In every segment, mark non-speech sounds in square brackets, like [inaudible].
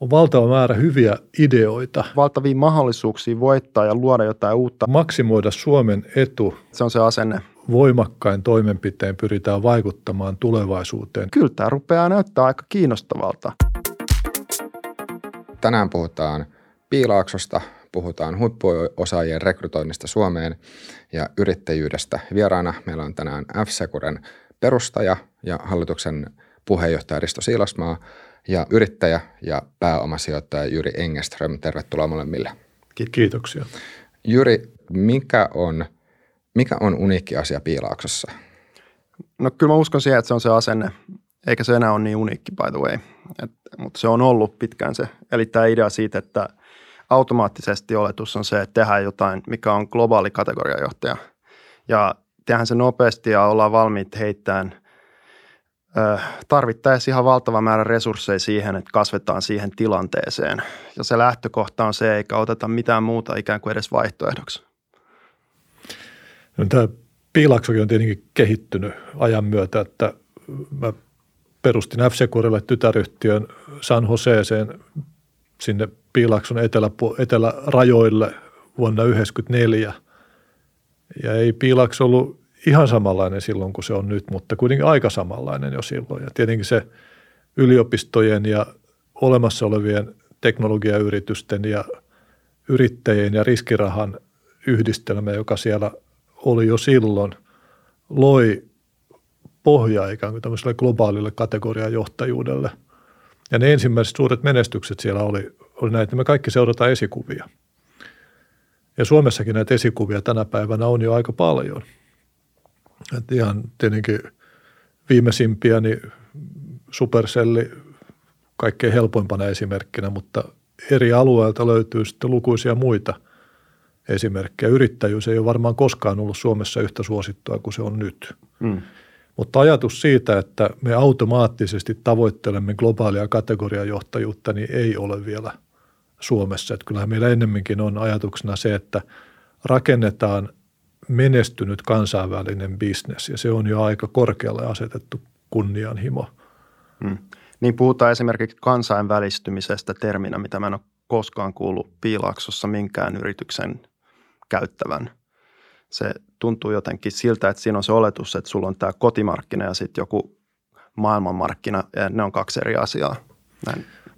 on valtava määrä hyviä ideoita. Valtavia mahdollisuuksia voittaa ja luoda jotain uutta. Maksimoida Suomen etu. Se on se asenne. Voimakkain toimenpiteen pyritään vaikuttamaan tulevaisuuteen. Kyllä tämä rupeaa näyttää aika kiinnostavalta. Tänään puhutaan Piilaaksosta, puhutaan huippuosaajien rekrytoinnista Suomeen ja yrittäjyydestä. Vieraana meillä on tänään F-Securen perustaja ja hallituksen puheenjohtaja Risto Siilasmaa ja yrittäjä ja pääomasijoittaja Jyri Engeström. Tervetuloa molemmille. Kiitoksia. Jyri, mikä on, mikä on uniikki asia Piilaaksossa? No kyllä mä uskon siihen, että se on se asenne, eikä se enää ole niin uniikki by the way. Et, mutta se on ollut pitkään se. Eli tämä idea siitä, että automaattisesti oletus on se, että tehdään jotain, mikä on globaali kategoriajohtaja. Ja tehdään se nopeasti ja ollaan valmiit heittämään – tarvittaisiin ihan valtava määrä resursseja siihen, että kasvetaan siihen tilanteeseen. Ja se lähtökohta on se, eikä oteta mitään muuta ikään kuin edes vaihtoehdoksi. No, tämä piilaksokin on tietenkin kehittynyt ajan myötä, että mä perustin f tytäryhtiön San Joseeseen sinne Piilakson etelä, etelärajoille vuonna 1994. Ja ei Piilaks ollut ihan samanlainen silloin kuin se on nyt, mutta kuitenkin aika samanlainen jo silloin. Ja tietenkin se yliopistojen ja olemassa olevien teknologiayritysten ja yrittäjien ja riskirahan yhdistelmä, joka siellä oli jo silloin, loi pohjaa ikään kuin tämmöiselle globaalille kategoriajohtajuudelle. Ja ne ensimmäiset suuret menestykset siellä oli, oli näitä, me kaikki seurataan esikuvia. Ja Suomessakin näitä esikuvia tänä päivänä on jo aika paljon – et ihan tietenkin viimeisimpiä, niin Supercelli kaikkein helpoimpana esimerkkinä, mutta eri alueilta löytyy sitten lukuisia muita esimerkkejä. Yrittäjyys ei ole varmaan koskaan ollut Suomessa yhtä suosittua kuin se on nyt. Mm. Mutta ajatus siitä, että me automaattisesti tavoittelemme globaalia kategoriajohtajuutta, niin ei ole vielä Suomessa. Että kyllähän meillä ennemminkin on ajatuksena se, että rakennetaan menestynyt kansainvälinen bisnes ja se on jo aika korkealle asetettu kunnianhimo. Hmm. Niin puhutaan esimerkiksi kansainvälistymisestä terminä, mitä mä en ole koskaan kuullut piilaksossa minkään yrityksen käyttävän. Se tuntuu jotenkin siltä, että siinä on se oletus, että sulla on tämä kotimarkkina ja sitten joku maailmanmarkkina ja ne on kaksi eri asiaa.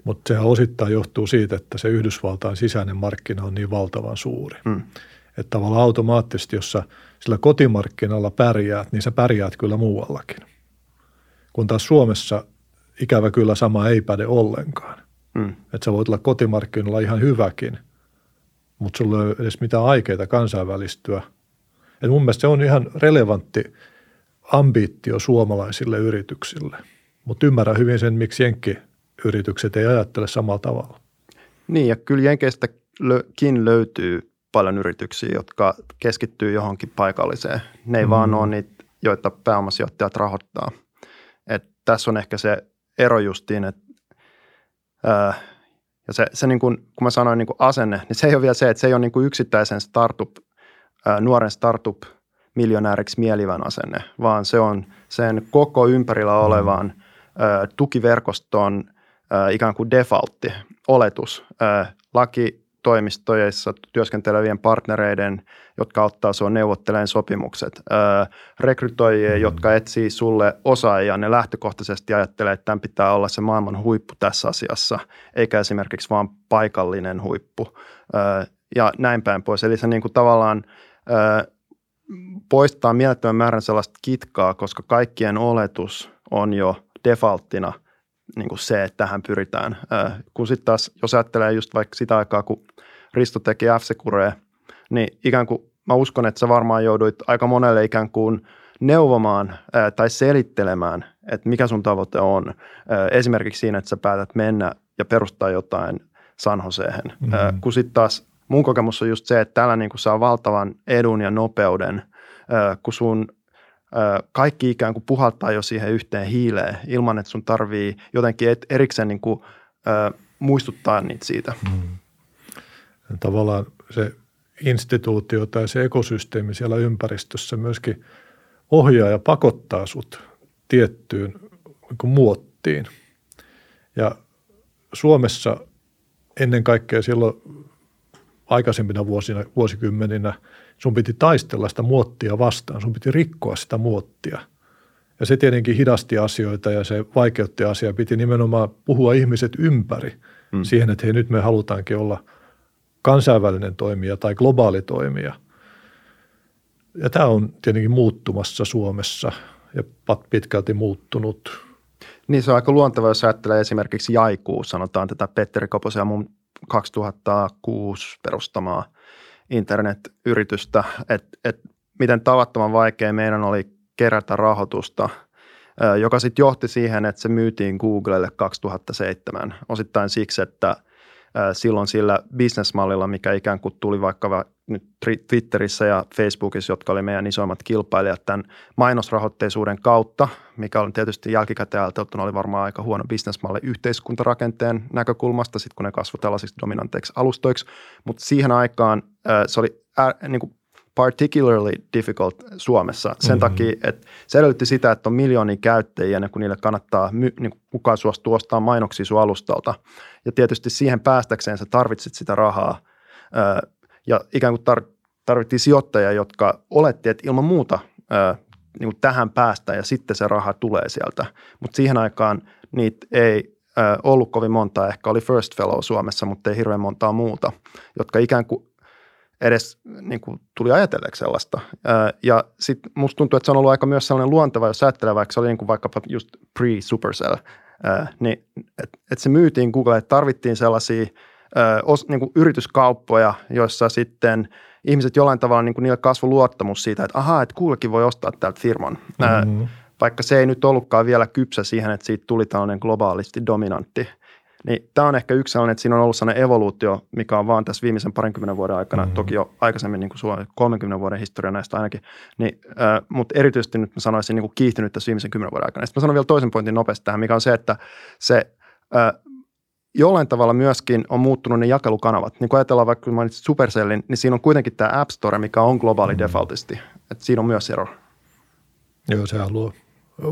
Mutta sehän osittain johtuu siitä, että se Yhdysvaltain sisäinen markkina on niin valtavan suuri. Hmm. Että tavallaan automaattisesti, jos sä sillä kotimarkkinalla pärjäät, niin sä pärjäät kyllä muuallakin. Kun taas Suomessa ikävä kyllä sama ei päde ollenkaan. Mm. Että sä voit olla kotimarkkinoilla ihan hyväkin, mutta sulla ei ole edes mitään aikeita kansainvälistyä. Et mun mielestä se on ihan relevantti ambitio suomalaisille yrityksille. Mutta ymmärrän hyvin sen, miksi jenkkiyritykset ei ajattele samalla tavalla. Niin ja kyllä jenkeistäkin löytyy paljon yrityksiä, jotka keskittyy johonkin paikalliseen. Ne ei mm. vaan ole niitä, joita pääomasijoittajat rahoittaa. Et tässä on ehkä se ero justiin, että ää, ja se, se niin kuin, kun mä sanoin niin kuin asenne, niin se ei ole vielä se, että se ei ole niin kuin yksittäisen startup, ää, nuoren startup miljonääriksi mielivän asenne, vaan se on sen koko ympärillä mm. olevan ää, tukiverkoston ää, ikään kuin defaultti, oletus. Ää, laki toimistoissa työskentelevien partnereiden, jotka ottaa sinua neuvottelemaan sopimukset, öö, rekrytoijia, mm. jotka etsii sulle osaajia, ne lähtökohtaisesti ajattelee, että tämän pitää olla se maailman huippu tässä asiassa, eikä esimerkiksi vain paikallinen huippu öö, ja näin päin pois. Eli se niin kuin tavallaan öö, poistaa mielettömän määrän sellaista kitkaa, koska kaikkien oletus on jo defaulttina – niin kuin se, että tähän pyritään. kun sitten taas, jos ajattelee just vaikka sitä aikaa, kun Risto teki f niin ikään kuin mä uskon, että sä varmaan jouduit aika monelle ikään kuin neuvomaan ää, tai selittelemään, että mikä sun tavoite on. Ää, esimerkiksi siinä, että sä päätät mennä ja perustaa jotain San Joseen. Mm-hmm. kun sitten taas mun kokemus on just se, että täällä niin kuin saa valtavan edun ja nopeuden, ää, kun sun kaikki ikään kuin puhaltaa jo siihen yhteen hiileen ilman, että sun tarvii jotenkin erikseen niin kuin, muistuttaa niitä siitä. Mm. Tavallaan se instituutio tai se ekosysteemi siellä ympäristössä myöskin ohjaa ja pakottaa sut tiettyyn niin muottiin. Ja Suomessa ennen kaikkea silloin aikaisempina vuosina, vuosikymmeninä sun piti taistella sitä muottia vastaan, sun piti rikkoa sitä muottia. Ja se tietenkin hidasti asioita ja se vaikeutti asiaa. Piti nimenomaan puhua ihmiset ympäri mm. siihen, että hei nyt me halutaankin olla kansainvälinen toimija tai globaali toimija. Ja tämä on tietenkin muuttumassa Suomessa ja pitkälti muuttunut. Niin se on aika luonteva, jos ajattelee esimerkiksi Jaikuu, sanotaan tätä Petteri Koposen ja mun 2006 perustamaa internetyritystä, että et miten tavattoman vaikea meidän oli kerätä rahoitusta, joka sitten johti siihen, että se myytiin Googlelle 2007. Osittain siksi, että silloin sillä bisnesmallilla, mikä ikään kuin tuli vaikka nyt Twitterissä ja Facebookissa, jotka oli meidän isoimmat kilpailijat tämän mainosrahoitteisuuden kautta, mikä on tietysti jälkikäteen ajateltuna oli varmaan aika huono bisnesmalli yhteiskuntarakenteen näkökulmasta, sitten kun ne kasvoi tällaisiksi dominanteiksi alustoiksi, mutta siihen aikaan se oli niin kuin particularly difficult Suomessa sen mm-hmm. takia, että se edellytti sitä, että on miljoonia käyttäjiä ennen kuin niille kannattaa my, niin kukaan suostuu ostamaan mainoksia sun alustalta. Ja tietysti siihen päästäkseen sä tarvitsit sitä rahaa ja ikään kuin tar- tarvittiin sijoittajia, jotka oletti, että ilman muuta niin kuin tähän päästä ja sitten se raha tulee sieltä. Mutta siihen aikaan niitä ei ollut kovin montaa, ehkä oli First Fellow Suomessa, mutta ei hirveän montaa muuta, jotka ikään kuin edes niin kuin tuli ajatelleeksi sellaista. Ja sitten musta tuntuu, että se on ollut aika myös sellainen luonteva, jos ajattelee vaikka se oli niin kuin vaikkapa just pre-Supercell, niin että et se myytiin Google, että tarvittiin sellaisia os, niin kuin yrityskauppoja, joissa sitten ihmiset jollain tavalla niin kuin niille kasvoi luottamus siitä, että ahaa, että Googlekin voi ostaa täältä firman. Mm-hmm. Vaikka se ei nyt ollutkaan vielä kypsä siihen, että siitä tuli tällainen globaalisti dominantti niin tämä on ehkä yksi sellainen, että siinä on ollut sellainen evoluutio, mikä on vaan tässä viimeisen parinkymmenen vuoden aikana, mm-hmm. toki jo aikaisemmin niin kuin Suomen 30 vuoden historia näistä ainakin, niin, äh, mutta erityisesti nyt mä sanoisin niin kuin kiihtynyt tässä viimeisen kymmenen vuoden aikana. Sitten mä sanon vielä toisen pointin nopeasti tähän, mikä on se, että se äh, jollain tavalla myöskin on muuttunut ne jakelukanavat. Niin kun ajatellaan vaikka, kun mainitsit Supercellin, niin siinä on kuitenkin tämä App Store, mikä on globaali mm-hmm. defaultisti. Että siinä on myös ero. Joo, sehän luo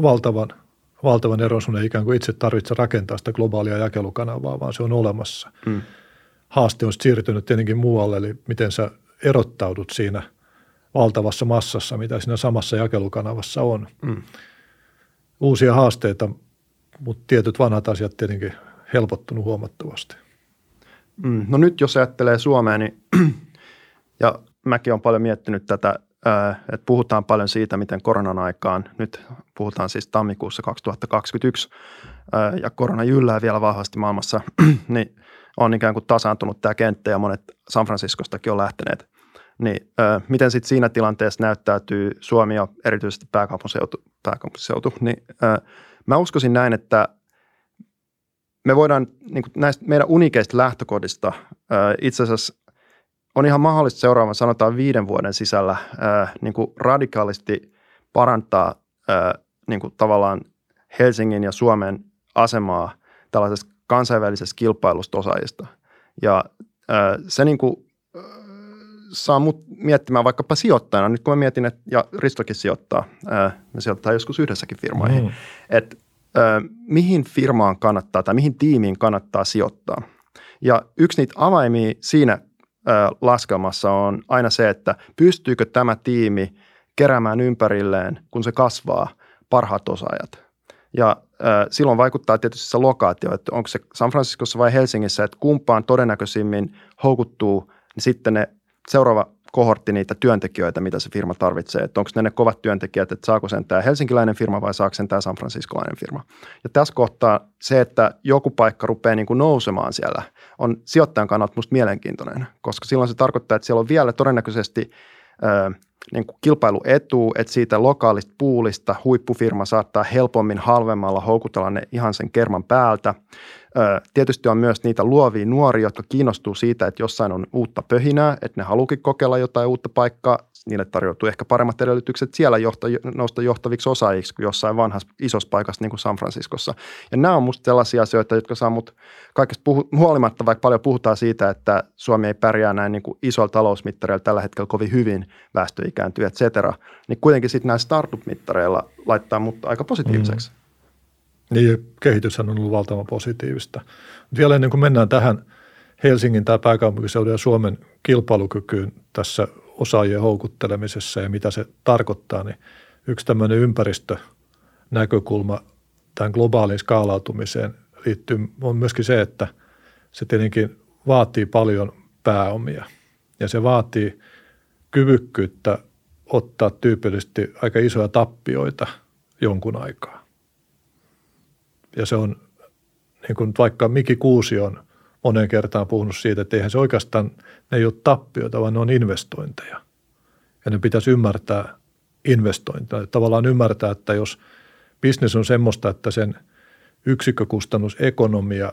valtavan – valtavan eron. Sun ei ikään kuin itse tarvitse rakentaa sitä globaalia jakelukanavaa, vaan se on olemassa. Mm. Haaste on siirtynyt tietenkin muualle, eli miten sä erottaudut siinä valtavassa massassa, mitä siinä samassa jakelukanavassa on. Mm. Uusia haasteita, mutta tietyt vanhat asiat tietenkin helpottunut huomattavasti. Mm. No nyt jos ajattelee Suomea, niin [clears throat] ja mäkin olen paljon miettinyt tätä että puhutaan paljon siitä, miten koronan aikaan, nyt puhutaan siis tammikuussa 2021, ja korona jyllää vielä vahvasti maailmassa, [clears throat] niin on ikään kuin tasaantunut tämä kenttä ja monet San Franciscostakin on lähteneet. Niin miten sitten siinä tilanteessa näyttäytyy Suomi ja erityisesti pääkaupunkiseutu, pääkaupunkiseutu niin mä uskoisin näin, että me voidaan niin näistä meidän unikeista lähtökodista itse asiassa on ihan mahdollista seuraavan sanotaan viiden vuoden sisällä ää, niin kuin radikaalisti parantaa ää, niin kuin tavallaan Helsingin ja Suomen asemaa tällaisessa kansainvälisessä kilpailusta osaajista. Ja ää, se niin kuin, saa mut miettimään vaikkapa sijoittajana. Nyt kun mä mietin, että ja Ristokin sijoittaa, ää, me sijoittaa joskus yhdessäkin firmoihin, mm. että ää, mihin firmaan kannattaa tai mihin tiimiin kannattaa sijoittaa. Ja yksi niitä avaimia siinä laskelmassa on aina se, että pystyykö tämä tiimi keräämään ympärilleen, kun se kasvaa, parhaat osaajat. Ja äh, silloin vaikuttaa tietysti se lokaatio, että onko se San Franciscossa vai Helsingissä, että kumpaan todennäköisimmin houkuttuu, niin sitten ne seuraava kohortti niitä työntekijöitä, mitä se firma tarvitsee. Että onko ne ne kovat työntekijät, että saako sen tämä helsinkiläinen firma vai saako sen tämä San Franciscolainen firma. Ja tässä kohtaa se, että joku paikka rupeaa niin kuin nousemaan siellä, on sijoittajan kannalta musta mielenkiintoinen, koska silloin se tarkoittaa, että siellä on vielä todennäköisesti niin kuin kilpailuetu, että siitä lokaalista puulista huippufirma saattaa helpommin halvemmalla houkutella ne ihan sen kerman päältä. Tietysti on myös niitä luovia nuoria, jotka kiinnostuu siitä, että jossain on uutta pöhinää, että ne haluukin kokeilla jotain uutta paikkaa. Niille tarjoutuu ehkä paremmat edellytykset siellä johta, nousta johtaviksi osaajiksi kuin jossain vanhassa isossa paikassa niin kuin San Franciscossa. Ja nämä on musta sellaisia asioita, jotka saa mut kaikesta puhu, huolimatta, vaikka paljon puhutaan siitä, että Suomi ei pärjää näin niin kuin isoilla talousmittareilla tällä hetkellä kovin hyvin, väestö ikääntyy, et cetera, niin kuitenkin sitten näillä startup-mittareilla laittaa mut aika positiiviseksi. Mm. Niin, kehityshän on ollut valtavan positiivista. Mutta vielä ennen kuin mennään tähän Helsingin tai pääkaupunkiseudun ja Suomen kilpailukykyyn tässä osaajien houkuttelemisessa ja mitä se tarkoittaa, niin yksi tämmöinen ympäristönäkökulma tämän globaaliin skaalautumiseen liittyy on myöskin se, että se tietenkin vaatii paljon pääomia ja se vaatii kyvykkyyttä ottaa tyypillisesti aika isoja tappioita jonkun aikaa. Ja se on, niin kuin vaikka Miki Kuusi on monen kertaan puhunut siitä, että eihän se oikeastaan, ne ei ole tappioita, vaan ne on investointeja. Ja ne pitäisi ymmärtää investointeja. Tavallaan ymmärtää, että jos bisnes on semmoista, että sen yksikkökustannusekonomia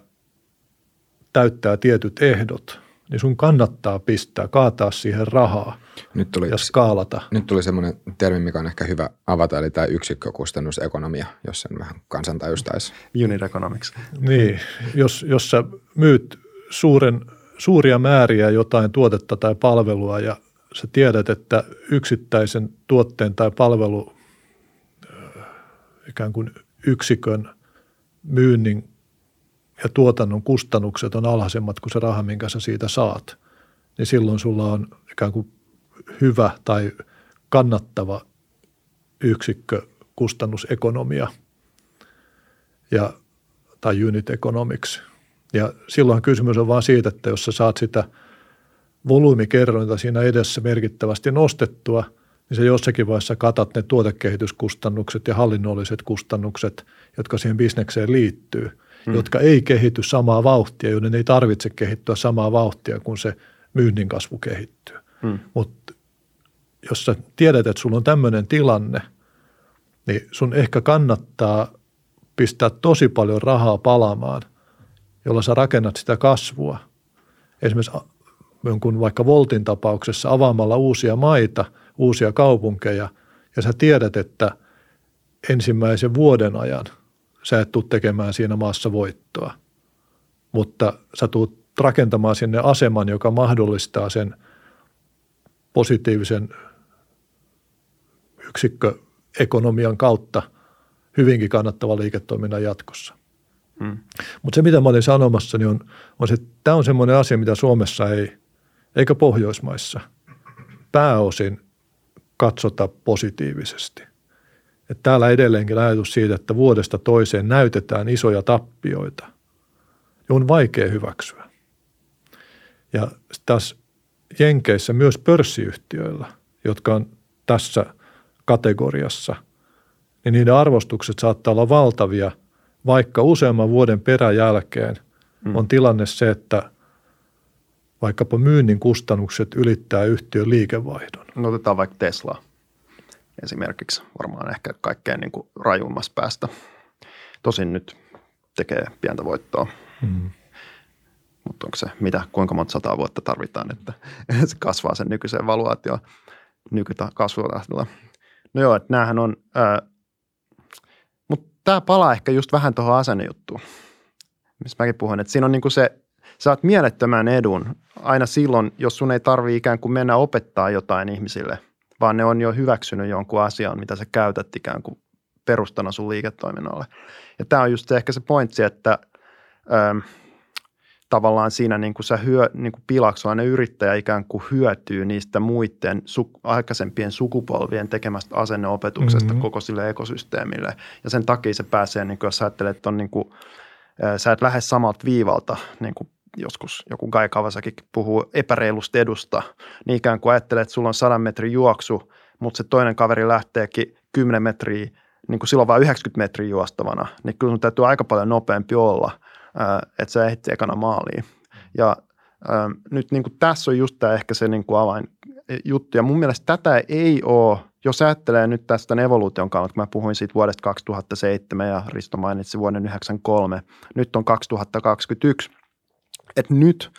täyttää tietyt ehdot, niin sun kannattaa pistää, kaataa siihen rahaa nyt tuli, ja skaalata. Nyt tuli semmoinen termi, mikä on ehkä hyvä avata, eli tämä yksikkökustannusekonomia, jos sen vähän kansantajustaisi. Unit economics. Niin, jos, jos sä myyt suuren, suuria määriä jotain tuotetta tai palvelua ja sä tiedät, että yksittäisen tuotteen tai palvelu ikään kuin yksikön myynnin ja tuotannon kustannukset on alhaisemmat kuin se raha, minkä sä siitä saat, niin silloin sulla on ikään kuin hyvä tai kannattava yksikkö kustannusekonomia ja, tai unit economics. Ja silloin kysymys on vain siitä, että jos sä saat sitä volyymikerrointa siinä edessä merkittävästi nostettua, niin se jossakin vaiheessa katat ne tuotekehityskustannukset ja hallinnolliset kustannukset, jotka siihen bisnekseen liittyy – mm. jotka ei kehity samaa vauhtia, joiden ei tarvitse kehittyä samaa vauhtia, kun se myynnin kasvu kehittyy. Mm. Mutta jos sä tiedät, että sulla on tämmöinen tilanne, niin sun ehkä kannattaa pistää tosi paljon rahaa palamaan, jolla sä rakennat sitä kasvua. Esimerkiksi jonkun vaikka Voltin tapauksessa avaamalla uusia maita, uusia kaupunkeja, ja sä tiedät, että ensimmäisen vuoden ajan – sä et tule tekemään siinä maassa voittoa, mutta sä tulet rakentamaan sinne aseman, joka mahdollistaa sen positiivisen yksikköekonomian kautta hyvinkin kannattava liiketoiminnan jatkossa. Hmm. Mutta se, mitä mä olin sanomassa, niin on, on se, että tämä on semmoinen asia, mitä Suomessa ei, eikä Pohjoismaissa pääosin katsota positiivisesti. Että täällä edelleenkin ajatus siitä, että vuodesta toiseen näytetään isoja tappioita, on vaikea hyväksyä. Ja taas Jenkeissä myös pörssiyhtiöillä, jotka on tässä kategoriassa, niin niiden arvostukset saattaa olla valtavia, vaikka useamman vuoden peräjälkeen mm. on tilanne se, että vaikkapa myynnin kustannukset ylittää yhtiön liikevaihdon. No otetaan vaikka Tesla esimerkiksi varmaan ehkä kaikkein niin kuin rajuimmassa päästä. Tosin nyt tekee pientä voittoa. Mm. Mutta onko se, mitä, kuinka monta sataa vuotta tarvitaan, että [laughs] se kasvaa sen nykyiseen valuaatioon nykytä kasvutahdilla. No joo, että näähän on, mutta tämä palaa ehkä just vähän tuohon asennejuttuun, missä mäkin puhun, että siinä on niin kuin se, saat mielettömän edun aina silloin, jos sun ei tarvitse ikään kuin mennä opettaa jotain ihmisille – vaan ne on jo hyväksynyt jonkun asian, mitä sä käytät ikään kuin perustana sun liiketoiminnalle. Ja tämä on just se, ehkä se pointsi, että tavallaan siinä niin kuin sä hyö, niin kuin pilaksulainen yrittäjä ikään kuin hyötyy niistä muiden su, aikaisempien sukupolvien tekemästä asenneopetuksesta mm-hmm. koko sille ekosysteemille. Ja sen takia se pääsee, niin kuin jos sä ajattelet, että on niin kuin, sä et lähde samalta viivalta niin kuin joskus joku Guy Kawasaki puhuu epäreilusta edusta, niin ikään kuin ajattelee, että sulla on 100 metrin juoksu, mutta se toinen kaveri lähteekin 10 metriä, niin kuin silloin vain 90 metriä juostavana, niin kyllä sun täytyy aika paljon nopeampi olla, että sä ehdit ekana maaliin. Ja ää, nyt niin kuin tässä on just tämä ehkä se niin kuin avain juttu. Ja mun mielestä tätä ei ole, jos ajattelee nyt tästä evoluution kannalta, kun mä puhuin siitä vuodesta 2007 ja Risto mainitsi vuoden 1993, nyt on 2021 – että nyt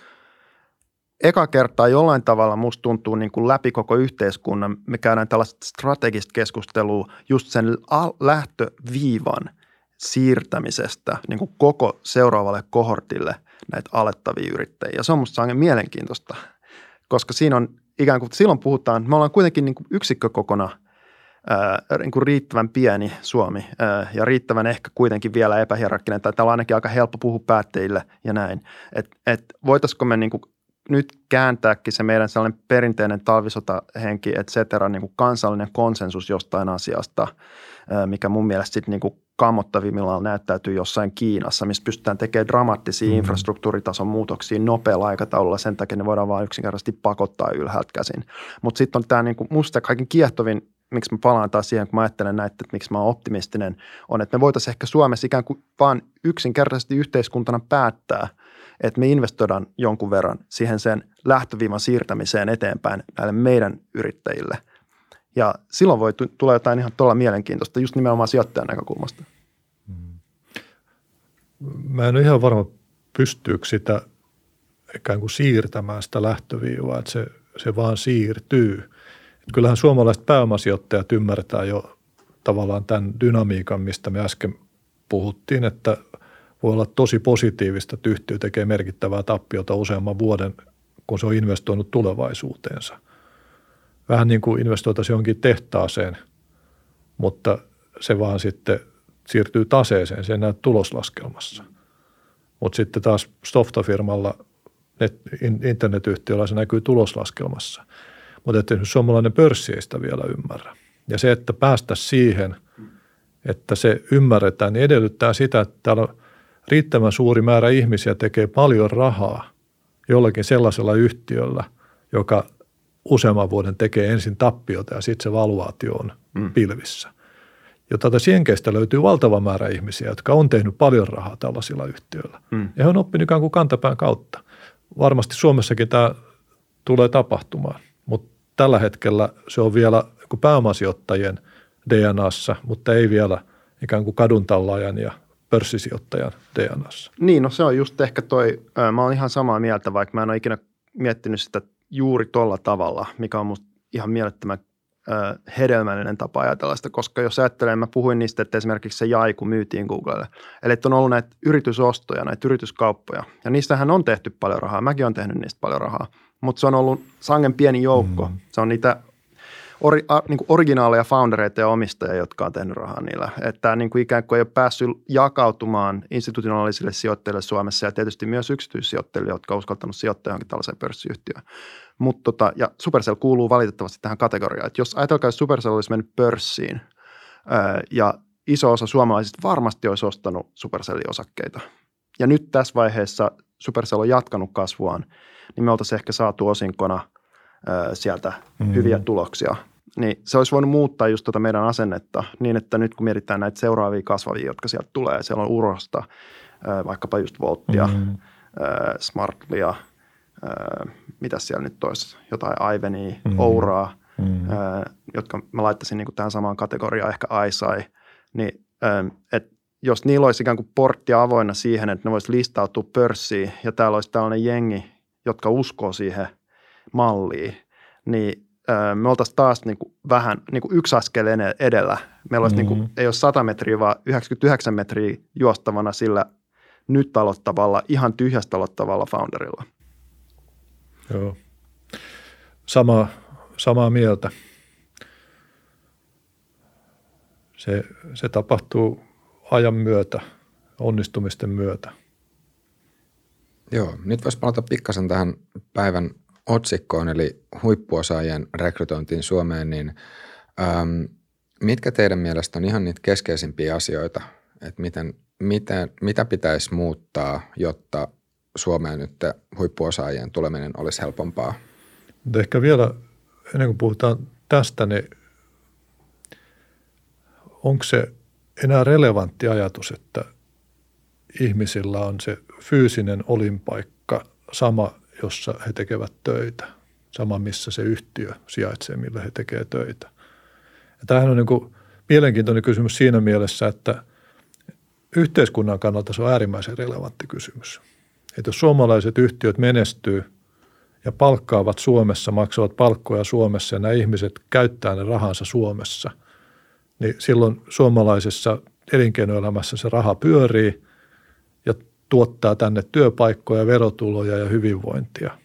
eka kertaa jollain tavalla musta tuntuu niin kuin läpi koko yhteiskunnan, me käydään tällaista strategista keskustelua just sen lähtöviivan siirtämisestä niin kuin koko seuraavalle kohortille näitä alettavia yrittäjiä. Se on musta sangen mielenkiintoista, koska siinä on ikään kuin, silloin puhutaan, me ollaan kuitenkin niin kuin yksikkökokona ää, niin kuin riittävän pieni Suomi ää, ja riittävän ehkä kuitenkin vielä epähierarkkinen, tai täällä on ainakin aika helppo puhua päättäjille ja näin. Että et voitaisiko me niin kuin nyt kääntääkin se meidän sellainen perinteinen talvisotahenki, et cetera, niin kuin kansallinen konsensus jostain asiasta, mikä mun mielestä sitten niin kammottavimmillaan näyttäytyy jossain Kiinassa, missä pystytään tekemään dramaattisia mm. infrastruktuuritason muutoksia nopealla aikataululla. Sen takia ne voidaan vain yksinkertaisesti pakottaa ylhäältä käsin. Mutta sitten on tämä niin kuin, musta kaiken kiehtovin, miksi mä palaan taas siihen, kun mä ajattelen näitä, että miksi mä oon optimistinen, on, että me voitaisiin ehkä Suomessa ikään kuin vaan yksinkertaisesti yhteiskuntana päättää, että me investoidaan jonkun verran siihen sen lähtöviivan siirtämiseen eteenpäin näille meidän yrittäjille – ja silloin voi tulla jotain ihan todella mielenkiintoista just nimenomaan sijoittajan näkökulmasta. Mä en ole ihan varma, pystyykö sitä ikään kuin siirtämään sitä lähtöviivaa, että se, se vaan siirtyy. Et kyllähän suomalaiset pääomasijoittajat ymmärtää jo tavallaan tämän dynamiikan, mistä me äsken puhuttiin, että voi olla tosi positiivista, että yhtiö tekee merkittävää tappiota useamman vuoden, kun se on investoinut tulevaisuuteensa – vähän niin kuin investoitaisiin johonkin tehtaaseen, mutta se vaan sitten siirtyy taseeseen, se ei näy tuloslaskelmassa. Mutta sitten taas softafirmalla, net, internetyhtiöllä se näkyy tuloslaskelmassa. Mutta että suomalainen pörssi ei sitä vielä ymmärrä. Ja se, että päästä siihen, että se ymmärretään, niin edellyttää sitä, että täällä riittävän suuri määrä ihmisiä tekee paljon rahaa jollakin sellaisella yhtiöllä, joka useamman vuoden tekee ensin tappiota ja sitten se valuaatio on mm. pilvissä. Ja tätä sienkeistä löytyy valtava määrä ihmisiä, jotka on tehnyt paljon rahaa tällaisilla yhtiöillä. Mm. Ja he on oppinut ikään kuin kantapään kautta. Varmasti Suomessakin tämä tulee tapahtumaan, mutta tällä hetkellä se on vielä pääomasijoittajien DNAssa, mutta ei vielä ikään kuin kaduntallaajan ja pörssisijoittajan DNAssa. Niin, no se on just ehkä toi, mä oon ihan samaa mieltä, vaikka mä en ole ikinä miettinyt sitä juuri tuolla tavalla, mikä on musta ihan mielettömän hedelmällinen tapa ajatella sitä, koska jos ajattelen, mä puhuin niistä, että esimerkiksi se jai, kun myytiin Googlelle. Eli että on ollut näitä yritysostoja, näitä yrityskauppoja, ja niistähän on tehty paljon rahaa. Mäkin olen tehnyt niistä paljon rahaa, mutta se on ollut sangen pieni joukko. Mm. Se on niitä ori, a, niin kuin originaaleja foundereita ja omistajia, jotka on tehnyt rahaa niillä. Että niin kuin ikään kuin ei ole päässyt jakautumaan institutionaalisille sijoittajille Suomessa ja tietysti myös yksityissijoittajille, jotka on uskaltanut sijoittaa johonkin tällaiseen pörssiyhtiöön. Mut tota, ja Supercell kuuluu valitettavasti tähän kategoriaan. Että jos ajatelkaa, että Supercell olisi mennyt pörssiin ää, ja iso osa suomalaisista varmasti olisi ostanut Supercellin osakkeita. Ja nyt tässä vaiheessa Supercell on jatkanut kasvuaan, niin me oltaisiin ehkä saatu osinkona – sieltä mm. hyviä tuloksia. Niin se olisi voinut muuttaa just tuota meidän asennetta niin, että nyt kun mietitään näitä seuraavia kasvavia, jotka sieltä tulee, siellä on Urosta, vaikkapa just Volttia, mm. Smartlia, mitä siellä nyt olisi, jotain Ivenia, mm. Ouraa, mm. jotka mä laittaisin niin kuin tähän samaan kategoriaan, ehkä Aisai, niin että jos niillä olisi ikään kuin portti avoinna siihen, että ne voisi listautua pörssiin ja täällä olisi tällainen jengi, jotka uskoo siihen – malliin, niin me oltaisiin taas niin kuin vähän niin kuin yksi askel edellä. Meillä olisi mm-hmm. niin kuin, ei ole 100 metriä, vaan 99 metriä juostavana sillä nyt aloittavalla, ihan tyhjästä aloittavalla founderilla. Joo. Sama, samaa mieltä. Se, se tapahtuu ajan myötä, onnistumisten myötä. Joo, nyt voisi palata pikkasen tähän päivän otsikkoon, eli huippuosaajien rekrytointiin Suomeen, niin äm, mitkä teidän mielestä on ihan niitä keskeisimpiä asioita, että miten, miten, mitä pitäisi muuttaa, jotta Suomeen nyt huippuosaajien tuleminen olisi helpompaa? Mutta ehkä vielä ennen kuin puhutaan tästä, niin onko se enää relevantti ajatus, että ihmisillä on se fyysinen olinpaikka sama jossa he tekevät töitä. Sama, missä se yhtiö sijaitsee, millä he tekevät töitä. Ja tämähän on niin kuin mielenkiintoinen kysymys siinä mielessä, että yhteiskunnan kannalta se on äärimmäisen relevantti kysymys. Että jos suomalaiset yhtiöt menestyy ja palkkaavat Suomessa, maksavat palkkoja Suomessa ja nämä ihmiset käyttää ne rahansa Suomessa, niin silloin suomalaisessa elinkeinoelämässä se raha pyörii tuottaa tänne työpaikkoja, verotuloja ja hyvinvointia.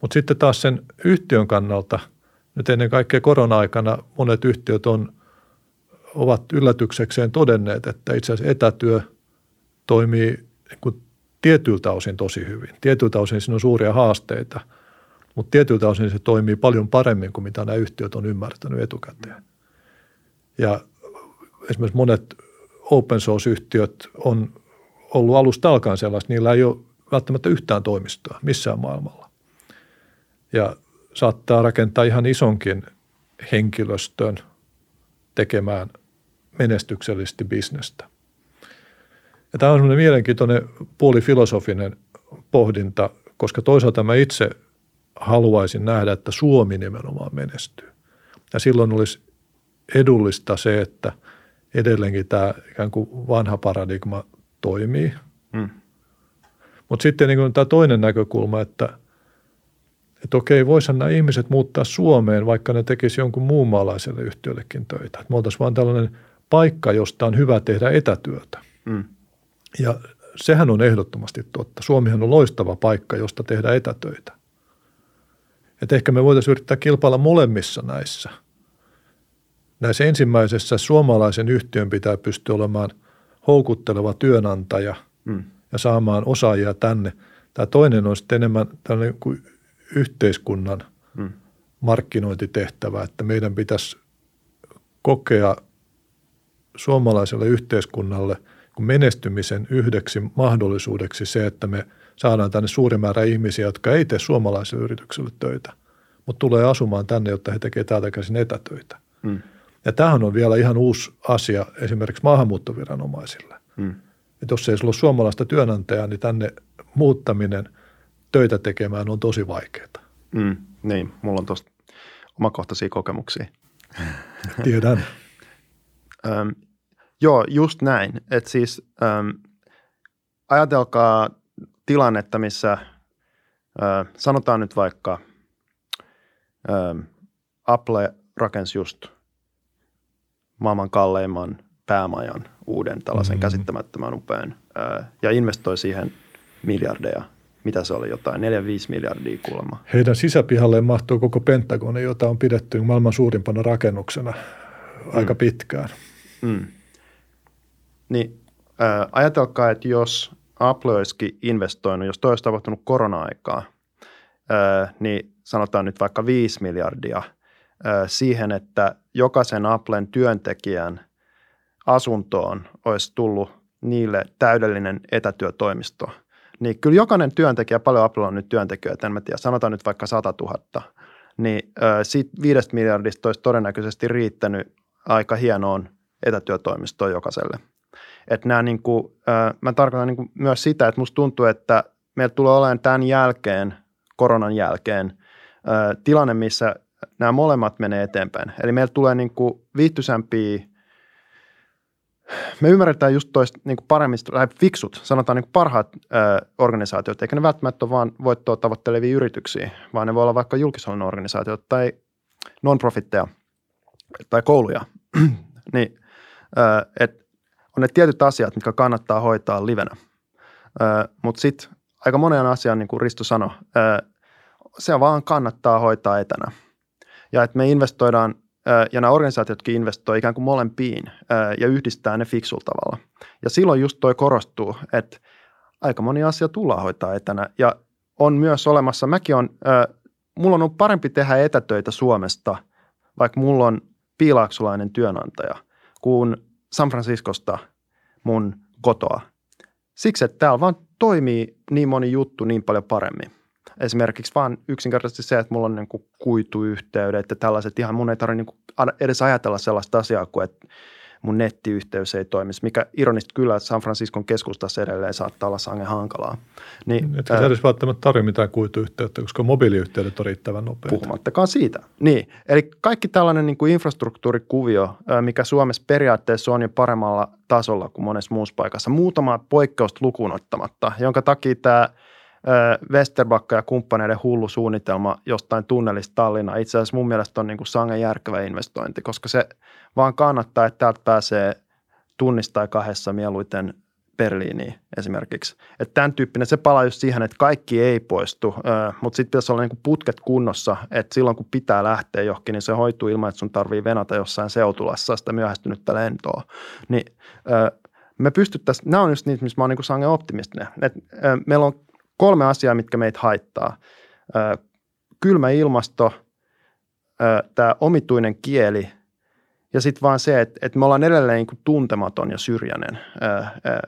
Mutta sitten taas sen yhtiön kannalta nyt ennen kaikkea korona-aikana monet yhtiöt on, ovat yllätyksekseen todenneet, että itse asiassa etätyö toimii niin kuin tietyiltä osin tosi hyvin. Tietyiltä osin siinä on suuria haasteita, mutta tietyiltä osin se toimii paljon paremmin kuin mitä nämä yhtiöt on ymmärtänyt etukäteen. Ja esimerkiksi monet open source-yhtiöt on ollut alusta alkaen sellaista, niillä ei ole välttämättä yhtään toimistoa missään maailmalla. Ja saattaa rakentaa ihan isonkin henkilöstön tekemään menestyksellisesti bisnestä. Ja tämä on semmoinen mielenkiintoinen puolifilosofinen pohdinta, koska toisaalta mä itse haluaisin nähdä, että Suomi nimenomaan menestyy. Ja silloin olisi edullista se, että edelleenkin tämä ikään kuin vanha paradigma toimii. Hmm. Mutta sitten niin tämä toinen näkökulma, että, että okei, voisihan nämä ihmiset muuttaa Suomeen, vaikka ne tekisivät jonkun muun maalaiselle yhtiöllekin töitä. Että me oltaisiin vaan tällainen paikka, josta on hyvä tehdä etätyötä. Hmm. Ja sehän on ehdottomasti totta. Suomihan on loistava paikka, josta tehdä etätöitä. Että ehkä me voitaisiin yrittää kilpailla molemmissa näissä. Näissä ensimmäisessä suomalaisen yhtiön pitää pystyä olemaan houkutteleva työnantaja mm. ja saamaan osaajia tänne. Tämä toinen on sitten enemmän tällainen kuin yhteiskunnan mm. markkinointitehtävä, että meidän pitäisi kokea suomalaiselle yhteiskunnalle – menestymisen yhdeksi mahdollisuudeksi se, että me saadaan tänne suuri määrä ihmisiä, jotka ei tee suomalaisille yrityksille töitä, mutta tulee asumaan tänne, jotta he tekevät täältä käsin etätöitä. Mm. Ja tämähän on vielä ihan uusi asia esimerkiksi maahanmuuttoviranomaisille. Mm. Että jos ei sulla ole suomalaista työnantajaa, niin tänne muuttaminen töitä tekemään on tosi vaikeaa. Mm, niin, mulla on tuosta omakohtaisia kokemuksia. Tiedän. [laughs] Joo, just näin. Että siis ähm, ajatelkaa tilannetta, missä äh, sanotaan nyt vaikka ähm, Apple rakensi just maailman kalleimman päämajan uuden tällaisen mm-hmm. käsittämättömän upean äh, ja investoi siihen miljardeja. Mitä se oli, jotain 4-5 miljardia kuulemma. Heidän sisäpihalleen mahtuu koko Pentagoni, jota on pidetty maailman suurimpana rakennuksena aika mm. pitkään. Mm. Niin ää, ajatelkaa, että jos Apple olisikin investoinut, jos toi olisi tapahtunut korona-aikaa, ää, niin sanotaan nyt vaikka 5 miljardia siihen, että jokaisen Applen työntekijän asuntoon olisi tullut niille täydellinen etätyötoimisto. Niin kyllä jokainen työntekijä, paljon Apple on nyt työntekijöitä, en mä tiedä, sanotaan nyt vaikka 100 000, niin siitä viidestä miljardista olisi todennäköisesti riittänyt aika hienoon etätyötoimistoon jokaiselle – että nämä niin kuin, mä tarkoitan niin kuin myös sitä, että musta tuntuu, että meillä tulee olemaan tämän jälkeen, koronan jälkeen, tilanne, missä nämä molemmat menee eteenpäin. Eli meillä tulee niin kuin me ymmärretään just toista niin kuin paremmin, tai fiksut, sanotaan niin kuin parhaat ö, organisaatiot, eikä ne välttämättä ole vain voittoa tavoittelevia yrityksiä, vaan ne voi olla vaikka julkishallinnon organisaatiot tai non-profitteja tai kouluja. [clears throat] niin, että on ne tietyt asiat, mitkä kannattaa hoitaa livenä. Mutta sitten aika monen asian, niin kuin Risto sanoi, se vaan kannattaa hoitaa etänä. Ja että me investoidaan, ja nämä organisaatiotkin investoi ikään kuin molempiin ja yhdistää ne fiksulla tavalla. Ja silloin just toi korostuu, että aika moni asia tullaan hoitaa etänä. Ja on myös olemassa, mäkin on, mulla on parempi tehdä etätöitä Suomesta, vaikka mulla on piilaaksulainen työnantaja, kuin San Franciscosta mun kotoa. Siksi, että täällä vaan toimii niin moni juttu niin paljon paremmin. Esimerkiksi vaan yksinkertaisesti se, että mulla on niin kuituyhteydet ja tällaiset ihan mun ei tarvitse niin edes ajatella sellaista asiaa kuin, että mun nettiyhteys ei toimisi, mikä ironista kyllä San Franciscon keskustassa edelleen saattaa olla sangen hankalaa. Niin, Etkä sä edes välttämättä tarvitse mitään kuituyhteyttä, koska mobiiliyhteydet on riittävän nopeita. Puhumattakaan siitä. Niin, eli kaikki tällainen niin kuin infrastruktuurikuvio, mikä Suomessa periaatteessa on jo paremmalla tasolla kuin monessa muussa paikassa, muutama poikkeusta lukuun ottamatta, jonka takia tämä – Westerbakka ja kumppaneiden hullu suunnitelma jostain tunnelista Tallinna itse asiassa mun mielestä on niin kuin sangen järkevä investointi, koska se vaan kannattaa, että täältä pääsee tunnista tai kahdessa mieluiten Berliiniin esimerkiksi. Että tämän tyyppinen, se palaa just siihen, että kaikki ei poistu, mutta sitten pitäisi olla niinku putket kunnossa, että silloin kun pitää lähteä johonkin, niin se hoituu ilman, että sun tarvii venata jossain seutulassa sitä myöhästynyttä lentoa. Niin me pystyttäisiin, nämä on just niitä, missä mä oon niin sangen optimistinen. Et, meillä on kolme asiaa, mitkä meitä haittaa. Kylmä ilmasto, tämä omituinen kieli ja sitten vaan se, että, että me ollaan edelleen niin kuin tuntematon ja syrjäinen, ää, ää,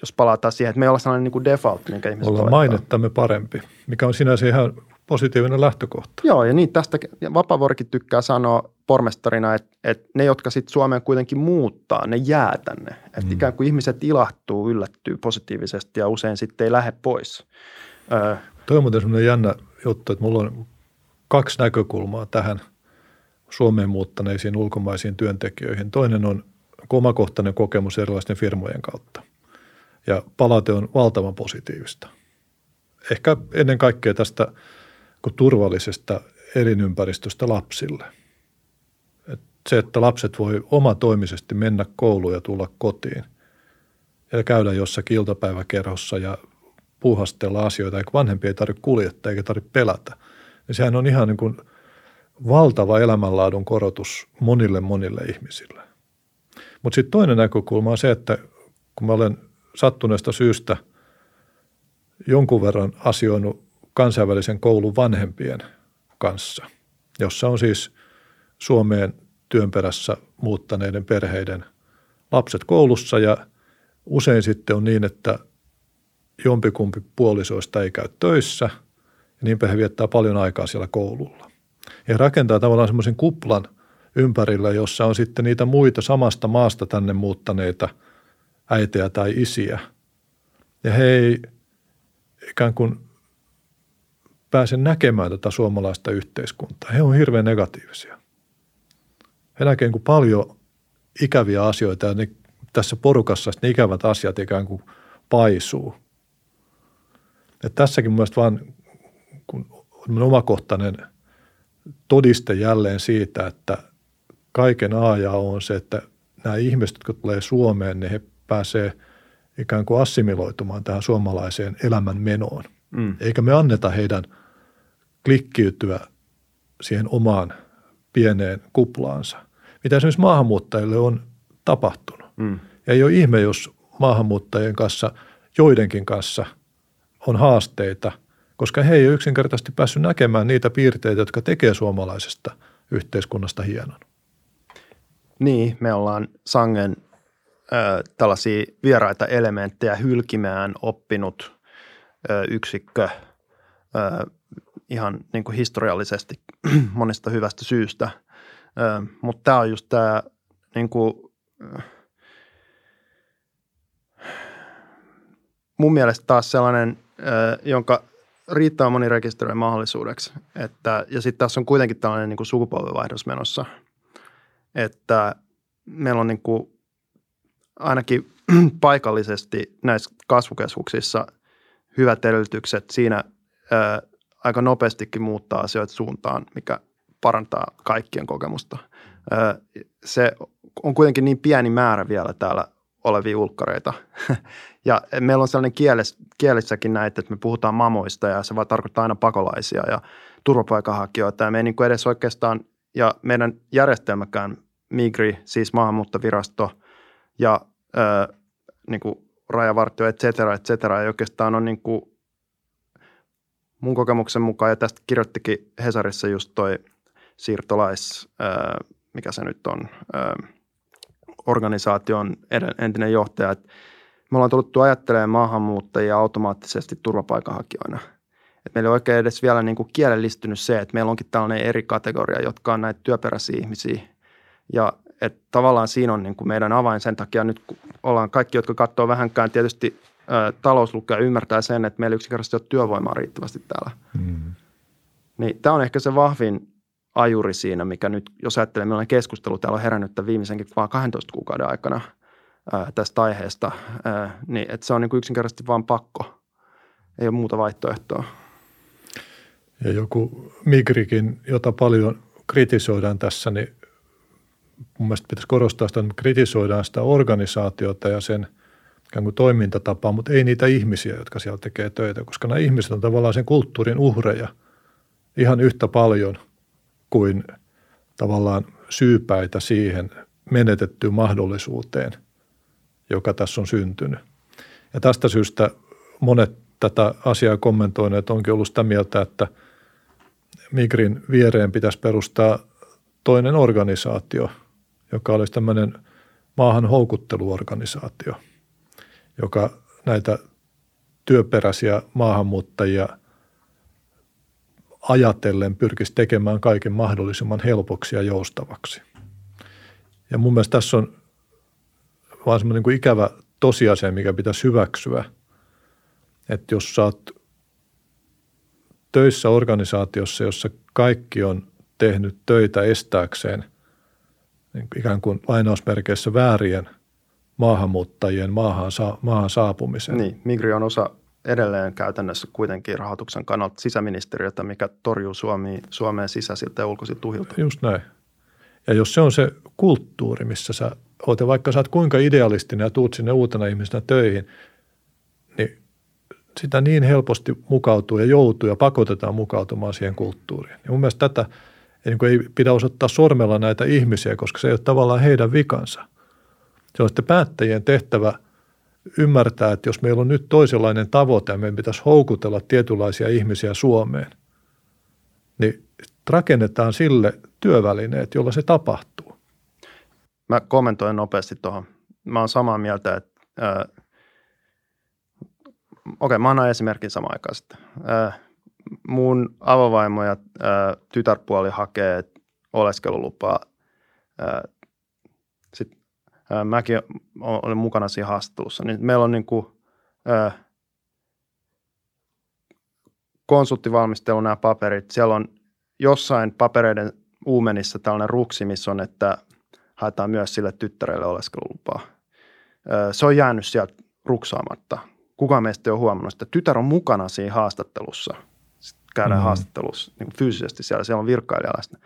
jos palataan siihen, että me ei olla sellainen niin kuin default, minkä ihmiset Ollaan mainettamme parempi, mikä on sinänsä ihan positiivinen lähtökohta. Joo, ja niin tästä Vapavuorikin tykkää sanoa pormestarina, että, että ne, jotka sitten Suomeen kuitenkin muuttaa, ne jää tänne. Että mm. ikään kuin ihmiset ilahtuu, yllättyy positiivisesti ja usein sitten ei lähde pois. Öö. Toi on muuten sellainen jännä juttu, että mulla on kaksi näkökulmaa tähän – Suomeen muuttaneisiin ulkomaisiin työntekijöihin. Toinen on omakohtainen kokemus erilaisten firmojen kautta. Ja palaute on valtavan positiivista. Ehkä ennen kaikkea tästä turvallisesta elinympäristöstä lapsille. Et se, että lapset voi omatoimisesti mennä kouluun ja tulla kotiin ja käydä jossakin iltapäiväkerhossa ja puuhastella asioita, eikä vanhempi ei tarvitse kuljettaa eikä tarvitse pelätä. Ja sehän on ihan niin kuin – valtava elämänlaadun korotus monille monille ihmisille. Mutta sitten toinen näkökulma on se, että kun mä olen sattuneesta syystä jonkun verran asioinut kansainvälisen koulun vanhempien kanssa, jossa on siis Suomeen työn perässä muuttaneiden perheiden lapset koulussa ja usein sitten on niin, että jompikumpi puolisoista ei käy töissä ja niinpä he viettää paljon aikaa siellä koululla ja rakentaa tavallaan semmoisen kuplan ympärillä, jossa on sitten niitä muita samasta maasta tänne muuttaneita äitejä tai isiä. Ja he ei ikään kuin pääse näkemään tätä suomalaista yhteiskuntaa. He on hirveän negatiivisia. He näkevät niin kuin paljon ikäviä asioita ja ne, tässä porukassa ne ikävät asiat ikään kuin paisuu. Ja tässäkin mielestäni vaan kun omakohtainen – todiste jälleen siitä, että kaiken A ja O on se, että nämä ihmiset, jotka tulee Suomeen, niin he pääsee ikään kuin assimiloitumaan tähän suomalaiseen elämän menoon. Mm. Eikä me anneta heidän klikkiytyä siihen omaan pieneen kuplaansa. Mitä esimerkiksi maahanmuuttajille on tapahtunut. Mm. Ja ei ole ihme, jos maahanmuuttajien kanssa, joidenkin kanssa on haasteita – koska he ei ole yksinkertaisesti päässyt näkemään niitä piirteitä, jotka tekee suomalaisesta yhteiskunnasta hienon. Niin, me ollaan sangen ö, tällaisia vieraita elementtejä hylkimään oppinut ö, yksikkö ö, ihan niin kuin historiallisesti [clears throat] monesta hyvästä syystä. Mutta tämä on just tämä niin kuin, mun mielestä taas sellainen, jonka riittää moni rekisteröi mahdollisuudeksi. Että, ja sitten tässä on kuitenkin tällainen niin sukupolvenvaihdos menossa, että meillä on niin kuin ainakin [clears throat] paikallisesti näissä kasvukeskuksissa hyvät edellytykset siinä aika nopeastikin muuttaa asioita suuntaan, mikä parantaa kaikkien kokemusta. Se on kuitenkin niin pieni määrä vielä täällä olevia ulkkareita. [laughs] ja meillä on sellainen kieles, kielessäkin näitä, että me puhutaan mamoista ja se vaan tarkoittaa aina pakolaisia ja turvapaikanhakijoita. Ja me ei niin kuin edes oikeastaan, ja meidän järjestelmäkään, Migri, siis maahanmuuttovirasto ja ö, niin kuin rajavartio, et cetera, et cetera, ei oikeastaan ole niin kuin mun kokemuksen mukaan, ja tästä kirjoittikin Hesarissa just toi siirtolais, mikä se nyt on, organisaation entinen johtaja, että me ollaan tullut ajattelemaan maahanmuuttajia automaattisesti turvapaikanhakijoina. Et meillä ei oikein edes vielä niin kuin kielellistynyt se, että meillä onkin tällainen eri kategoria, jotka on näitä työperäisiä ihmisiä. Ja että tavallaan siinä on niin kuin meidän avain sen takia nyt, kun ollaan kaikki, jotka katsoo vähänkään tietysti ä, talouslukea, ymmärtää sen, että meillä yksinkertaisesti ole työvoimaa riittävästi täällä. Mm. Niin tämä on ehkä se vahvin ajuri siinä, mikä nyt, jos ajattelee, millainen keskustelu täällä on herännyt tämän viimeisenkin vaan 12 kuukauden aikana ää, tästä aiheesta, ää, niin että se on niin kuin yksinkertaisesti vain pakko. Ei ole muuta vaihtoehtoa. Ja joku Migrikin, jota paljon kritisoidaan tässä, niin mun mielestä pitäisi korostaa sitä, että me kritisoidaan sitä organisaatiota ja sen ikään kuin toimintatapaa, mutta ei niitä ihmisiä, jotka siellä tekee töitä, koska nämä ihmiset on tavallaan sen kulttuurin uhreja ihan yhtä paljon kuin tavallaan syypäitä siihen menetettyyn mahdollisuuteen, joka tässä on syntynyt. Ja tästä syystä monet tätä asiaa kommentoineet onkin ollut sitä mieltä, että Migrin viereen pitäisi perustaa toinen organisaatio, joka olisi tämmöinen maahan houkutteluorganisaatio, joka näitä työperäisiä maahanmuuttajia ajatellen pyrkisi tekemään kaiken mahdollisimman helpoksi ja joustavaksi. Ja mun mielestä tässä on vaan semmoinen niin ikävä tosiasia, mikä pitäisi hyväksyä, että jos sä oot töissä organisaatiossa, jossa kaikki on tehnyt töitä estääkseen niin ikään kuin lainausmerkeissä väärien maahanmuuttajien maahan, sa- maahan saapumisen. Niin, Migri on osa edelleen käytännössä kuitenkin rahoituksen kannalta sisäministeriötä, mikä torjuu Suomi, Suomeen sisäisiltä ja ulkoisilta tuhilta. Just näin. Ja jos se on se kulttuuri, missä sä oot, ja vaikka sä oot kuinka idealistinen ja tuut sinne uutena ihmisenä töihin, niin sitä niin helposti mukautuu ja joutuu ja pakotetaan mukautumaan siihen kulttuuriin. Ja mun mielestä tätä ei, niin ei pidä osoittaa sormella näitä ihmisiä, koska se ei ole tavallaan heidän vikansa. Se on sitten päättäjien tehtävä ymmärtää, että jos meillä on nyt toisenlainen tavoite ja meidän pitäisi houkutella tietynlaisia ihmisiä Suomeen, niin rakennetaan sille työvälineet, jolla se tapahtuu. Mä kommentoin nopeasti tuohon. Mä oon samaa mieltä, että äh, okei, okay, mä annan esimerkin samaan aikaan sitten. Äh, mun avovaimo ja äh, tytärpuoli hakee oleskelulupaa. Äh, mäkin olen mukana siinä haastattelussa. Niin meillä on niin kuin, äh, konsulttivalmistelu nämä paperit. Siellä on jossain papereiden uumenissa tällainen ruksi, missä on, että haetaan myös sille tyttärelle oleskelulupaa. Se on jäänyt sieltä ruksaamatta. Kukaan meistä ei ole huomannut, että tytär on mukana siinä haastattelussa. Sitten käydään mm. haastattelussa niin fyysisesti siellä, siellä on virkailija läsnä.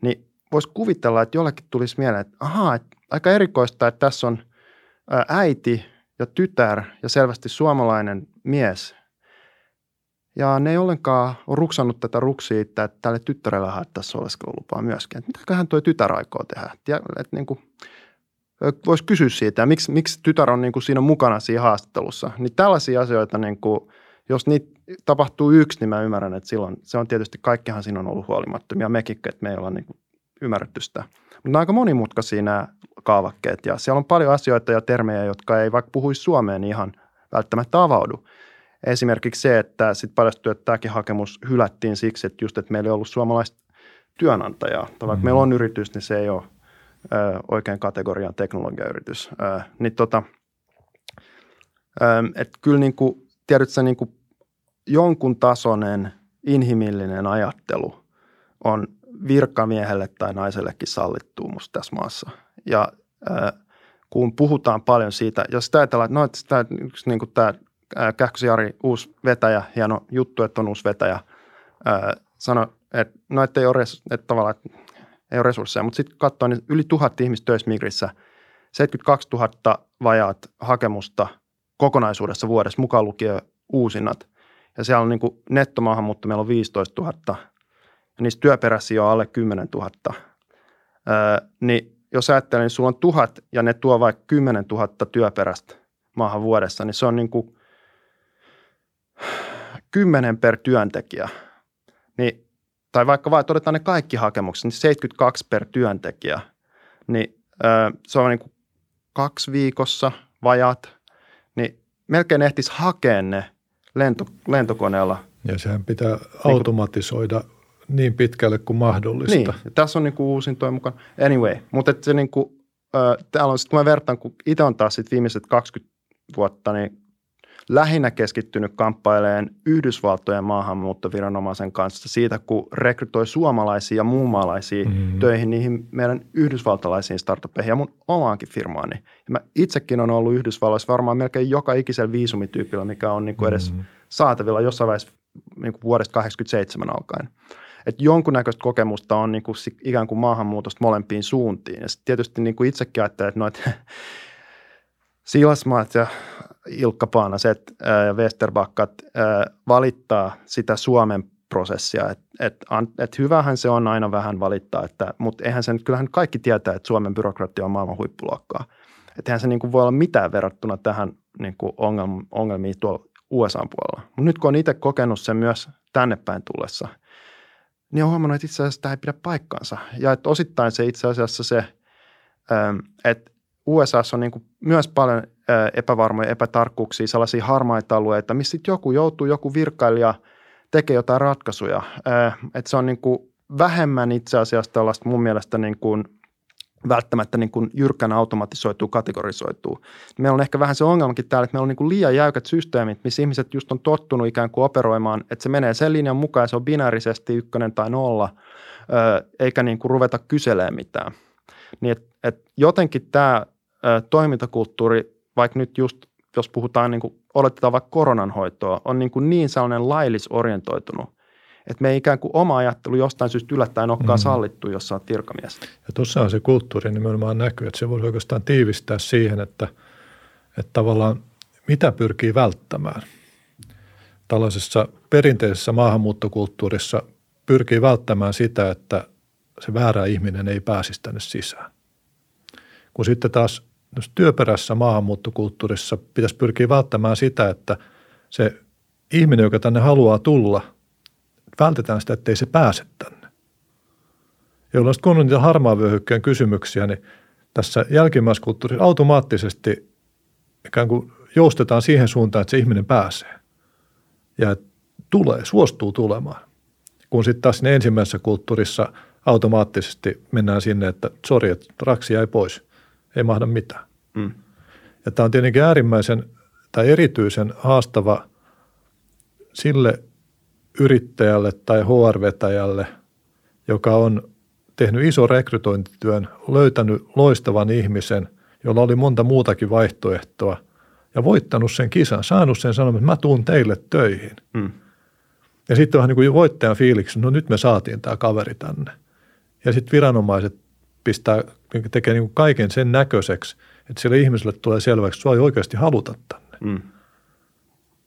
Niin voisi kuvitella, että jollekin tulisi mieleen, että ahaa, että aika erikoista, että tässä on äiti ja tytär ja selvästi suomalainen mies ja ne ei ollenkaan ole ruksannut tätä ruksia, että tälle tyttärelle haettaisiin oleskelulupaa myöskin. Mitäköhän tuo tytär aikoo tehdä? Niin voisi kysyä siitä, miksi, miksi tytär on niin kuin siinä mukana siinä haastattelussa. Niin tällaisia asioita, niin kuin, jos niitä tapahtuu yksi, niin mä ymmärrän, että silloin se on tietysti, kaikkihan siinä on ollut huolimattomia. Mekin, että me ei olla niin kuin ymmärretty sitä. Mutta aika monimutkaisia nämä kaavakkeet ja siellä on paljon asioita ja termejä, jotka ei vaikka puhuisi suomeen niin ihan välttämättä avaudu. Esimerkiksi se, että sitten paljastui, että tämäkin hakemus hylättiin siksi, että just, että meillä ei ollut suomalaista työnantajaa. Tai vaikka mm. meillä on yritys, niin se ei ole ö, oikein kategorian teknologiayritys. Ö, niin tota, että kyllä niin kuin, tiedätkö, niin kuin jonkun tasoinen inhimillinen ajattelu on virkamiehelle tai naisellekin sallittuu musta tässä maassa. Ja ö, kun puhutaan paljon siitä, jos sitä ajatellaan, että no, että sitä, niin kuin tämä Kähkösi Jari, uusi vetäjä, hieno juttu, että on uusi vetäjä, sanoi, että no, että ei ole, res, että tavallaan, että ei ole resursseja, mutta sitten katsoin, niin yli tuhat ihmistä töissä Migrissä, 72 000 vajaat hakemusta kokonaisuudessa vuodessa, mukaan lukien uusinnat. Ja siellä on niin kuin nettomaahanmuutto, meillä on 15 000, ja niistä työperäisiä on alle 10 000. Öö, niin jos ajattelee, niin sulla on tuhat ja ne tuo vaikka 10 000 työperäistä maahan vuodessa, niin se on niin kuin 10 per työntekijä, niin, tai vaikka vaan todetaan ne kaikki hakemukset, niin 72 per työntekijä, niin ö, se on niin kuin kaksi viikossa vajat, niin melkein ehtisi hakea ne lento, lentokoneella. Ja sehän pitää automatisoida niin, niin pitkälle kuin mahdollista. Niin, tässä on niin kuin uusintoja mukaan. Anyway, mutta se niin kuin, ö, täällä on sitten, kun mä vertaan, kun itse on taas sit viimeiset 20 vuotta, niin lähinnä keskittynyt kamppaileen Yhdysvaltojen maahanmuuttoviranomaisen kanssa siitä, kun rekrytoi suomalaisia ja muunmaalaisia mm-hmm. töihin niihin meidän yhdysvaltalaisiin startupeihin ja mun omaankin firmaani. Ja mä itsekin on ollut Yhdysvalloissa varmaan melkein joka ikisellä viisumityypillä, mikä on niin kuin edes mm-hmm. saatavilla jossain vaiheessa niin kuin vuodesta 1987 alkaen. Että jonkunnäköistä kokemusta on niin kuin ikään kuin maahanmuutosta molempiin suuntiin. Ja tietysti niin kuin itsekin ajattelen, että no, että [laughs] Silasmaat ja Ilkka Paanaset ja Westerbakkat valittaa sitä Suomen prosessia. Että et, et hyvähän se on aina vähän valittaa, että, mutta eihän sen, kyllähän kaikki tietää, että Suomen byrokratia on maailman huippuluokkaa. Että eihän se niin kuin voi olla mitään verrattuna tähän niin kuin ongelm, ongelmiin tuolla USA-puolella. Mutta nyt kun on itse kokenut sen myös tänne päin tullessa, niin on huomannut, että itse asiassa tämä ei pidä paikkaansa. Ja että osittain se itse asiassa se, että USA on niin myös paljon epävarmoja epätarkkuuksia, sellaisia harmaita alueita, missä sitten joku joutuu, joku virkailija tekee jotain ratkaisuja. Että se on niin vähemmän itse asiassa tällaista mun mielestä niin kuin välttämättä niin kuin jyrkkänä automatisoituu, kategorisoituu. Meillä on ehkä vähän se ongelmakin täällä, että meillä on niin kuin liian jäykät systeemit, missä ihmiset just on tottunut ikään kuin operoimaan, että se menee sen linjan mukaan ja se on binäärisesti ykkönen tai nolla, eikä niin kuin ruveta kyselemään mitään. Niin et, et jotenkin tämä toimintakulttuuri, vaikka nyt just jos puhutaan, niin kuin, oletetaan vaikka koronanhoitoa, on niin, kuin niin sellainen laillisorientoitunut, että me ei ikään kuin oma ajattelu jostain syystä yllättäen olekaan mm. sallittu, jos olet virkamies. Ja tuossa on se kulttuuri nimenomaan näkyy, että se voi oikeastaan tiivistää siihen, että, että tavallaan mitä pyrkii välttämään. Tällaisessa perinteisessä maahanmuuttokulttuurissa pyrkii välttämään sitä, että se väärä ihminen ei pääsisi tänne sisään. Kun sitten taas työperäisessä maahanmuuttokulttuurissa pitäisi pyrkiä välttämään sitä, että se ihminen, joka tänne haluaa tulla, vältetään sitä, ettei se pääse tänne. Jolloin kun on niitä harmaa vyöhykkeen kysymyksiä, niin tässä jälkimmäiskulttuurissa automaattisesti ikään kuin joustetaan siihen suuntaan, että se ihminen pääsee ja tulee, suostuu tulemaan. Kun sitten taas ensimmäisessä kulttuurissa automaattisesti mennään sinne, että sori, että raksi jäi pois – ei mahda mitään. Mm. Ja tämä on tietenkin äärimmäisen tai erityisen haastava sille yrittäjälle tai HR-vetäjälle, joka on tehnyt iso rekrytointityön, löytänyt loistavan ihmisen, jolla oli monta muutakin vaihtoehtoa ja voittanut sen kisan, saanut sen sanomaan, että mä tuun teille töihin. Mm. Ja sitten vähän niin kuin voittajan fiiliksi, no nyt me saatiin tämä kaveri tänne. Ja sitten viranomaiset pistää, tekee niin kuin kaiken sen näköiseksi, että sille ihmiselle tulee selväksi, että sua ei oikeasti haluta tänne. Mm.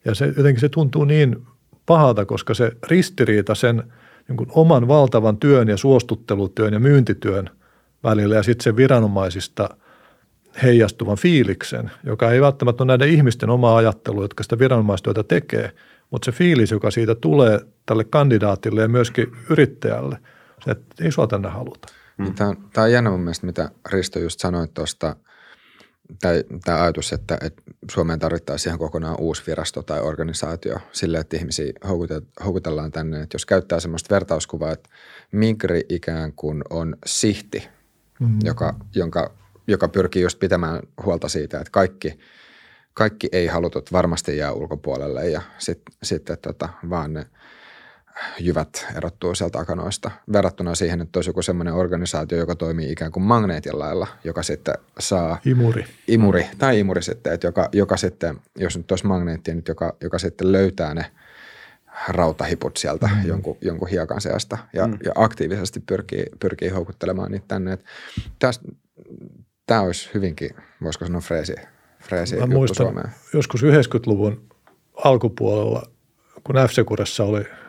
Ja se, jotenkin se tuntuu niin pahalta, koska se ristiriita sen niin oman valtavan työn ja suostuttelutyön ja myyntityön välillä ja sitten sen viranomaisista heijastuvan fiiliksen, joka ei välttämättä ole näiden ihmisten oma ajattelu, jotka sitä viranomaistyötä tekee, mutta se fiilis, joka siitä tulee tälle kandidaatille ja myöskin yrittäjälle, se, että ei sua tänne haluta. Tämä, on, tämä on jännä mun mielestä, mitä Risto just sanoi tuosta, tämä ajatus, että, että Suomeen tarvittaisiin ihan kokonaan uusi virasto tai organisaatio sille, että ihmisiä houkutellaan tänne. Että jos käyttää sellaista vertauskuvaa, että migri ikään kuin on sihti, mm-hmm. joka, jonka, joka pyrkii just pitämään huolta siitä, että kaikki, kaikki ei halutut varmasti jää ulkopuolelle ja sitten sit, tota, vaan ne – jyvät erottuu sieltä akanoista verrattuna siihen, että olisi joku semmoinen organisaatio, joka toimii ikään kuin magneetin lailla, joka sitten saa... Imuri. Imuri, tai imuri sitten, että joka, joka sitten, jos nyt olisi magneetti, niin joka, joka sitten löytää ne rautahiput sieltä mm. jonkun, jonkun hiekan seasta ja, mm. ja aktiivisesti pyrkii, pyrkii houkuttelemaan niitä tänne. Tämä olisi hyvinkin, voisiko sanoa freesi, freesi Mä muistan Suomeen. joskus 90-luvun alkupuolella, kun f oli –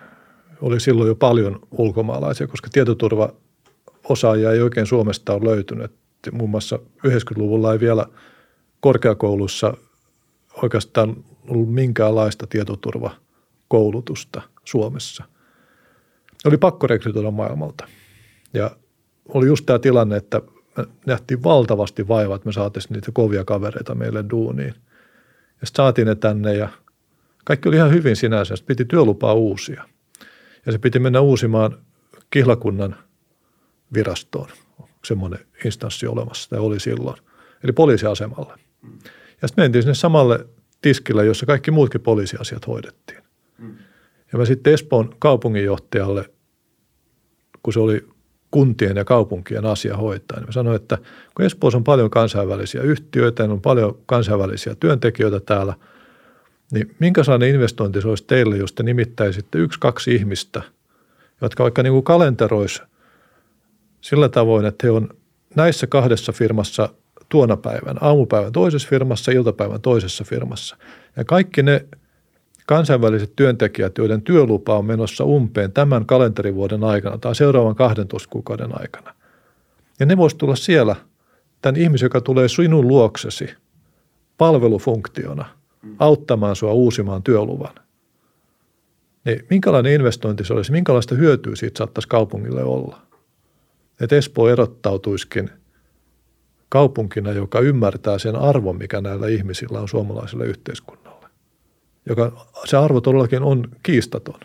oli silloin jo paljon ulkomaalaisia, koska tietoturvaosaajia ei oikein Suomesta ole löytynyt. Muun muassa 90-luvulla ei vielä korkeakoulussa oikeastaan ollut minkäänlaista tietoturvakoulutusta Suomessa. Oli pakko rekrytoida maailmalta. Ja oli just tämä tilanne, että me nähtiin valtavasti vaivaa, että me saataisiin niitä kovia kavereita meille duuniin. Ja sitten saatiin ne tänne ja kaikki oli ihan hyvin sinänsä. Sitten piti työlupaa uusia – ja se piti mennä uusimaan kihlakunnan virastoon. Semmoinen instanssi olemassa, tai oli silloin. Eli poliisiasemalle. Ja sitten mentiin sinne samalle tiskille, jossa kaikki muutkin poliisiasiat hoidettiin. Ja mä sitten Espoon kaupunginjohtajalle, kun se oli kuntien ja kaupunkien asia hoitaa, niin mä sanoin, että kun Espoossa on paljon kansainvälisiä yhtiöitä, on paljon kansainvälisiä työntekijöitä täällä – niin minkälainen investointi se olisi teille, jos te nimittäisitte yksi, kaksi ihmistä, jotka vaikka niin kuin kalenteroisi sillä tavoin, että he on näissä kahdessa firmassa tuona päivänä, aamupäivän toisessa firmassa, iltapäivän toisessa firmassa. Ja kaikki ne kansainväliset työntekijät, joiden työlupa on menossa umpeen tämän kalenterivuoden aikana tai seuraavan 12 kuukauden aikana. Ja ne voisi tulla siellä tämän ihmisen, joka tulee sinun luoksesi palvelufunktiona auttamaan sinua uusimaan työluvan. Niin minkälainen investointi se olisi, minkälaista hyötyä siitä saattaisi kaupungille olla? Että Espoo erottautuisikin kaupunkina, joka ymmärtää sen arvon, mikä näillä ihmisillä on suomalaiselle yhteiskunnalle. Joka, se arvo todellakin on kiistaton.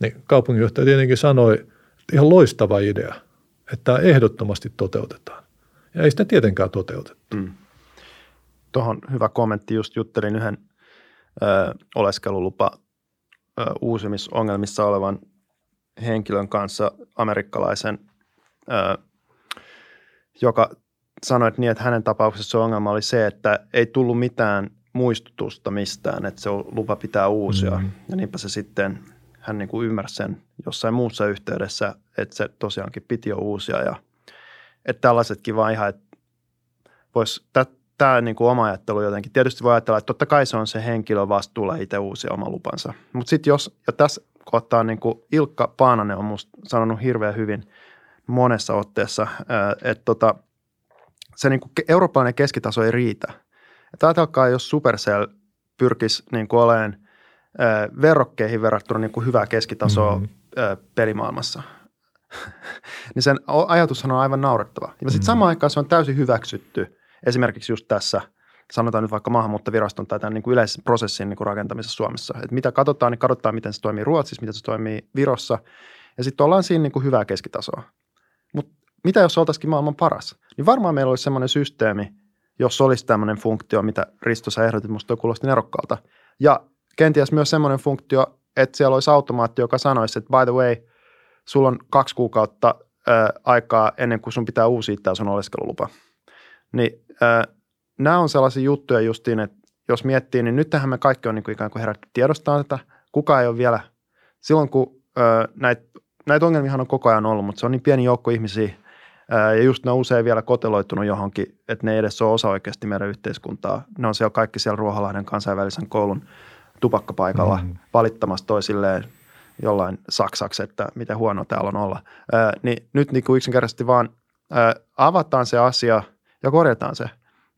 Niin kaupunginjohtaja tietenkin sanoi, että ihan loistava idea, että tämä ehdottomasti toteutetaan. Ja ei sitä tietenkään toteutettu. Mm. Tuohon hyvä kommentti. Just juttelin yhden ö, oleskelulupa ö, uusimisongelmissa olevan henkilön kanssa, amerikkalaisen, ö, joka sanoi, että, niin, että hänen tapauksessa ongelma oli se, että ei tullut mitään muistutusta mistään, että se lupa pitää uusia. Mm-hmm. Ja niinpä se sitten, hän niin kuin ymmärsi sen jossain muussa yhteydessä, että se tosiaankin piti jo uusia. Ja, että tällaisetkin vaan ihan, että voisi, tämä niin kuin oma ajattelu jotenkin. Tietysti voi ajatella, että totta kai se on se henkilö vastuulla itse uusia oma lupansa. Mutta sitten jos, ja tässä kohtaa niin kuin Ilkka Paananen on musta sanonut hirveän hyvin monessa otteessa, että tota, se niin kuin eurooppalainen keskitaso ei riitä. Että ajatelkaa, jos Supercell pyrkisi niin kuin olemaan verrokkeihin verrattuna niin kuin hyvää keskitasoa mm-hmm. pelimaailmassa, [laughs] niin sen ajatushan on aivan naurettava. Ja sitten mm-hmm. samaan aikaan se on täysin hyväksytty – esimerkiksi just tässä, sanotaan nyt vaikka maahanmuuttoviraston tai tämän niin kuin yleisen prosessin niin kuin rakentamisessa Suomessa. Että mitä katsotaan, niin katsotaan, miten se toimii Ruotsissa, miten se toimii Virossa. Ja sitten ollaan siinä niin kuin hyvää keskitasoa. Mutta mitä jos oltaisikin maailman paras? Niin varmaan meillä olisi semmoinen systeemi, jos olisi tämmöinen funktio, mitä Risto sä ehdotit, musta kuulosti nerokkaalta. Ja kenties myös semmoinen funktio, että siellä olisi automaatti, joka sanoisi, että by the way, sulla on kaksi kuukautta ää, aikaa ennen kuin sun pitää uusia tämä sun oleskelulupa. Niin äh, nämä on sellaisia juttuja justiin, että jos miettii, niin nythän me kaikki on niin kuin ikään kuin herätty tiedostaa tätä. Kuka ei ole vielä, silloin kun äh, näitä näit ongelmia on koko ajan ollut, mutta se on niin pieni joukko ihmisiä, äh, ja just ne on usein vielä koteloitunut johonkin, että ne ei edes ole osa oikeasti meidän yhteiskuntaa. Ne on siellä kaikki siellä Ruoholahden kansainvälisen koulun tupakkapaikalla mm. valittamassa toisilleen jollain saksaksi, että miten huono täällä on olla. Ää, niin nyt niin kuin yksinkertaisesti vaan ää, avataan se asia – ja korjataan se.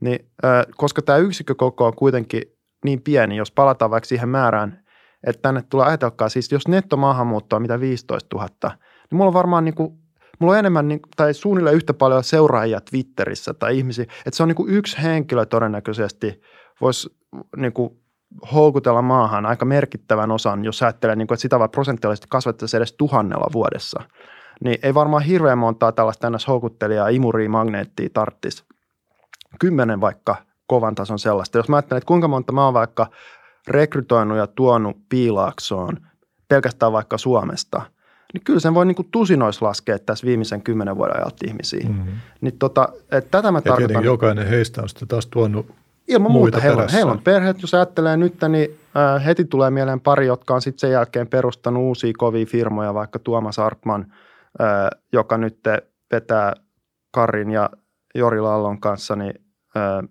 Niin, koska tämä yksikkökoko on kuitenkin niin pieni, jos palataan vaikka siihen määrään, että tänne tulee, ajatelkaa siis, jos nettomaahanmuutto on mitä 15 000, niin mulla on varmaan niin kuin, mulla on enemmän niin, tai suunnilleen yhtä paljon seuraajia Twitterissä tai ihmisiä, että se on niin kuin yksi henkilö todennäköisesti voisi niin kuin houkutella maahan aika merkittävän osan, jos ajattelee, niin kuin, että sitä vaan prosentuaalisesti kasvattaisiin edes tuhannella vuodessa. Niin ei varmaan hirveän montaa tällaista ns. houkuttelijaa, imuria, magneettia tarttisi kymmenen vaikka kovan tason sellaista. Jos mä ajattelen, että kuinka monta mä oon vaikka rekrytoinut ja tuonut piilaaksoon pelkästään vaikka Suomesta, niin kyllä sen voi niin tusinois laskea tässä viimeisen kymmenen vuoden ajalta ihmisiä. Mm-hmm. Niin tota, että tätä mä ja tarkoitan. jokainen heistä on sitten taas tuonut Ilman muuta. Heillä on, heillä on perheet, jos ajattelee nyt, niin äh, heti tulee mieleen pari, jotka on sitten sen jälkeen perustanut uusia kovia firmoja, vaikka Tuomas Artman, äh, joka nyt vetää Karin ja Jori Lallon kanssa niin, ö,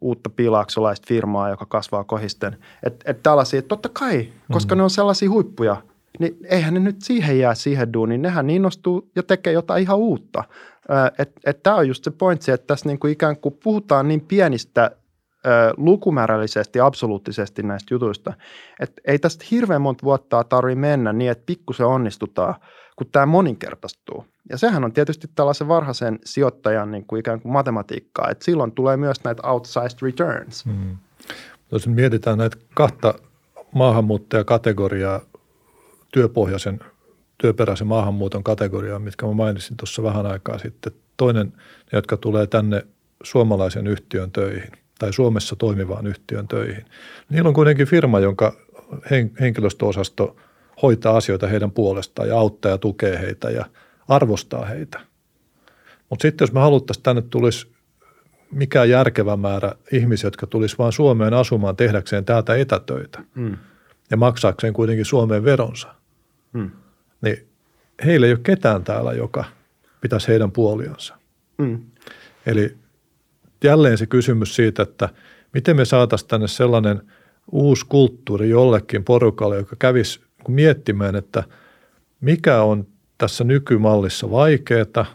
uutta piilaaksolaista firmaa, joka kasvaa kohisten. Että et tällaisia, totta kai, koska mm. ne on sellaisia huippuja, niin eihän ne nyt siihen jää siihen duuniin. Nehän innostuu ja tekee jotain ihan uutta. Että et tämä on just se pointsi, että tässä niinku ikään kuin puhutaan niin pienistä lukumäärällisesti, absoluuttisesti näistä jutuista, että ei tästä hirveän monta vuotta tarvitse mennä niin, että pikkusen onnistutaan, kun tämä moninkertaistuu. Ja sehän on tietysti tällaisen varhaisen sijoittajan niin kuin ikään kuin matematiikkaa, että silloin tulee myös näitä outsized returns. Mm. Jos mietitään näitä kahta maahanmuuttajakategoriaa, työpohjaisen, työperäisen maahanmuuton kategoriaa, mitkä mä mainitsin tuossa vähän aikaa sitten. Toinen, ne, jotka tulee tänne suomalaisen yhtiön töihin tai Suomessa toimivaan yhtiön töihin. Niillä on kuitenkin firma, jonka henkilöstöosasto hoitaa asioita heidän puolestaan ja auttaa ja tukee heitä ja – arvostaa heitä. Mutta sitten jos me haluttaisiin tänne tulisi mikään järkevä määrä ihmisiä, jotka tulisi vain Suomeen asumaan tehdäkseen täältä etätöitä mm. ja maksaakseen kuitenkin Suomeen veronsa, mm. niin heillä ei ole ketään täällä, joka pitäisi heidän puoliansa. Mm. Eli jälleen se kysymys siitä, että miten me saataisiin tänne sellainen uusi kulttuuri jollekin porukalle, joka kävisi miettimään, että mikä on tässä nykymallissa vaikeaa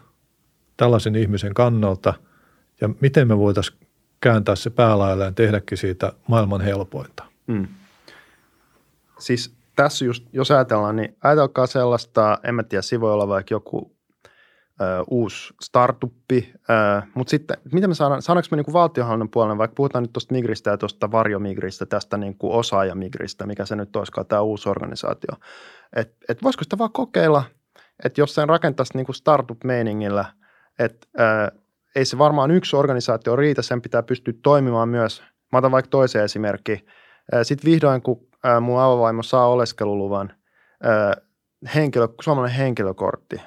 tällaisen ihmisen kannalta ja miten me voitaisiin kääntää se päälailleen ja tehdäkin siitä maailman helpointa. Mm. Siis tässä just, jos ajatellaan, niin ajatelkaa sellaista, en mä tiedä, se vaikka joku ö, uusi startuppi, mutta sitten miten me saadaan, saadaanko me niin valtiohallinnon puolella, vaikka puhutaan nyt tuosta migristä ja tuosta varjomigristä, tästä niin kuin osaajamigristä, mikä se nyt olisikaan tämä uusi organisaatio, että et voisiko sitä vaan kokeilla, että jos sen rakentaisi niin kuin startup-meiningillä, että ei se varmaan yksi organisaatio riitä, sen pitää pystyä toimimaan myös. Mä otan vaikka toisen esimerkki. Sitten vihdoin, kun mun avovaimo saa oleskeluluvan, henkilö, suomalainen henkilökortti,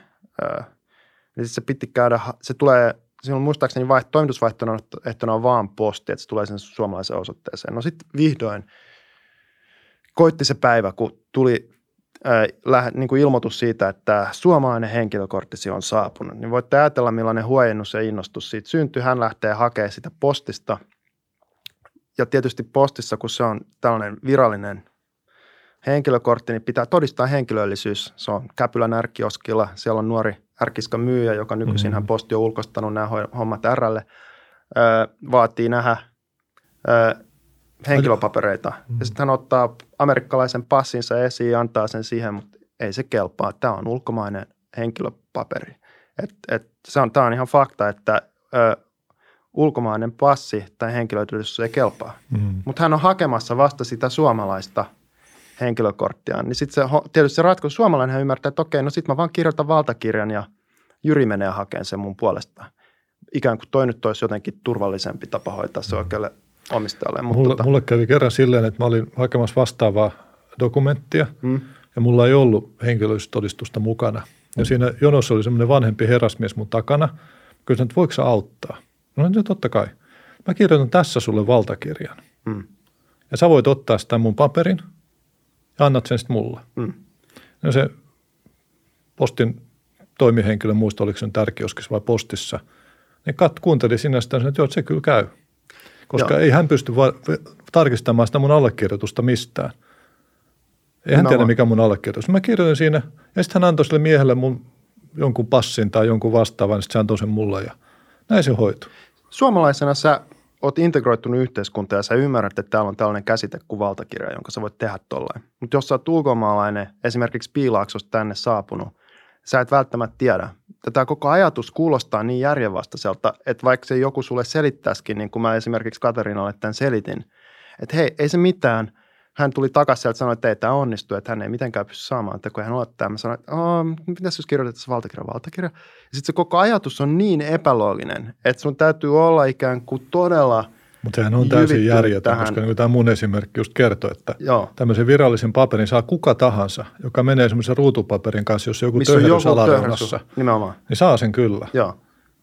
niin se piti käydä, se tulee, on muistaakseni vaiht, toimitusvaihtona on vaan posti, että se tulee sen suomalaisen osoitteeseen. No sitten vihdoin koitti se päivä, kun tuli äh, niin kuin ilmoitus siitä, että suomalainen henkilökorttisi on saapunut, niin voitte ajatella, millainen huojennus ja innostus siitä syntyy. Hän lähtee hakemaan sitä postista. Ja tietysti postissa, kun se on tällainen virallinen henkilökortti, niin pitää todistaa henkilöllisyys. Se on Käpylän ärkioskilla. Siellä on nuori ärkiska myyjä, joka nykyisin hän mm-hmm. posti on ulkostanut nämä hommat Rlle. vaatii nähdä henkilöpapereita. Mm. Ja sitten hän ottaa amerikkalaisen passinsa esiin ja antaa sen siihen, mutta ei se kelpaa. Tämä on ulkomainen henkilöpaperi. Et, et, se on, tämä on ihan fakta, että ö, ulkomainen passi tai henkilötodistus ei kelpaa. Mm. Mutta hän on hakemassa vasta sitä suomalaista henkilökorttia. Niin sitten se, tietysti se ratkaisu, suomalainen hän ymmärtää, että okei, no sitten mä vaan kirjoitan valtakirjan ja Jyri menee hakemaan sen mun puolesta. Ikään kuin toi nyt olisi jotenkin turvallisempi tapa hoitaa se oikealle omistajalle. Mutta mulle, tota... mulle kävi kerran silleen, että mä olin hakemassa vastaavaa dokumenttia mm. ja mulla ei ollut henkilöllisyystodistusta mukana. Ja mm. siinä jonossa oli semmoinen vanhempi herrasmies mun takana. Kysyin, että voiko sä auttaa? No niin, totta kai. Mä kirjoitan tässä sulle valtakirjan. Mm. Ja sä voit ottaa sitä mun paperin ja annat sen sitten mulle. Mm. No se postin toimihenkilö, muista oliko se tärkioskissa vai postissa, niin kat, kuunteli sinä sitä, että joo, että se kyllä käy koska Joo. ei hän pysty va- tarkistamaan sitä mun allekirjoitusta mistään. Ei hän no. tiedä, mikä mun allekirjoitus. Mä kirjoitin siinä ja sitten hän antoi sille miehelle mun jonkun passin tai jonkun vastaavan, sitten se antoi sen mulle ja näin se hoituu. Suomalaisena sä oot integroitunut yhteiskunta ja sä ymmärrät, että täällä on tällainen käsite kuin valtakirja, jonka sä voit tehdä tolleen. Mutta jos sä oot ulkomaalainen, esimerkiksi Piilaaksosta tänne saapunut, sä et välttämättä tiedä. Tämä koko ajatus kuulostaa niin järjenvastaiselta, että vaikka se joku sulle selittäisikin, niin kuin mä esimerkiksi Katarinalle tämän selitin, että hei, ei se mitään. Hän tuli takaisin sieltä ja sanoi, että ei tämä onnistu, että hän ei mitenkään pysty saamaan. Että kun hän aloittaa, mä sanoin, että mitä jos kirjoitettaisiin valtakirja, valtakirja. Ja sitten se koko ajatus on niin epälooginen, että sun täytyy olla ikään kuin todella – mutta sehän on täysin järjetön, tähän. koska niin tämä mun esimerkki just kertoo, että Joo. tämmöisen virallisen paperin saa kuka tahansa, joka menee semmoisen ruutupaperin kanssa, jos joku töhrys alareunassa, nimenomaan. niin saa sen kyllä. Joo,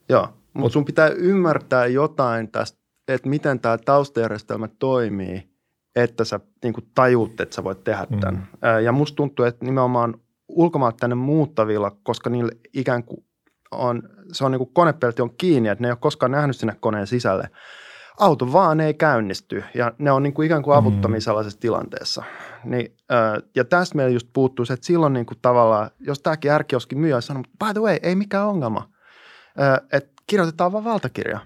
Joo. mutta Mut, sun pitää ymmärtää jotain tästä, että miten tämä taustajärjestelmä toimii, että sä niin kuin tajuut, että sä voit tehdä tämän. Mm. Ja musta tuntuu, että nimenomaan ulkomaat tänne muuttavilla, koska niillä ikään kuin on, se on niin kuin konepelti on kiinni, että ne ei ole koskaan nähnyt sinne koneen sisälle – auto vaan ei käynnisty ja ne on niin kuin ikään kuin avuttomia mm. sellaisessa tilanteessa. Niin, ja tästä meillä just puuttuu se, että silloin niin kuin tavallaan, jos tämäkin ärkioskin myyjä sanoo, by the way, ei mikään ongelma, että kirjoitetaan vaan valtakirja,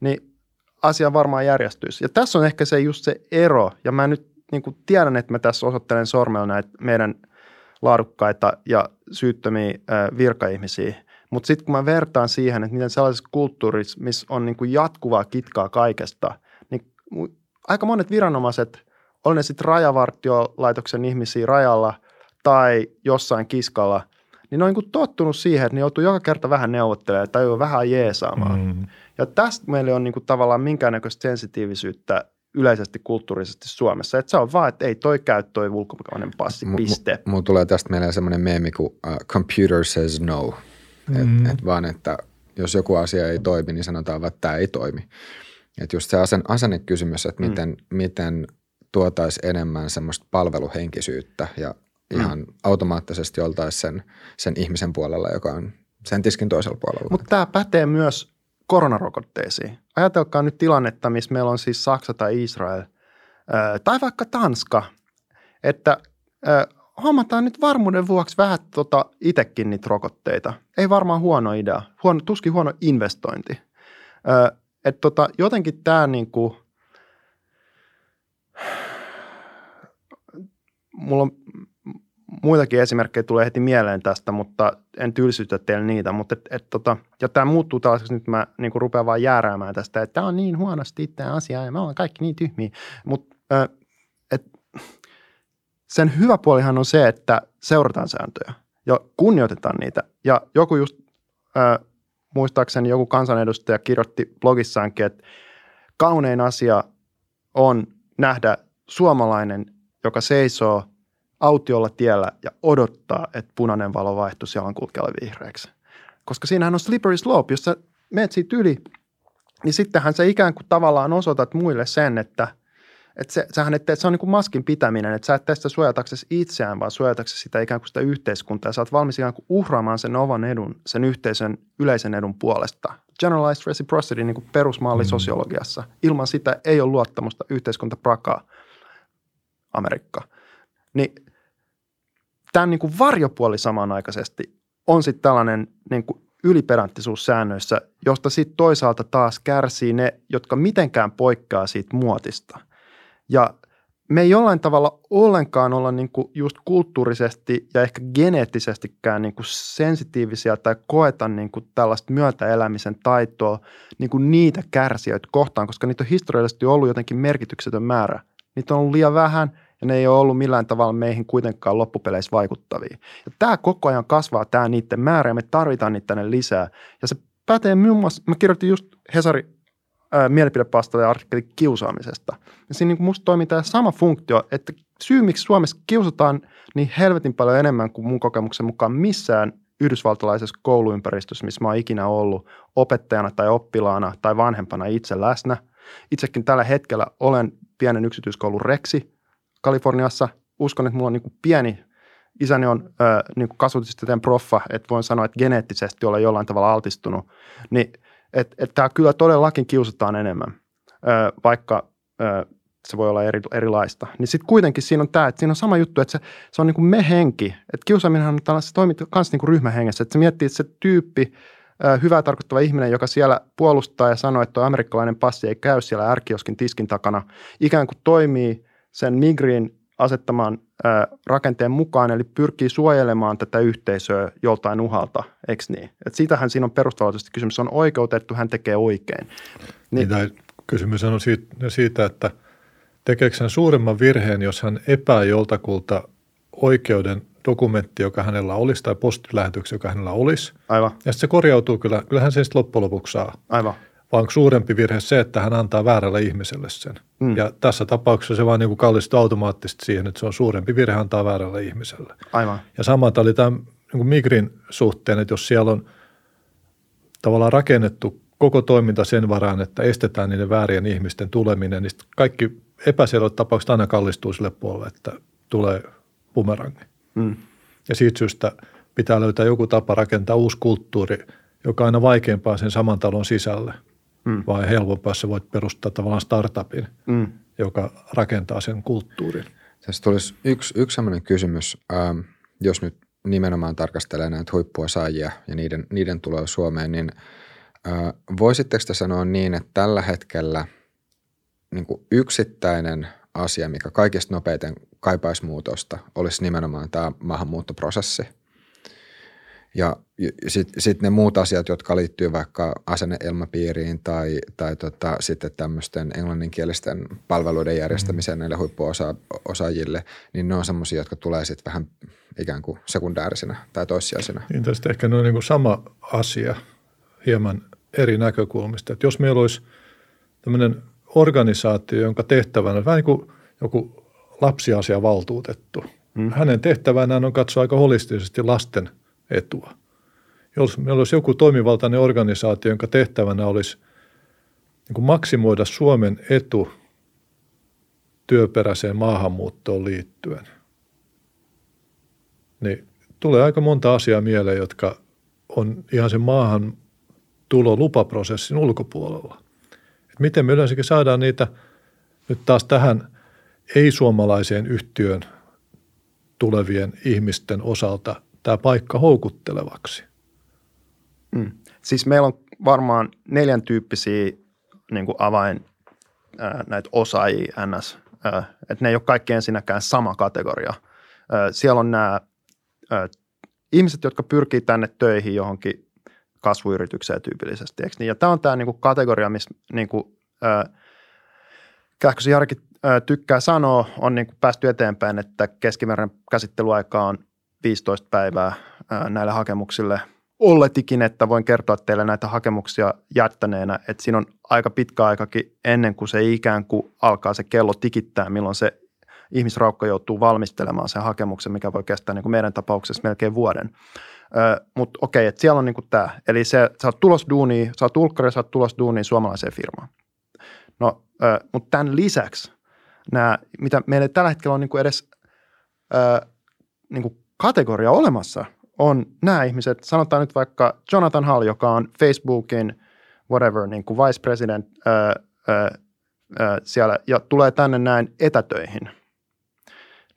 niin asia varmaan järjestyisi. Ja tässä on ehkä se just se ero, ja mä nyt niin kuin tiedän, että mä tässä osoittelen sormella näitä meidän laadukkaita ja syyttömiä virkaihmisiä, mutta sitten kun mä vertaan siihen, että miten sellaisessa kulttuurissa, missä on niin kuin jatkuvaa kitkaa kaikesta, niin aika monet viranomaiset, on ne sitten rajavartiolaitoksen ihmisiä rajalla tai jossain kiskalla, niin ne on niin tottunut siihen, että ne joutuu joka kerta vähän neuvottelemaan tai vähän jeesaamaan. Mm. Ja tästä meillä on niin kuin tavallaan minkäännäköistä sensitiivisyyttä yleisesti kulttuurisesti Suomessa. Että se on vaan, että ei toi käy toi ulkomainen passi, piste. Mulla tulee tästä mieleen semmoinen meemi kuin uh, computer says no. Mm. Et, et vaan, että jos joku asia ei toimi, niin sanotaan vaan, että tämä ei toimi. Että just se asen, asennekysymys, että mm. miten, miten tuotaisiin enemmän semmoista palveluhenkisyyttä ja mm. ihan automaattisesti oltaisiin sen, sen ihmisen puolella, joka on sen tiskin toisella puolella. Mutta tämä pätee myös koronarokotteisiin. Ajatelkaa nyt tilannetta, missä meillä on siis Saksa tai Israel tai vaikka Tanska, että hommataan nyt varmuuden vuoksi vähän tota itsekin niitä rokotteita. Ei varmaan huono idea, huono, tuskin huono investointi. että tota, jotenkin tämä niinku, mulla on muitakin esimerkkejä tulee heti mieleen tästä, mutta en tylsytä teille niitä. Mutta et, et, tota, ja tämä muuttuu tällaiseksi, nyt mä niin rupean vaan jääräämään tästä, että tämä on niin huonosti tämä asia ja me ollaan kaikki niin tyhmiä. Mutta sen hyvä puolihan on se, että seurataan sääntöjä ja kunnioitetaan niitä. Ja joku just, äh, muistaakseni joku kansanedustaja kirjoitti blogissaankin, että kaunein asia on nähdä suomalainen, joka seisoo – autiolla tiellä ja odottaa, että punainen valo vaihtuisi jalankulkijalle vihreäksi. Koska siinähän on slippery slope, jos sä menet siitä yli, niin sittenhän sä ikään kuin tavallaan osoitat muille sen, että, että se, sähän, että se on niin kuin maskin pitäminen, että sä et tästä suojataksesi itseään, vaan suojataksesi sitä ikään kuin sitä yhteiskuntaa. Ja sä oot valmis ikään kuin uhraamaan sen ovan edun, sen yhteisön yleisen edun puolesta. Generalized reciprocity niin kuin perusmalli mm. sosiologiassa. Ilman sitä ei ole luottamusta yhteiskunta prakaa Amerikka. Niin tämän niin kuin varjopuoli samanaikaisesti on sitten tällainen niin kuin yliperanttisuus säännöissä, josta sitten toisaalta taas kärsii ne, jotka mitenkään poikkeaa siitä muotista. Ja me ei jollain tavalla ollenkaan olla niin kuin just kulttuurisesti ja ehkä geneettisestikään niin kuin sensitiivisiä tai koeta niin kuin tällaista myötäelämisen taitoa niin kuin niitä kärsijöitä kohtaan, koska niitä on historiallisesti ollut jotenkin merkityksetön määrä. Niitä on ollut liian vähän – ja ne ei ole ollut millään tavalla meihin kuitenkaan loppupeleissä vaikuttavia. Ja tämä koko ajan kasvaa, tämä niiden määrä, ja me tarvitaan niitä tänne lisää. Ja se pätee muun muassa, mä kirjoitin just Hesari mielipidepastalle artikkeli kiusaamisesta. Ja siinä niin musta toimii tämä sama funktio, että syy, miksi Suomessa kiusataan niin helvetin paljon enemmän kuin mun kokemuksen mukaan missään yhdysvaltalaisessa kouluympäristössä, missä mä oon ikinä ollut opettajana tai oppilaana tai vanhempana itse läsnä. Itsekin tällä hetkellä olen pienen yksityiskoulun reksi, Kaliforniassa. Uskon, että mulla on niin kuin pieni, isäni on äh, niin kuin kasvatustieteen proffa, että voin sanoa, että geneettisesti olla jollain tavalla altistunut. Niin, että et tämä kyllä todellakin kiusataan enemmän, äh, vaikka äh, se voi olla eri, erilaista. Niin sitten kuitenkin siinä on tämä, että siinä on sama juttu, että se, se on niin kuin me-henki. Että kiusaaminen on se toimii myös niin kuin ryhmähengessä. Että se miettii, että se tyyppi, hyvää tarkoittava ihminen, joka siellä puolustaa ja sanoo, että tuo amerikkalainen passi ei käy siellä ärkioskin tiskin takana, ikään kuin toimii sen Migrin asettamaan ää, rakenteen mukaan, eli pyrkii suojelemaan tätä yhteisöä joltain uhalta, eikö niin? Et siitähän siinä on perustavallisesti kysymys, on oikeutettu, hän tekee oikein. Niin, niin kysymys on siitä, siitä, että tekeekö hän suuremman virheen, jos hän epää joltakulta oikeuden dokumentti, joka hänellä olisi, tai postilähetyksen, joka hänellä olisi. Aivan. Ja sitten se korjautuu kyllä, kyllähän se sitten loppujen lopuksi saa. Aivan vaan suurempi virhe se, että hän antaa väärälle ihmiselle sen. Mm. Ja tässä tapauksessa se vaan niin kuin kallistuu automaattisesti siihen, että se on suurempi virhe antaa väärälle ihmiselle. Aivan. Ja sama oli tämä niin kuin Migrin suhteen, että jos siellä on tavallaan rakennettu koko toiminta sen varaan, että estetään niiden väärien ihmisten tuleminen, niin kaikki epäselvät tapaukset aina kallistuu sille puolelle, että tulee bumerangi. Mm. Ja siitä syystä pitää löytää joku tapa rakentaa uusi kulttuuri, joka on aina vaikeampaa sen saman talon sisälle – mm. vai helpompaa sä voit perustaa tavallaan startupin, mm. joka rakentaa sen kulttuurin. Tässä tulisi yksi, yksi sellainen kysymys, ähm, jos nyt nimenomaan tarkastelee näitä huippuosaajia ja niiden, niiden tuloa Suomeen, niin äh, voisitteko te sanoa niin, että tällä hetkellä niin kuin yksittäinen asia, mikä kaikista nopeiten kaipaisi muutosta, olisi nimenomaan tämä maahanmuuttoprosessi – ja sitten sit ne muut asiat, jotka liittyy vaikka asenneilmapiiriin tai, tai tota, sitten tämmöisten englanninkielisten palveluiden järjestämiseen mm. näille huippuosaajille, niin ne on semmoisia, jotka tulee sitten vähän ikään kuin sekundäärisenä tai toissijaisena. Niin tästä ehkä noin niin sama asia hieman eri näkökulmista. Että jos meillä olisi tämmöinen organisaatio, jonka tehtävänä vähän niin kuin joku lapsiasiavaltuutettu. Mm. Hänen tehtävänään on katsoa aika holistisesti lasten – etua. Jos meillä olisi joku toimivaltainen organisaatio, jonka tehtävänä olisi niin kuin maksimoida Suomen etu työperäiseen maahanmuuttoon liittyen, niin tulee aika monta asiaa mieleen, jotka on ihan sen maahan tulo lupaprosessin ulkopuolella. Et miten me yleensäkin saadaan niitä nyt taas tähän ei-suomalaiseen yhtiön tulevien ihmisten osalta tämä paikka houkuttelevaksi? Mm. Siis meillä on varmaan neljän tyyppisiä niin kuin avain ää, näitä osaajia NS. Että ne ei ole kaikki ensinnäkään sama kategoria. Ää, siellä on nämä ää, ihmiset, jotka pyrkii tänne töihin johonkin kasvuyritykseen tyypillisesti. Eikö niin? Ja tämä on tämä niin kuin kategoria, missä niin kuin, ää, Kähkösen Jarki ää, tykkää sanoa, on niin kuin päästy eteenpäin, että keskimääräinen käsittelyaika on 15 päivää ää, näille hakemuksille – olletikin, että voin kertoa teille näitä hakemuksia jättäneenä, että siinä on aika pitkä aikakin ennen kuin se ikään kuin alkaa se kello tikittää, milloin se ihmisraukka joutuu valmistelemaan sen hakemuksen, mikä voi kestää niin kuin meidän tapauksessa melkein vuoden. Mutta okei, että siellä on niin kuin tämä. Eli se, sä oot tulos duuni, sä oot ulkkari, sä oot tulos duuni suomalaiseen firmaan. No, mutta tämän lisäksi nämä, mitä meillä tällä hetkellä on niin kuin edes niin kuin kategoria olemassa, on nämä ihmiset, sanotaan nyt vaikka Jonathan Hall, joka on Facebookin whatever, niin kuin vice president ää, ää, ää, siellä ja tulee tänne näin etätöihin.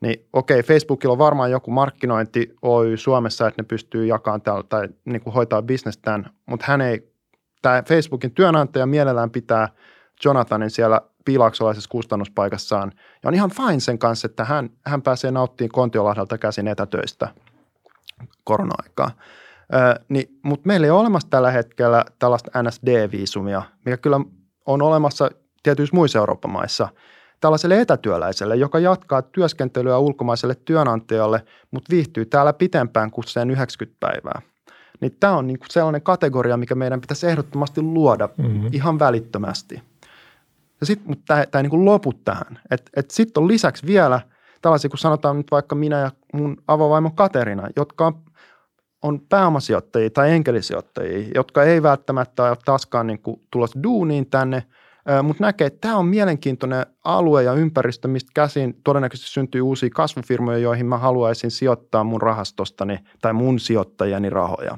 Niin okei, Facebookilla on varmaan joku markkinointi Oy Suomessa, että ne pystyy jakamaan täällä tai niin kuin hoitaa bisnestään, mutta hän ei, tämä Facebookin työnantaja mielellään pitää Jonathanin siellä piilaaksolaisessa kustannuspaikassaan ja on ihan fine sen kanssa, että hän, hän pääsee nauttimaan Kontiolahdelta käsin etätöistä – korona-aikaa. niin, mutta meillä ei ole olemassa tällä hetkellä tällaista NSD-viisumia, mikä kyllä on olemassa tietyissä muissa Euroopan maissa tällaiselle etätyöläiselle, joka jatkaa työskentelyä ulkomaiselle työnantajalle, mutta viihtyy täällä pitempään kuin sen 90 päivää. Niin tämä on niinku sellainen kategoria, mikä meidän pitäisi ehdottomasti luoda mm-hmm. ihan välittömästi. Ja sit, mutta tämä ei niinku lopu tähän. Et, et Sitten on lisäksi vielä – tällaisia, kun sanotaan nyt vaikka minä ja mun avovaimo Katerina, jotka on pääomasijoittajia tai enkelisijoittajia, jotka ei välttämättä ole taaskaan niin tulossa duuniin tänne, mutta näkee, että tämä on mielenkiintoinen alue ja ympäristö, mistä käsin todennäköisesti syntyy uusia kasvufirmoja, joihin mä haluaisin sijoittaa mun rahastostani tai mun sijoittajani rahoja.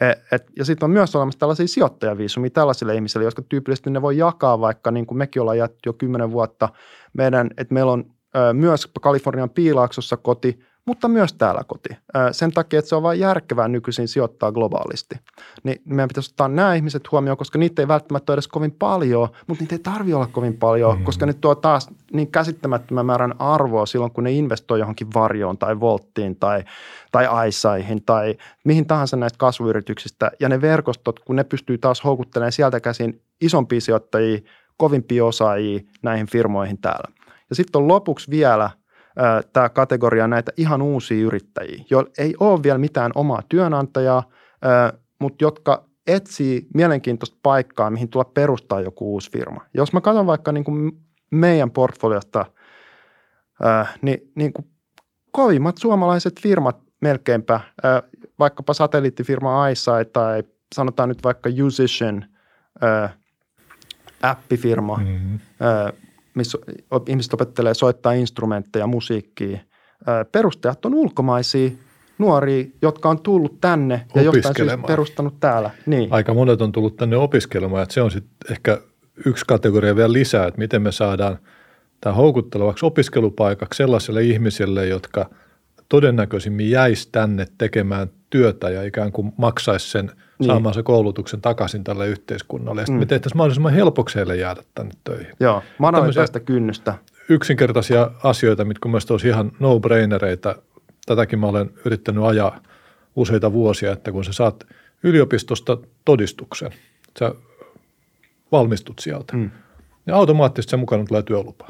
Et, et, ja sitten on myös olemassa tällaisia sijoittajaviisumia tällaisille ihmisille, jotka tyypillisesti ne voi jakaa, vaikka niin kuin mekin ollaan jätty jo kymmenen vuotta meidän, että meillä on myös Kalifornian piilaaksossa koti, mutta myös täällä koti. Sen takia, että se on vain järkevää nykyisin sijoittaa globaalisti. Niin meidän pitäisi ottaa nämä ihmiset huomioon, koska niitä ei välttämättä ole edes kovin paljon, mutta niitä ei tarvitse olla kovin paljon, mm. koska ne tuo taas niin käsittämättömän määrän arvoa silloin, kun ne investoi johonkin varjoon tai volttiin tai, tai aisaihin tai mihin tahansa näistä kasvuyrityksistä. Ja ne verkostot, kun ne pystyy taas houkuttelemaan sieltä käsin isompia sijoittajia, kovimpia osaajia näihin firmoihin täällä. Ja sitten on lopuksi vielä tämä kategoria näitä ihan uusia yrittäjiä, joilla ei ole vielä mitään omaa työnantajaa, ää, mutta jotka etsii mielenkiintoista paikkaa, mihin tulla perustaa joku uusi firma. Jos mä katson vaikka niin kuin meidän portfoliosta, ää, niin, niin kuin kovimmat suomalaiset firmat melkeinpä, ää, vaikkapa satelliittifirma iSight tai sanotaan nyt vaikka Musician, ää, appifirma, mm-hmm. Missä ihmiset opettelee soittaa instrumentteja, musiikkia. Perustajat on ulkomaisia nuoria, jotka on tullut tänne ja jostain syystä perustanut täällä. Niin. Aika monet on tullut tänne opiskelemaan, että se on sitten ehkä yksi kategoria vielä lisää, että miten me saadaan tämä houkuttelevaksi opiskelupaikaksi sellaisille ihmisille, jotka todennäköisimmin jäisi tänne tekemään työtä ja ikään kuin maksaisi sen – niin. saamaan se koulutuksen takaisin tälle yhteiskunnalle. Ja sitten mm. me tehtäisiin mahdollisimman helpoksi heille jäädä tänne töihin. Joo, madalletaan sitä kynnystä. Yksinkertaisia asioita, mitkä mielestäni olisi ihan no-brainereita. Tätäkin mä olen yrittänyt ajaa useita vuosia, että kun sä saat yliopistosta todistuksen, sä valmistut sieltä, mm. niin automaattisesti sen mukana tulee työlupa.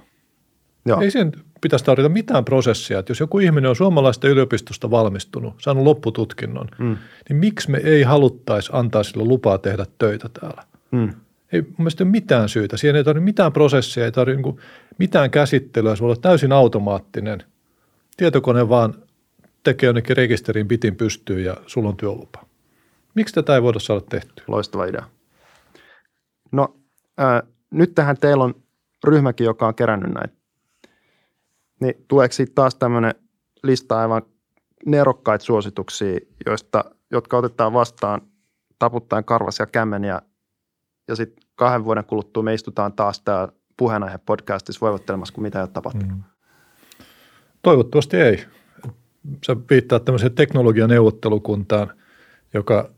Joo. Ei sen pitäisi tarvita mitään prosessia, että jos joku ihminen on suomalaista yliopistosta valmistunut, saanut loppututkinnon, mm. niin miksi me ei haluttaisi antaa sille lupaa tehdä töitä täällä? Mm. Ei mun mielestä ole mitään syytä. Siihen ei tarvitse mitään prosessia, ei tarvitse niin mitään käsittelyä, se voi olla täysin automaattinen. Tietokone vaan tekee jonnekin rekisterin bitin pystyyn ja sulla on työlupa. Miksi tätä ei voida saada tehtyä? Loistava idea. No äh, nyt tähän teillä on ryhmäkin, joka on kerännyt näitä niin tuleeko siitä taas tämmöinen lista aivan nerokkaita suosituksia, joista, jotka otetaan vastaan taputtaen karvasia kämmeniä ja sitten kahden vuoden kuluttua me istutaan taas täällä puheenaihe podcastissa voivottelemassa, kun mitä ei ole tapahtunut. Mm. Toivottavasti ei. Sä viittaat tämmöiseen teknologianeuvottelukuntaan, joka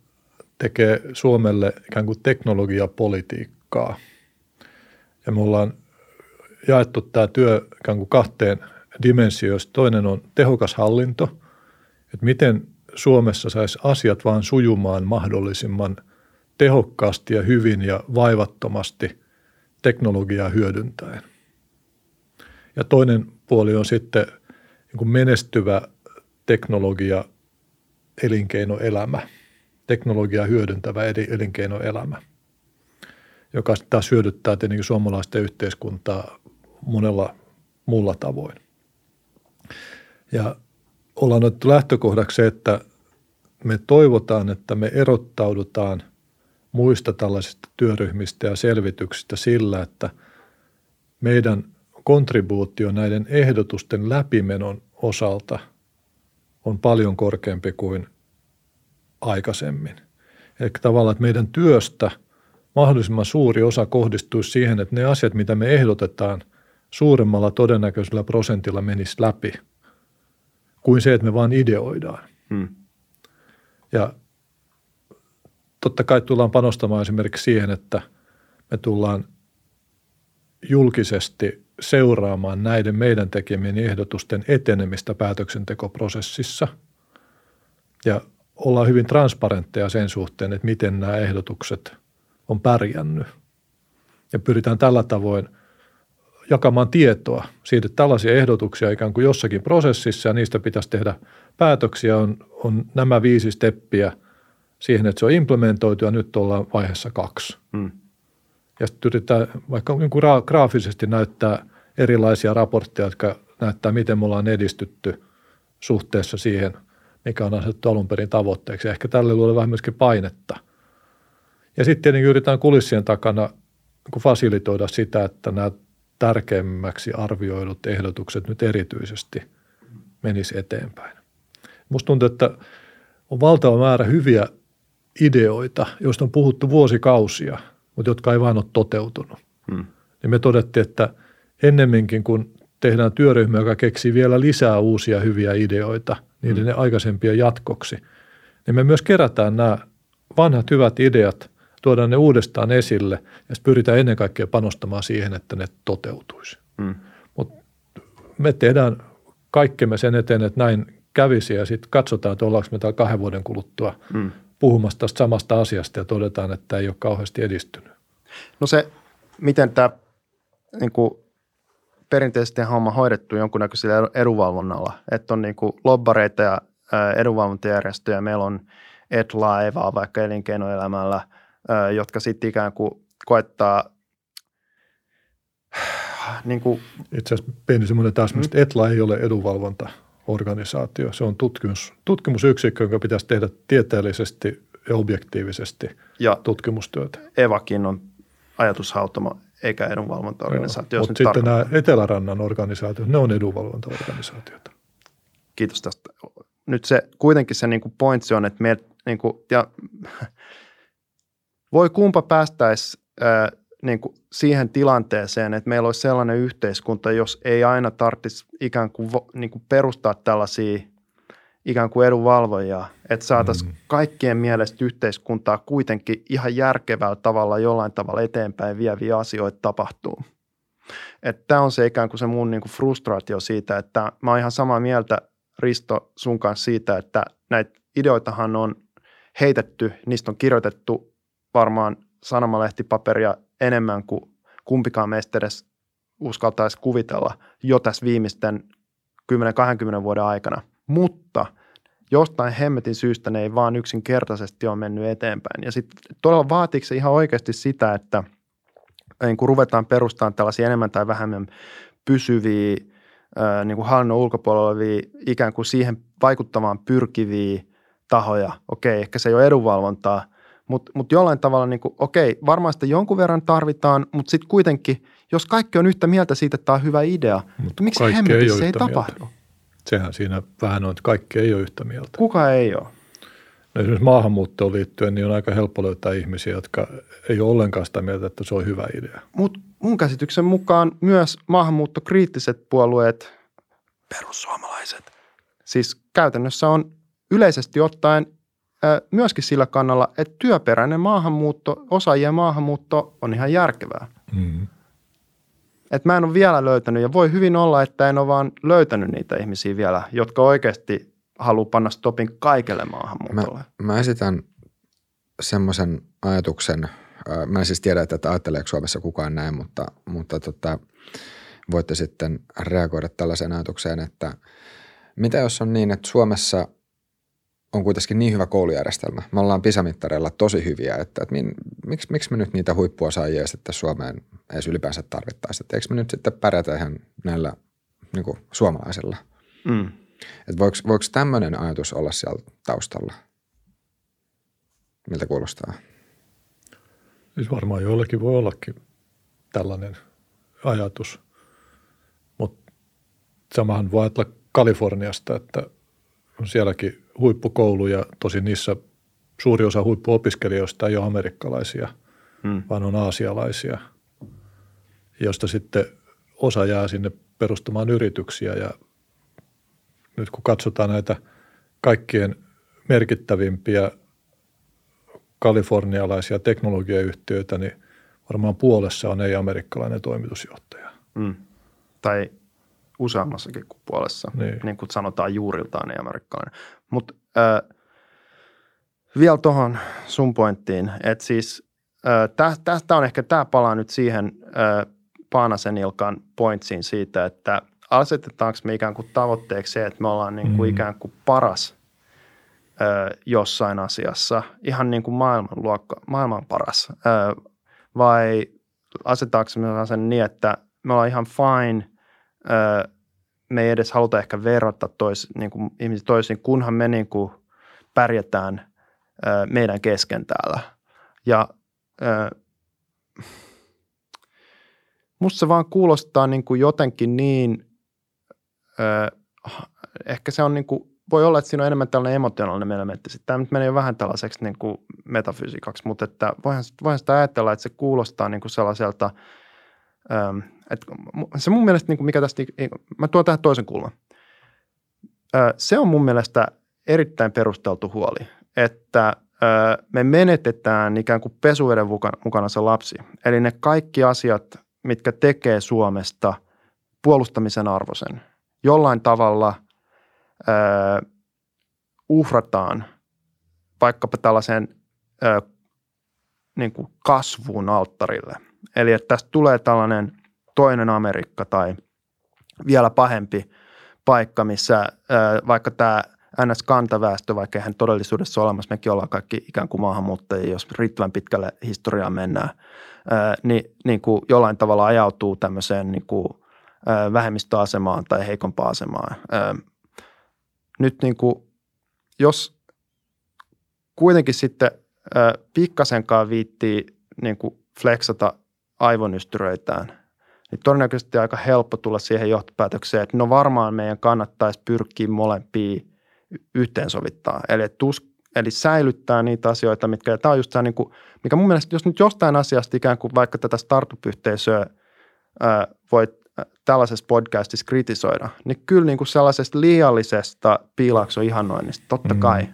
tekee Suomelle ikään kuin teknologiapolitiikkaa. Ja me ollaan jaettu tämä työ ikään kuin kahteen dimensioon. Toinen on tehokas hallinto, että miten Suomessa saisi asiat vaan sujumaan mahdollisimman tehokkaasti ja hyvin ja vaivattomasti teknologiaa hyödyntäen. Ja toinen puoli on sitten niin menestyvä teknologia, elinkeinoelämä, teknologiaa hyödyntävä elinkeinoelämä, joka taas hyödyttää tietenkin suomalaisten yhteiskuntaa monella muulla tavoin. Ja ollaan otettu lähtökohdaksi se, että me toivotaan, että me erottaudutaan muista tällaisista työryhmistä ja selvityksistä sillä, että meidän kontribuutio näiden ehdotusten läpimenon osalta on paljon korkeampi kuin aikaisemmin. Eli tavallaan, että meidän työstä mahdollisimman suuri osa kohdistuisi siihen, että ne asiat, mitä me ehdotetaan, suuremmalla todennäköisellä prosentilla menisi läpi – kuin se, että me vaan ideoidaan. Hmm. Ja totta kai tullaan panostamaan esimerkiksi siihen, että me tullaan julkisesti seuraamaan näiden meidän tekemien ehdotusten etenemistä päätöksentekoprosessissa ja ollaan hyvin transparentteja sen suhteen, että miten nämä ehdotukset on pärjännyt. Ja pyritään tällä tavoin – jakamaan tietoa siitä, että tällaisia ehdotuksia ikään kuin jossakin prosessissa ja niistä pitäisi tehdä päätöksiä on, on nämä viisi steppiä siihen, että se on implementoitu ja nyt ollaan vaiheessa kaksi. Hmm. Ja sitten yritetään vaikka niin kuin graafisesti näyttää erilaisia raportteja, jotka näyttää, miten me ollaan edistytty suhteessa siihen, mikä on asetettu alun perin tavoitteeksi. Ehkä tälle luoda vähän myöskin painetta. Ja sitten tietenkin yritetään kulissien takana niin fasilitoida sitä, että nämä tärkeimmäksi arvioidut ehdotukset nyt erityisesti menisi eteenpäin. Musta tuntuu, että on valtava määrä hyviä ideoita, joista on puhuttu vuosikausia, mutta jotka ei vain ole toteutunut. Hmm. Niin me todettiin, että ennemminkin kun tehdään työryhmä, joka keksii vielä lisää uusia hyviä ideoita niiden hmm. aikaisempien jatkoksi, niin me myös kerätään nämä vanhat hyvät ideat tuodaan ne uudestaan esille ja pyritään ennen kaikkea panostamaan siihen, että ne toteutuisi. Mm. Mutta me tehdään kaikkemme sen eteen, että näin kävisi ja sitten katsotaan, että ollaanko me täällä kahden vuoden kuluttua mm. puhumassa tästä samasta asiasta ja todetaan, että ei ole kauheasti edistynyt. No se, miten tämä niin kuin perinteisesti homma hoidettu jonkunnäköisellä edunvalvonnalla, että on niin kuin lobbareita ja edunvalvontajärjestöjä, meillä on ETLA, EVA vaikka elinkeinoelämällä – jotka sitten ikään kuin koettaa [sighs] niin kuin, Itse asiassa pieni semmoinen täsmys, mm. ETLA ei ole edunvalvontaorganisaatio. Se on tutkimus, tutkimusyksikkö, joka pitäisi tehdä tieteellisesti ja objektiivisesti ja tutkimustyötä. EVAkin on ajatushautoma eikä edunvalvontaorganisaatio. Mutta sitten tarkoittaa. nämä Etelärannan organisaatiot, ne on edunvalvontaorganisaatioita. Kiitos tästä. Nyt se kuitenkin se niin kuin pointsi on, että me, niin kuin, ja voi kumpa päästäisi äh, niin kuin siihen tilanteeseen, että meillä olisi sellainen yhteiskunta, jos ei aina tarvitsisi ikään kuin, niin kuin perustaa tällaisia ikään kuin edunvalvojia, että saataisiin mm. kaikkien mielestä yhteiskuntaa kuitenkin ihan järkevällä tavalla jollain tavalla eteenpäin vieviä asioita tapahtuu. Tämä on se ikään kuin se mun niin kuin frustraatio siitä, että mä oon ihan samaa mieltä Risto sun kanssa siitä, että näitä ideoitahan on heitetty, niistä on kirjoitettu varmaan sanomalehtipaperia enemmän kuin kumpikaan meistä edes uskaltaisi kuvitella jo tässä viimeisten 10-20 vuoden aikana. Mutta jostain hemmetin syystä ne ei vaan yksinkertaisesti ole mennyt eteenpäin. Ja sitten todella vaatiiko se ihan oikeasti sitä, että niin kun ruvetaan perustamaan tällaisia enemmän tai vähemmän pysyviä niin kuin hallinnon ulkopuolella olevia ikään kuin siihen vaikuttamaan pyrkiviä tahoja. Okei, ehkä se ei ole edunvalvontaa, mutta mut jollain tavalla, niin kuin, okei, varmaan sitä jonkun verran tarvitaan, mutta sitten kuitenkin, jos kaikki on yhtä mieltä siitä, että tämä on hyvä idea, mutta miksi hemmetissä ei, ei tapahdu? Sehän siinä vähän on, että kaikki ei ole yhtä mieltä. Kuka ei ole? No esimerkiksi maahanmuuttoon liittyen niin on aika helppo löytää ihmisiä, jotka ei ole ollenkaan sitä mieltä, että se on hyvä idea. Mutta mun käsityksen mukaan myös maahanmuuttokriittiset puolueet, perussuomalaiset, siis käytännössä on yleisesti ottaen myöskin sillä kannalla, että työperäinen maahanmuutto, osaajien maahanmuutto on ihan järkevää. Mm. Et mä en ole vielä löytänyt ja voi hyvin olla, että en ole vaan löytänyt niitä ihmisiä vielä, jotka oikeasti haluaa panna stopin kaikelle maahanmuutolle. Mä, mä esitän semmoisen ajatuksen, mä en siis tiedä, että ajatteleeko Suomessa kukaan näin, mutta, mutta tota, voitte sitten reagoida tällaiseen ajatukseen, että mitä jos on niin, että Suomessa on kuitenkin niin hyvä koulujärjestelmä. Me ollaan pisamittareilla tosi hyviä, että, että min, miksi, miksi me nyt niitä huippuosaajia sitten Suomeen edes ylipäänsä tarvittaisiin. Että eikö me nyt sitten pärjätä ihan näillä niin kuin suomalaisilla. Mm. Että voiko, voiko tämmöinen ajatus olla siellä taustalla? Miltä kuulostaa? Siis varmaan joillekin voi ollakin tällainen ajatus, mutta samahan voi ajatella Kaliforniasta, että on sielläkin huippukouluja, tosin niissä suuri osa huippuopiskelijoista ei ole amerikkalaisia, hmm. vaan on aasialaisia, josta sitten osa jää sinne perustamaan yrityksiä ja nyt kun katsotaan näitä kaikkien merkittävimpiä kalifornialaisia teknologiayhtiöitä, niin varmaan puolessa on ei-amerikkalainen toimitusjohtaja. Mm. Tai useammassakin kuin puolessa, niin. niin kuin sanotaan juuriltaan ei-amerikkalainen. Mutta äh, vielä tuohon sun pointtiin, että siis äh, tästä on ehkä, tämä palaa nyt siihen äh, Paanasen Ilkan pointsiin siitä, että – asetetaanko me ikään kuin tavoitteeksi se, että me ollaan niin kuin mm. ikään kuin paras ö, jossain asiassa, ihan niin kuin maailman, luokka, maailman paras, ö, vai asetetaanko me sen niin, että me ollaan ihan fine, ö, me ei edes haluta ehkä verrata tois, niin kuin ihmisiä toisiin, kunhan me niin kuin pärjätään ö, meidän kesken täällä. Ja ö, musta se vaan kuulostaa niin kuin jotenkin niin Öö, ehkä se on niin kuin, voi olla, että siinä on enemmän tällainen emotionaalinen elementti. Tämä nyt menee vähän tällaiseksi niin kuin metafysiikaksi, mutta että voihan, voihan sitä ajatella, että se kuulostaa niin kuin sellaiselta, että se mun mielestä, niin mikä tästä, mä tuon tähän toisen kulman. Se on mun mielestä erittäin perusteltu huoli, että me menetetään ikään kuin pesuveden mukana se lapsi. Eli ne kaikki asiat, mitkä tekee Suomesta puolustamisen arvoisen – jollain tavalla uhrataan vaikkapa tällaisen niin kuin kasvun alttarille. Eli että tästä tulee tällainen toinen Amerikka tai vielä pahempi paikka, missä vaikka tämä NS-kantaväestö, vaikka eihän todellisuudessa ole olemassa, mekin ollaan kaikki ikään kuin maahanmuuttajia, jos riittävän pitkälle historiaan mennään, niin, niin kuin jollain tavalla ajautuu tämmöiseen niin kuin – vähemmistöasemaan tai heikompaan asemaan. Nyt niin kuin, jos kuitenkin sitten pikkasenkaan viittii niin kuin flexata aivonystyröitään, niin todennäköisesti aika helppo tulla siihen johtopäätökseen, että no varmaan meidän kannattaisi pyrkiä molempia yhteensovittaa. Eli, tus, eli säilyttää niitä asioita, mitkä, ja tämä on just tämä, niin kuin, mikä mun mielestä, jos nyt jostain asiasta ikään kuin vaikka tätä startup-yhteisöä ää, voit tällaisessa podcastissa kritisoida, niin kyllä niin kuin sellaisesta liiallisesta piilakso-ihannoinnista, totta mm. kai,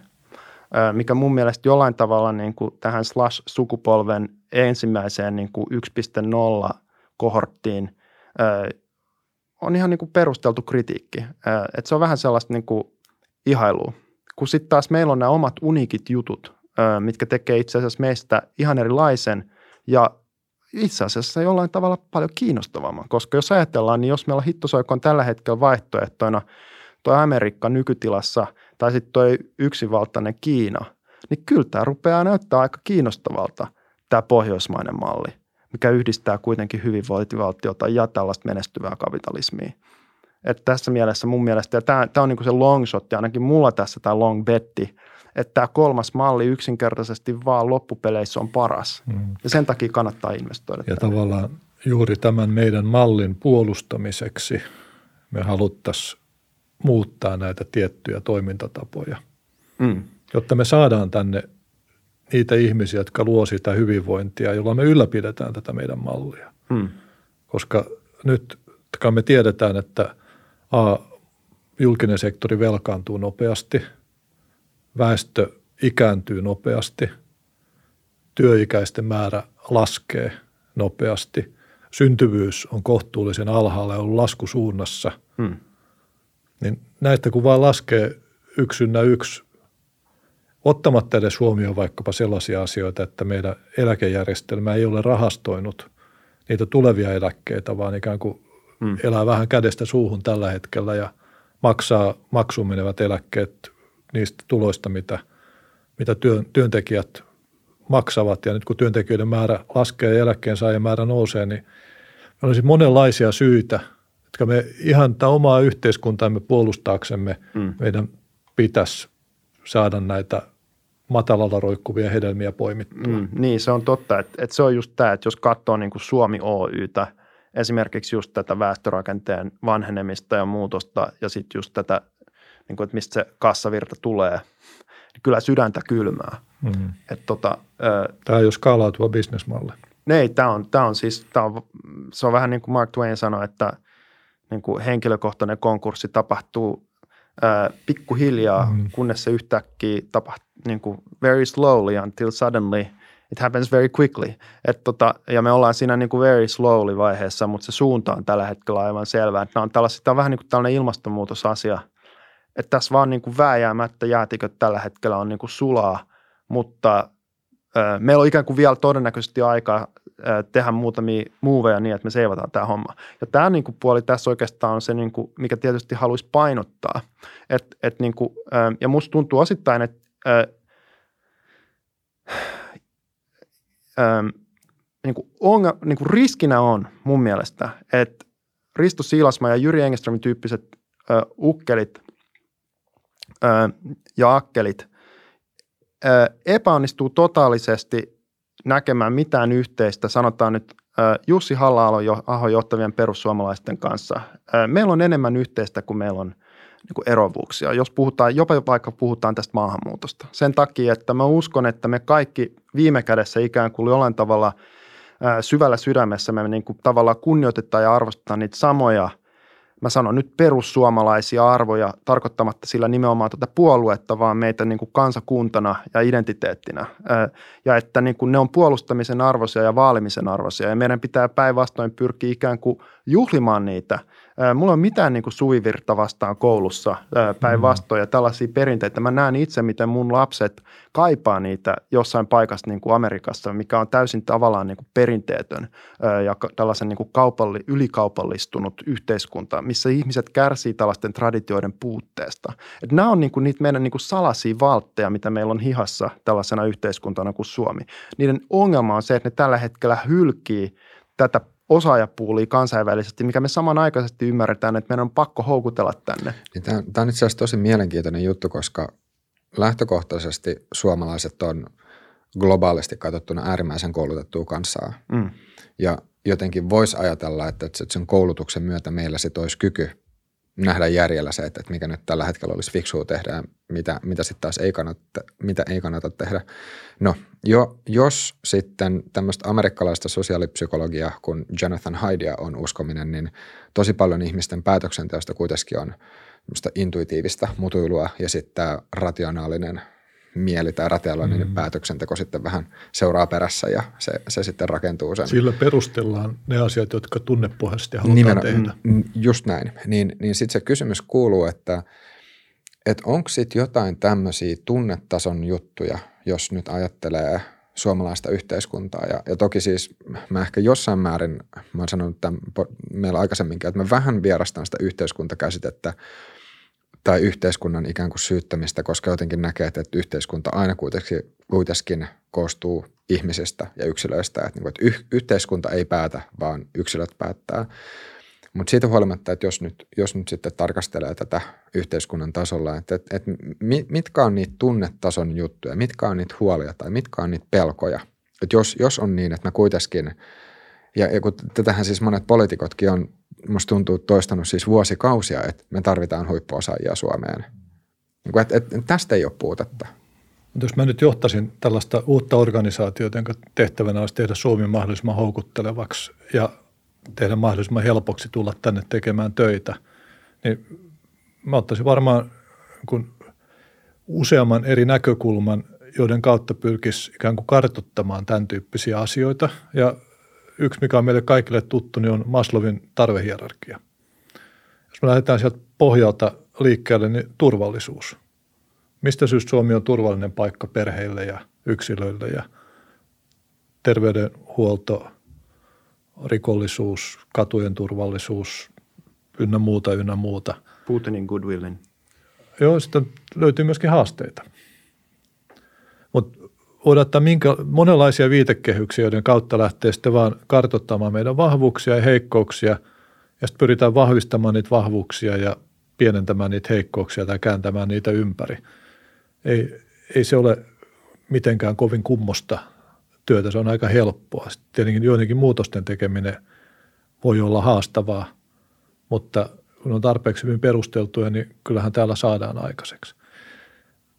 mikä mun mielestä jollain tavalla niin kuin tähän Slash-sukupolven ensimmäiseen niin kuin 1.0 kohorttiin on ihan niin kuin perusteltu kritiikki. Että se on vähän sellaista niin kuin ihailua. Kun sitten taas meillä on nämä omat uniikit jutut, mitkä tekee itse asiassa meistä ihan erilaisen ja itse asiassa jollain tavalla paljon kiinnostavamman, koska jos ajatellaan, niin jos meillä hittosoikon tällä hetkellä vaihtoehtoina tuo Amerikka nykytilassa tai sitten tuo yksivaltainen Kiina, niin kyllä tämä rupeaa näyttää aika kiinnostavalta tämä pohjoismainen malli, mikä yhdistää kuitenkin hyvinvointivaltiota ja tällaista menestyvää kapitalismia. Että tässä mielessä mun mielestä, ja tämä, tämä on niin se long shot, ja ainakin mulla tässä tämä long betti, että tämä kolmas malli yksinkertaisesti vaan loppupeleissä on paras. Mm. Ja sen takia kannattaa investoida. Ja tähän. tavallaan juuri tämän meidän mallin puolustamiseksi me haluttaisiin muuttaa näitä tiettyjä toimintatapoja. mm. jotta me saadaan tänne niitä ihmisiä, jotka luo sitä hyvinvointia, jolla me ylläpidetään tätä meidän mallia. Mm. Koska nyt me tiedetään, että A, julkinen sektori velkaantuu nopeasti, väestö ikääntyy nopeasti, työikäisten määrä laskee nopeasti, syntyvyys on kohtuullisen alhaalla ja ollut laskusuunnassa. Hmm. Niin näistä kun vaan laskee yksynnä yksi, ottamatta edes huomioon vaikkapa sellaisia asioita, että meidän eläkejärjestelmä ei ole rahastoinut niitä tulevia eläkkeitä, vaan ikään kuin hmm. elää vähän kädestä suuhun tällä hetkellä ja maksaa maksuun menevät eläkkeet niistä tuloista, mitä, mitä työn, työntekijät maksavat. Ja nyt kun työntekijöiden määrä laskee ja eläkkeensaajien määrä nousee, niin olisi monenlaisia syitä, jotka me ihan tämä omaa yhteiskuntaamme puolustaaksemme mm. meidän pitäisi saada näitä matalalla roikkuvia hedelmiä poimittua. Mm, niin, se on totta. Että, että se on just tämä, että jos katsoo niin kuin Suomi Oytä, esimerkiksi just tätä väestörakenteen vanhenemista ja muutosta ja sitten just tätä, niin kuin, että mistä se kassavirta tulee, niin kyllä sydäntä kylmää. Mm-hmm. Että tota, tämä ei ole skaalautuva bisnesmalli. Ei, tämä on, tämä on siis, tämä on, se on vähän niin kuin Mark Twain sanoi, että niin kuin henkilökohtainen konkurssi tapahtuu ää, pikkuhiljaa, mm. kunnes se yhtäkkiä tapahtuu niin kuin very slowly until suddenly it happens very quickly. Et tota, ja me ollaan siinä niin kuin very slowly vaiheessa, mutta se suunta on tällä hetkellä aivan selvää. Nämä on, tällaisia, tämä on vähän niin kuin tällainen ilmastonmuutosasia, että tässä vaan niin kuin vääjäämättä jäätiköt tällä hetkellä on niin kuin sulaa, mutta meillä on ikään kuin vielä todennäköisesti aikaa tehdä muutamia muuveja niin, että me seivataan tämä homma. Ja tämä niin kuin puoli tässä oikeastaan on se, niin kuin, mikä tietysti haluaisi painottaa. Et, et niin kuin, ja musta tuntuu osittain, että niin kuin onga, niin kuin riskinä on mun mielestä, että Risto Siilasma ja Jyri Engströmin tyyppiset ö, ukkelit ö, ja akkelit epäonnistuu totaalisesti näkemään mitään yhteistä, sanotaan nyt Jussi halla johtavien perussuomalaisten kanssa. Meillä on enemmän yhteistä kuin meillä on niin kuin erovuuksia, jos puhutaan, jopa vaikka puhutaan tästä maahanmuutosta. Sen takia, että mä uskon, että me kaikki viime kädessä ikään kuin jollain tavalla syvällä sydämessä me niin kuin tavallaan kunnioitetaan ja arvostetaan niitä samoja – mä sanon nyt perussuomalaisia arvoja tarkoittamatta sillä nimenomaan tätä puoluetta, vaan meitä niin kuin kansakuntana ja identiteettinä. Ja että niin kuin ne on puolustamisen arvoisia ja vaalimisen arvoisia ja meidän pitää päinvastoin pyrkiä ikään kuin juhlimaan niitä – Mulla on mitään niin kuin suvivirta vastaan koulussa päinvastoin ja tällaisia perinteitä. Mä näen itse, miten mun lapset kaipaa niitä jossain paikassa niin kuin Amerikassa, mikä on täysin tavallaan niin kuin perinteetön ja tällaisen niin kuin kaupalli, ylikaupallistunut yhteiskunta, missä ihmiset kärsii tällaisten traditioiden puutteesta. Et nämä on niin kuin niitä meidän niin kuin salaisia valtteja, mitä meillä on hihassa tällaisena yhteiskuntana kuin Suomi. Niiden ongelma on se, että ne tällä hetkellä hylkii tätä osaajapuulia kansainvälisesti, mikä me samanaikaisesti ymmärretään, että meidän on pakko houkutella tänne. Niin tämä, tämä on itse asiassa tosi mielenkiintoinen juttu, koska lähtökohtaisesti suomalaiset on globaalisti katsottuna äärimmäisen koulutettua kansaa. Mm. Ja jotenkin voisi ajatella, että sen koulutuksen myötä meillä sit olisi kyky nähdä järjellä se, että, mikä nyt tällä hetkellä olisi fiksua tehdä ja mitä, mitä sitten taas ei kannata, mitä ei kannata tehdä. No, jo, jos sitten tämmöistä amerikkalaista sosiaalipsykologiaa kuin Jonathan Haidea on uskominen, niin tosi paljon ihmisten päätöksenteosta kuitenkin on intuitiivista mutuilua ja sitten rationaalinen mieli tai rationaalinen mm. päätöksenteko sitten vähän seuraa perässä ja se, se sitten rakentuu sen. Sillä perustellaan ne asiat, jotka tunnepohjaisesti halutaan Nimenomaan, tehdä. Just näin. Niin, niin sitten se kysymys kuuluu, että, että onko sitten jotain tämmöisiä tunnetason juttuja, jos nyt ajattelee suomalaista yhteiskuntaa. Ja, ja toki siis mä ehkä jossain määrin, mä oon sanonut tämän meillä aikaisemminkin, että mä vähän vierastan sitä yhteiskuntakäsitettä, tai yhteiskunnan ikään kuin syyttämistä, koska jotenkin näkee, että yhteiskunta aina kuitenkin, kuitenkin koostuu ihmisistä ja yksilöistä, että, niin että yh, yhteiskunta ei päätä, vaan yksilöt päättää. Mutta siitä huolimatta, että jos nyt, jos nyt sitten tarkastelee tätä yhteiskunnan tasolla, että, että, että mitkä on niitä tunnetason juttuja, mitkä on niitä huolia tai mitkä on niitä pelkoja. Että jos, jos on niin, että mä kuitenkin, ja, ja kun tätähän siis monet poliitikotkin on musta tuntuu toistanut siis vuosikausia, että me tarvitaan huippuosaajia Suomeen. Niin kuin, että, että tästä ei ole puutetta. Mutta jos mä nyt johtaisin tällaista uutta organisaatiota, jonka tehtävänä olisi tehdä Suomi mahdollisimman houkuttelevaksi ja tehdä mahdollisimman helpoksi tulla tänne tekemään töitä, niin mä ottaisin varmaan kun useamman eri näkökulman, joiden kautta pyrkisi ikään kuin kartottamaan tämän tyyppisiä asioita. Ja yksi, mikä on meille kaikille tuttu, niin on Maslowin tarvehierarkia. Jos me lähdetään sieltä pohjalta liikkeelle, niin turvallisuus. Mistä syystä Suomi on turvallinen paikka perheille ja yksilöille ja terveydenhuolto, rikollisuus, katujen turvallisuus, ynnä muuta, ynnä muuta. Putinin goodwillin. Joo, sitten löytyy myöskin haasteita. Odottaa minkä, monenlaisia viitekehyksiä, joiden kautta lähtee sitten vaan kartoittamaan meidän vahvuuksia ja heikkouksia, ja sitten pyritään vahvistamaan niitä vahvuuksia ja pienentämään niitä heikkouksia tai kääntämään niitä ympäri. Ei, ei se ole mitenkään kovin kummosta työtä, se on aika helppoa. Sitten tietenkin joidenkin muutosten tekeminen voi olla haastavaa, mutta kun on tarpeeksi hyvin perusteltuja, niin kyllähän täällä saadaan aikaiseksi.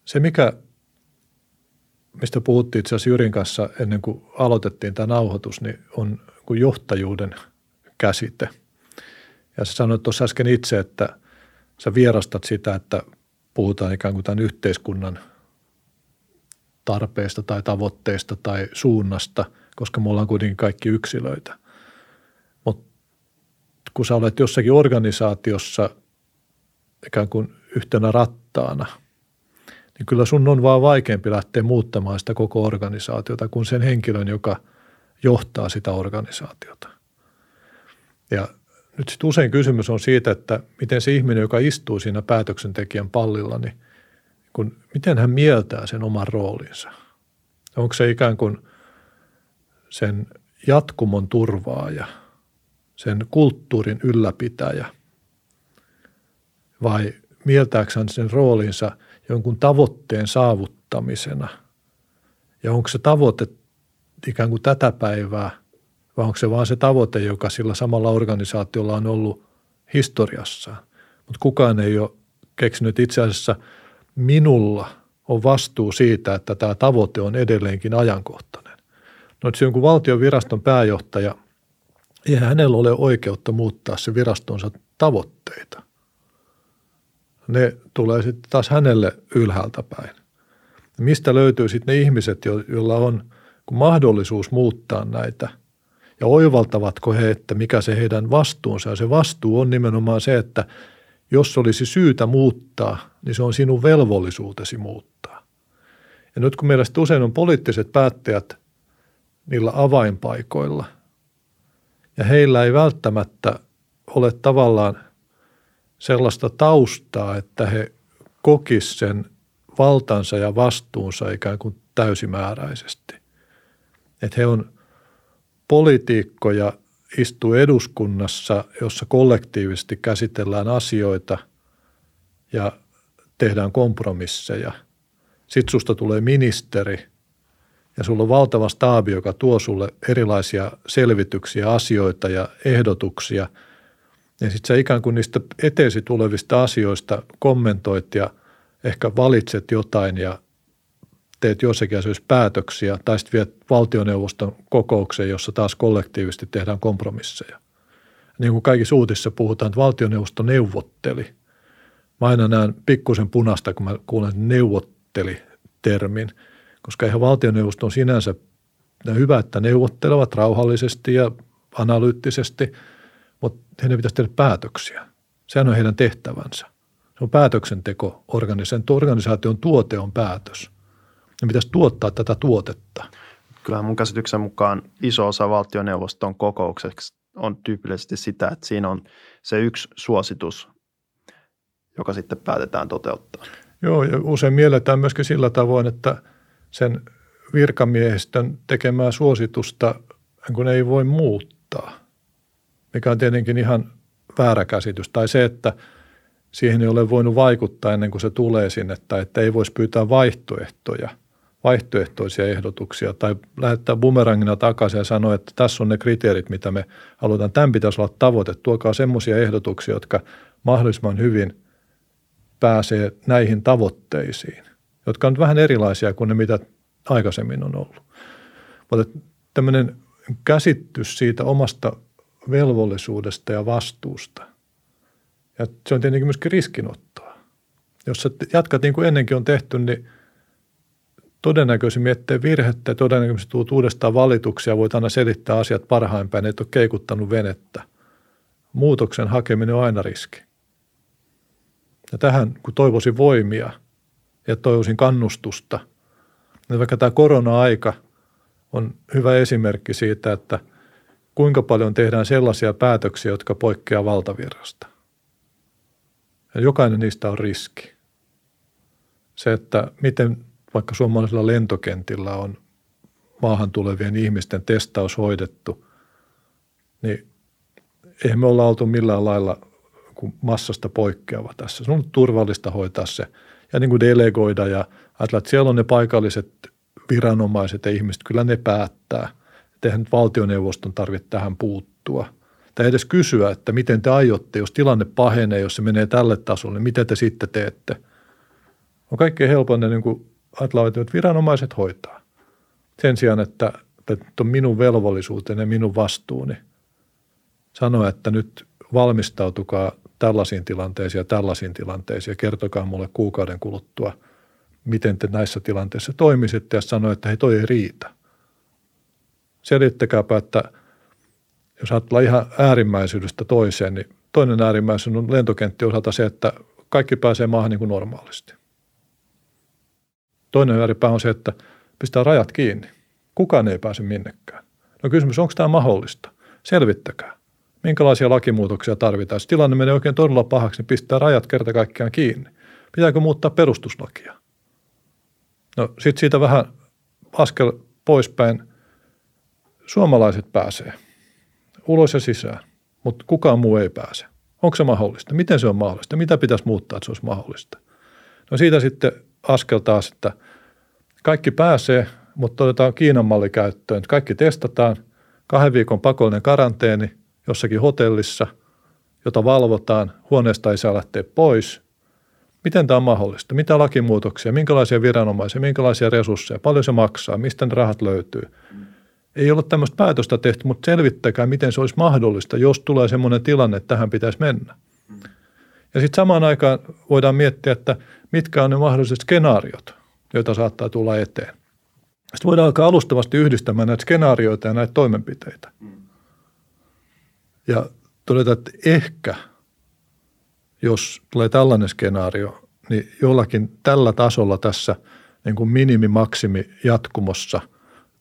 Se, mikä, mistä puhuttiin itse asiassa Jyrin kanssa ennen kuin aloitettiin tämä nauhoitus, niin on kuin johtajuuden käsite. Ja sä sanoit tuossa äsken itse, että sä vierastat sitä, että puhutaan ikään kuin tämän yhteiskunnan tarpeesta tai tavoitteesta tai suunnasta, koska me ollaan kuitenkin kaikki yksilöitä kun sä olet jossakin organisaatiossa ikään kuin yhtenä rattaana, niin kyllä sun on vaan vaikeampi lähteä muuttamaan sitä koko organisaatiota kuin sen henkilön, joka johtaa sitä organisaatiota. Ja nyt sitten usein kysymys on siitä, että miten se ihminen, joka istuu siinä päätöksentekijän pallilla, niin kun, miten hän mieltää sen oman roolinsa. Onko se ikään kuin sen jatkumon turvaaja – sen kulttuurin ylläpitäjä vai mieltääkö hän sen roolinsa jonkun tavoitteen saavuttamisena ja onko se tavoite ikään kuin tätä päivää vai onko se vaan se tavoite, joka sillä samalla organisaatiolla on ollut historiassaan. Mutta kukaan ei ole keksinyt itse asiassa minulla on vastuu siitä, että tämä tavoite on edelleenkin ajankohtainen. No, että se jonkun valtion viraston pääjohtaja – eihän hänellä ole oikeutta muuttaa se virastonsa tavoitteita. Ne tulee sitten taas hänelle ylhäältä päin. Mistä löytyy sitten ne ihmiset, joilla on mahdollisuus muuttaa näitä ja oivaltavatko he, että mikä se heidän vastuunsa ja se vastuu on nimenomaan se, että jos olisi syytä muuttaa, niin se on sinun velvollisuutesi muuttaa. Ja nyt kun meillä usein on poliittiset päättäjät niillä avainpaikoilla – ja heillä ei välttämättä ole tavallaan sellaista taustaa, että he kokis sen valtansa ja vastuunsa ikään kuin täysimääräisesti. Että he on poliitikkoja, istuu eduskunnassa, jossa kollektiivisesti käsitellään asioita ja tehdään kompromisseja. Sitten susta tulee ministeri, ja sulla on valtava staabi, joka tuo sulle erilaisia selvityksiä, asioita ja ehdotuksia. Ja sitten sä ikään kuin niistä eteesi tulevista asioista kommentoit ja ehkä valitset jotain ja teet jossakin asioissa päätöksiä tai sitten viet valtioneuvoston kokoukseen, jossa taas kollektiivisesti tehdään kompromisseja. Niin kuin kaikissa uutissa puhutaan, että valtioneuvosto neuvotteli. Mä aina näen pikkusen punasta, kun mä kuulen neuvotteli termin – koska eihän valtioneuvosto on sinänsä hyvä, että neuvottelevat rauhallisesti ja analyyttisesti, mutta heidän pitäisi tehdä päätöksiä. Sehän on heidän tehtävänsä. Se on päätöksenteko. Organisaation tuote on päätös. Ne pitäisi tuottaa tätä tuotetta. Kyllähän mun käsityksen mukaan iso osa valtioneuvoston kokoukseksi on tyypillisesti sitä, että siinä on se yksi suositus, joka sitten päätetään toteuttaa. Joo, ja usein mielletään myöskin sillä tavoin, että sen virkamiehistön tekemää suositusta kun ei voi muuttaa, mikä on tietenkin ihan väärä käsitys. Tai se, että siihen ei ole voinut vaikuttaa ennen kuin se tulee sinne, tai että ei voisi pyytää vaihtoehtoja, vaihtoehtoisia ehdotuksia, tai lähettää bumerangina takaisin ja sanoa, että tässä on ne kriteerit, mitä me halutaan. Tämän pitäisi olla tavoite. Tuokaa semmoisia ehdotuksia, jotka mahdollisimman hyvin pääsee näihin tavoitteisiin, jotka on vähän erilaisia kuin ne, mitä aikaisemmin on ollut. Mutta tämmöinen käsitys siitä omasta velvollisuudesta ja vastuusta. Ja se on tietenkin myöskin riskinottoa. Jos sä jatkat niin kuin ennenkin on tehty, niin todennäköisemmin ettei virhettä ja todennäköisesti tuut uudestaan valituksia, voit aina selittää asiat parhain päin, et ole keikuttanut venettä. Muutoksen hakeminen on aina riski. Ja tähän, kun toivoisin voimia ja toivoisin kannustusta, niin vaikka tämä korona-aika on hyvä esimerkki siitä, että kuinka paljon tehdään sellaisia päätöksiä, jotka poikkeaa valtavirrasta. Ja jokainen niistä on riski. Se, että miten vaikka suomalaisilla lentokentillä on maahan tulevien ihmisten testaus hoidettu, niin eihän me olla oltu millään lailla massasta poikkeava tässä. Se on turvallista hoitaa se ja niin kuin delegoida ja ajatella, että siellä on ne paikalliset viranomaiset ja ihmiset, kyllä ne päättää. Eihän nyt valtioneuvoston tarvitse tähän puuttua. Tai edes kysyä, että miten te aiotte, jos tilanne pahenee, jos se menee tälle tasolle, niin mitä te sitten teette. On kaikkein helpoin niin kuin ajatellaan, että viranomaiset hoitaa. Sen sijaan, että, että on minun velvollisuuteni ja minun vastuuni sanoa, että nyt valmistautukaa tällaisiin tilanteisiin ja tällaisiin tilanteisiin ja kertokaa mulle kuukauden kuluttua, miten te näissä tilanteissa toimisitte ja sanoa, että hei toi ei riitä. Selittäkääpä, että jos ajatellaan ihan äärimmäisyydestä toiseen, niin toinen äärimmäisyys on lentokenttien osalta se, että kaikki pääsee maahan niin kuin normaalisti. Toinen ääripää on se, että pistää rajat kiinni. Kukaan ei pääse minnekään. No kysymys, onko tämä mahdollista? Selvittäkää. Minkälaisia lakimuutoksia tarvitaan? Jos tilanne menee oikein todella pahaksi, niin pistää rajat kerta kaikkiaan kiinni. Pitääkö muuttaa perustuslakia? No sitten siitä vähän askel poispäin. Suomalaiset pääsee ulos ja sisään, mutta kukaan muu ei pääse. Onko se mahdollista? Miten se on mahdollista? Mitä pitäisi muuttaa, että se olisi mahdollista? No siitä sitten askel taas, että kaikki pääsee, mutta otetaan Kiinan malli käyttöön. Kaikki testataan, kahden viikon pakollinen karanteeni jossakin hotellissa, jota valvotaan, huoneesta ei saa lähteä pois. Miten tämä on mahdollista? Mitä lakimuutoksia, minkälaisia viranomaisia, minkälaisia resursseja, paljon se maksaa, mistä ne rahat löytyy? Ei ole tämmöistä päätöstä tehty, mutta selvittäkää, miten se olisi mahdollista, jos tulee sellainen tilanne, että tähän pitäisi mennä. Ja sitten samaan aikaan voidaan miettiä, että mitkä on ne mahdolliset skenaariot, joita saattaa tulla eteen. Sitten voidaan alkaa alustavasti yhdistämään näitä skenaarioita ja näitä toimenpiteitä. Ja todeta, että ehkä, jos tulee tällainen skenaario, niin jollakin tällä tasolla tässä niin kuin minimi-maksimi jatkumossa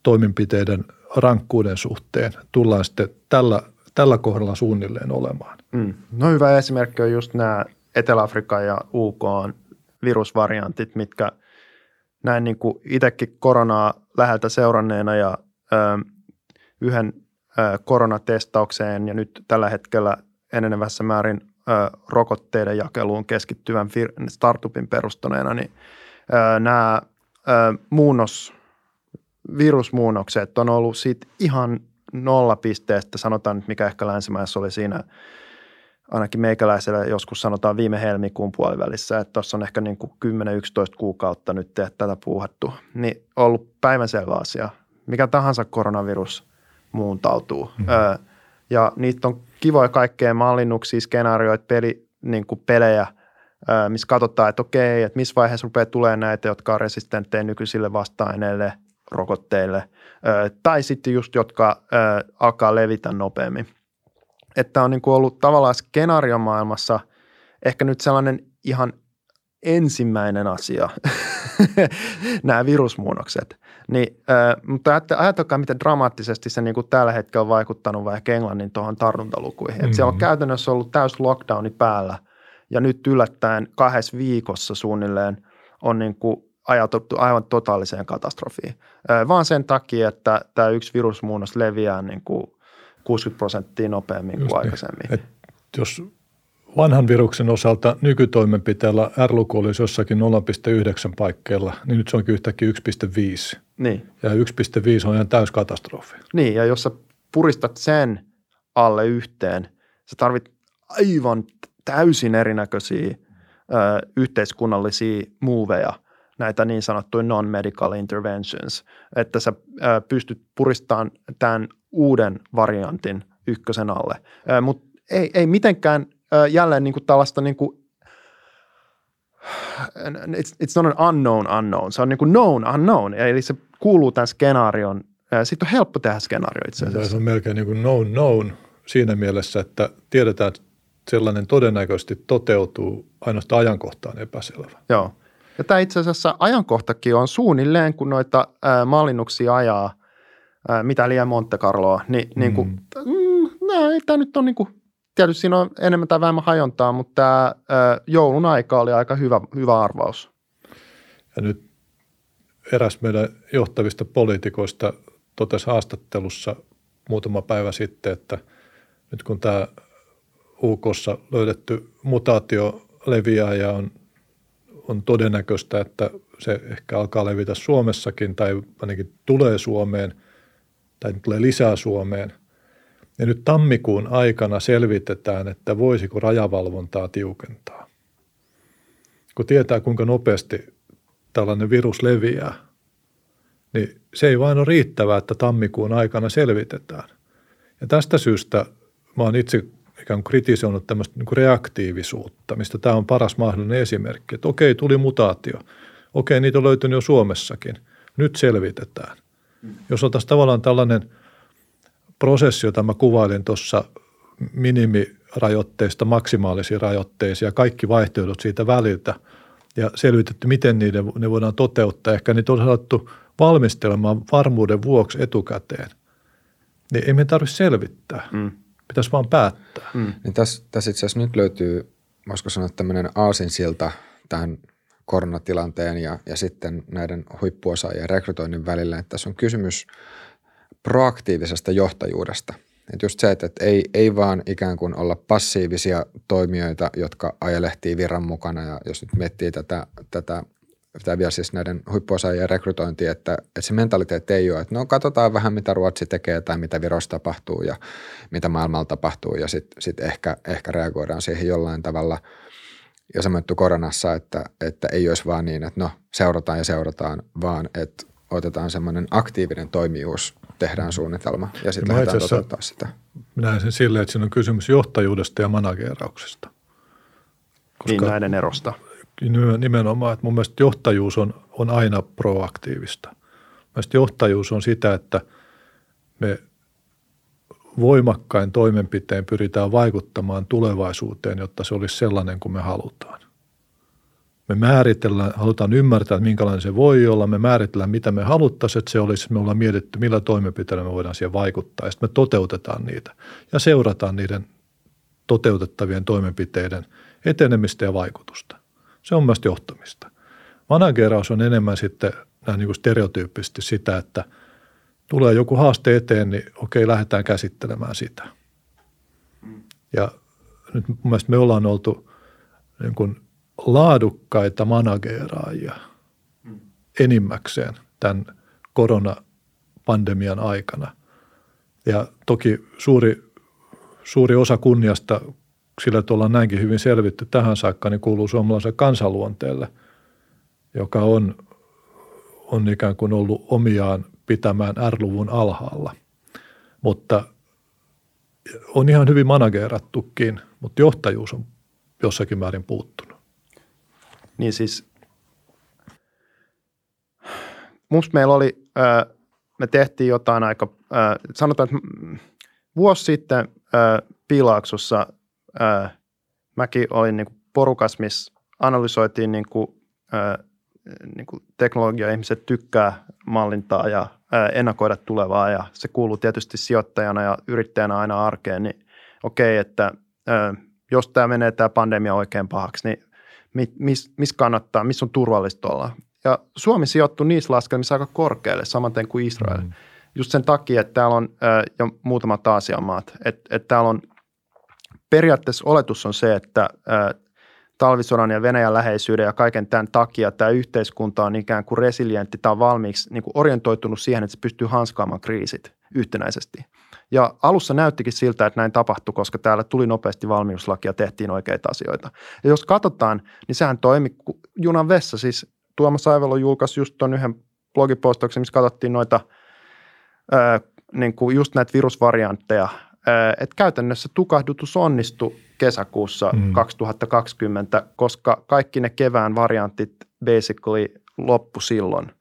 toimenpiteiden rankkuuden suhteen tullaan sitten tällä, tällä kohdalla suunnilleen olemaan. Mm. No hyvä esimerkki on just nämä Etelä-Afrikan ja UK virusvariantit, mitkä näin niin kuin itsekin koronaa läheltä seuranneena ja ö, yhden ö, koronatestaukseen ja nyt tällä hetkellä enenevässä määrin ö, rokotteiden jakeluun keskittyvän fir- startupin perustuneena, niin ö, nämä ö, muunnos, virusmuunnokset on ollut siitä ihan nollapisteestä, sanotaan nyt mikä ehkä länsimaissa oli siinä – ainakin meikäläisellä joskus sanotaan viime helmikuun puolivälissä, että tuossa on ehkä niin kuin 10-11 kuukautta nyt tätä puuhattu, niin ollut päivänselvä asia. Mikä tahansa koronavirus muuntautuu. Mm-hmm. Öö, ja niitä on kivoja kaikkea mallinnuksia, skenaarioita, peli, niin kuin pelejä, öö, missä katsotaan, että okei, että missä vaiheessa rupeaa tulemaan näitä, jotka on resistenttejä nykyisille vasta-aineille, rokotteille, tai sitten just, jotka alkaa levitä nopeammin – että on niin kuin ollut tavallaan skenaariomaailmassa ehkä nyt sellainen ihan ensimmäinen asia, [laughs] nämä virusmuunnokset. Niin, äh, mutta ajatelkaa, miten dramaattisesti se niin kuin tällä hetkellä on vaikuttanut vaikka Englannin tuohon tartuntalukuihin. Mm-hmm. siellä on käytännössä ollut täys lockdowni päällä ja nyt yllättäen kahdessa viikossa suunnilleen on niin kuin ajautettu aivan totaaliseen katastrofiin. Vaan sen takia, että tämä yksi virusmuunnos leviää niin kuin – 60 prosenttia nopeammin Just kuin niin. aikaisemmin. Et jos vanhan viruksen osalta nykytoimenpiteellä R-luku olisi jossakin 0,9 paikkeilla, niin nyt se onkin yhtäkkiä 1,5. Niin. Ja 1,5 on ihan täys katastrofi. Niin, ja jos sä puristat sen alle yhteen, sä tarvit aivan täysin erinäköisiä yhteiskunnallisia muuveja, näitä niin sanottuja non-medical interventions, että sä pystyt puristamaan tämän uuden variantin ykkösen alle. Mutta ei, ei mitenkään jälleen niin kuin tällaista niin kuin it's, it's not an unknown unknown, se on niin kuin known unknown, eli se kuuluu tämän skenaarion. Sitten on helppo tehdä skenaario itse asiassa. Se on melkein niin kuin known known siinä mielessä, että tiedetään, että sellainen todennäköisesti toteutuu, ainoastaan ajankohtaan epäselvä. Joo. Ja tämä itse asiassa ajankohtakin on suunnilleen, kun noita ää, mallinnuksia ajaa, ää, mitä liian Monte Carloa, niin, mm. niin kuin, mm, no, ei tämä nyt on niin kuin, tietysti siinä on enemmän tai vähemmän hajontaa, mutta tämä ää, joulun aika oli aika hyvä, hyvä arvaus. Ja nyt eräs meidän johtavista poliitikoista totesi haastattelussa muutama päivä sitten, että nyt kun tämä UKssa löydetty mutaatio leviää ja on, on todennäköistä, että se ehkä alkaa levitä Suomessakin tai ainakin tulee Suomeen tai tulee lisää Suomeen. Ja nyt tammikuun aikana selvitetään, että voisiko rajavalvontaa tiukentaa. Kun tietää, kuinka nopeasti tällainen virus leviää, niin se ei vain ole riittävää, että tammikuun aikana selvitetään. Ja tästä syystä mä oon itse ikään kuin kritisoinut tämmöistä niin kuin reaktiivisuutta, mistä tämä on paras mahdollinen esimerkki. Että okei, tuli mutaatio. Okei, niitä on löytynyt jo Suomessakin. Nyt selvitetään. Jos oltaisiin tavallaan tällainen prosessi, jota mä kuvailin tuossa minimirajoitteista maksimaalisiin rajoitteisiin ja kaikki vaihtoehdot siitä väliltä ja selvitetty, miten niiden, ne voidaan toteuttaa. Ehkä niitä on saatu valmistelemaan varmuuden vuoksi etukäteen. Niin ei me tarvitse selvittää. Mm. Pitäisi vaan päättää. Mm. Niin tässä, tässä itse asiassa nyt löytyy, voisiko sanoa tämmöinen aasinsilta tähän koronatilanteen ja, ja sitten näiden huippuosaajien rekrytoinnin välillä, että tässä on kysymys proaktiivisesta johtajuudesta. Että just se, että, että ei, ei vaan ikään kuin olla passiivisia toimijoita, jotka ajelehtii virran mukana ja jos nyt miettii tätä, tätä pitää vielä siis näiden huippuosaajien rekrytointi, että, että se mentaliteetti ei ole, että no katsotaan vähän mitä Ruotsi tekee tai mitä Virossa tapahtuu ja mitä maailmalla tapahtuu ja sitten sit ehkä, ehkä reagoidaan siihen jollain tavalla. Ja samoin koronassa, että, että ei olisi vaan niin, että no seurataan ja seurataan, vaan että otetaan semmoinen aktiivinen toimijuus, tehdään suunnitelma ja sitten lähdetään toteuttaa sitä. Minä näen sen silleen, että siinä on kysymys johtajuudesta ja managerauksesta. Koska, niin näiden erosta nimenomaan, että mun mielestä johtajuus on, on aina proaktiivista. Mielestäni johtajuus on sitä, että me voimakkain toimenpiteen pyritään vaikuttamaan tulevaisuuteen, jotta se olisi sellainen kuin me halutaan. Me määritellään, halutaan ymmärtää, että minkälainen se voi olla, me määritellään, mitä me haluttaisiin, että se olisi, me ollaan mietitty, millä toimenpiteillä me voidaan siihen vaikuttaa, ja sitten me toteutetaan niitä ja seurataan niiden toteutettavien toimenpiteiden etenemistä ja vaikutusta. Se on myös johtamista. Manageraus on enemmän sitten näin niin kuin stereotyyppisesti sitä, että tulee joku haaste eteen, niin okei, lähdetään käsittelemään sitä. Ja nyt mun mielestä me ollaan oltu niin kuin laadukkaita manageraajia enimmäkseen tämän koronapandemian aikana. Ja toki suuri, suuri osa kunniasta sillä, että ollaan näinkin hyvin selvitty tähän saakka, niin kuuluu suomalaisen kansanluonteelle, joka on, on ikään kuin ollut omiaan pitämään R-luvun alhaalla. Mutta on ihan hyvin managerattukin, mutta johtajuus on jossakin määrin puuttunut. Niin siis, musta meillä oli, me tehtiin jotain aika, sanotaan, että vuosi sitten Pilaaksossa mäkin olin niin porukas, missä analysoitiin niin kuin, niin kuin teknologia-ihmiset tykkää mallintaa ja ennakoida tulevaa ja se kuuluu tietysti sijoittajana ja yrittäjänä aina arkeen, niin okei, okay, että jos tämä menee tämä pandemia oikein pahaksi, niin missä mis kannattaa, missä on turvallista olla. Ja Suomi sijoittuu niissä laskelmissa aika korkealle, samanten kuin Israel. Mm. Just sen takia, että täällä on jo muutamat Aasian maat, että, että täällä on periaatteessa oletus on se, että talvisodan ja Venäjän läheisyyden ja kaiken tämän takia tämä yhteiskunta on ikään kuin resilientti, on valmiiksi niin kuin orientoitunut siihen, että se pystyy hanskaamaan kriisit. yhtenäisesti. Ja alussa näyttikin siltä, että näin tapahtui, koska täällä tuli nopeasti valmiuslaki ja tehtiin oikeita asioita. Ja jos katsotaan, niin sehän toimi junan vessa. Siis Tuomas Aivelo julkaisi just tuon yhden blogipostauksen, missä katsottiin noita, ää, niin kuin just näitä virusvariantteja, että käytännössä tukahdutus onnistui kesäkuussa mm. 2020, koska kaikki ne kevään variantit basically loppu silloin.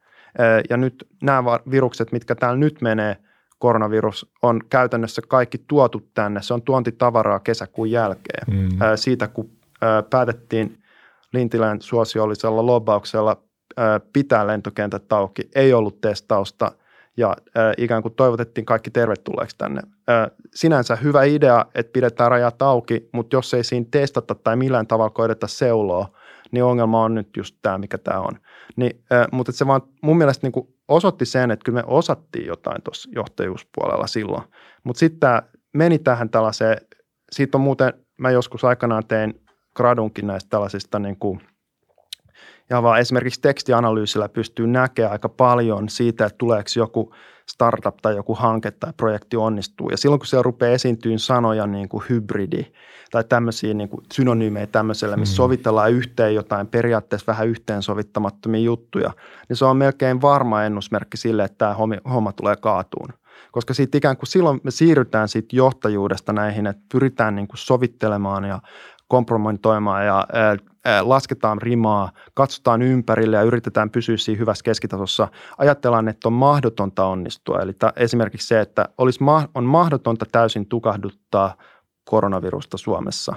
Ja nyt nämä virukset, mitkä täällä nyt menee, koronavirus, on käytännössä kaikki tuotu tänne. Se on tuontitavaraa kesäkuun jälkeen. Mm. Siitä, kun päätettiin Lintilän suosiollisella lobbauksella pitää lentokentät auki, ei ollut testausta ja ikään kuin toivotettiin kaikki tervetulleeksi tänne. Sinänsä hyvä idea, että pidetään rajat auki, mutta jos ei siinä testata tai millään tavalla koideta seuloa, niin ongelma on nyt just tämä, mikä tämä on. Niin, äh, mutta se vaan mun mielestä niin osoitti sen, että kyllä me osattiin jotain tuossa johtajuuspuolella silloin. Mutta sitten tämä meni tähän tällaiseen, siitä on muuten, mä joskus aikanaan tein gradunkin näistä tällaisista niin kuin, ja vaan esimerkiksi tekstianalyysillä pystyy näkemään aika paljon siitä, että tuleeko joku startup tai joku hanke tai projekti onnistuu. Ja silloin kun siellä rupeaa esiintyyn sanoja niin kuin hybridi tai tämmöisiä niin kuin synonyymejä tämmöisellä, missä mm. sovitellaan yhteen jotain periaatteessa vähän yhteensovittamattomia juttuja, niin se on melkein varma ennusmerkki sille, että tämä homma tulee kaatuun. Koska siitä ikään kuin silloin me siirrytään siitä johtajuudesta näihin, että pyritään niin kuin sovittelemaan ja kompromentoimaan ja lasketaan rimaa, katsotaan ympärille ja yritetään pysyä siinä hyvässä keskitasossa. Ajatellaan, että on mahdotonta onnistua. Eli esimerkiksi se, että olisi, on mahdotonta täysin tukahduttaa koronavirusta Suomessa.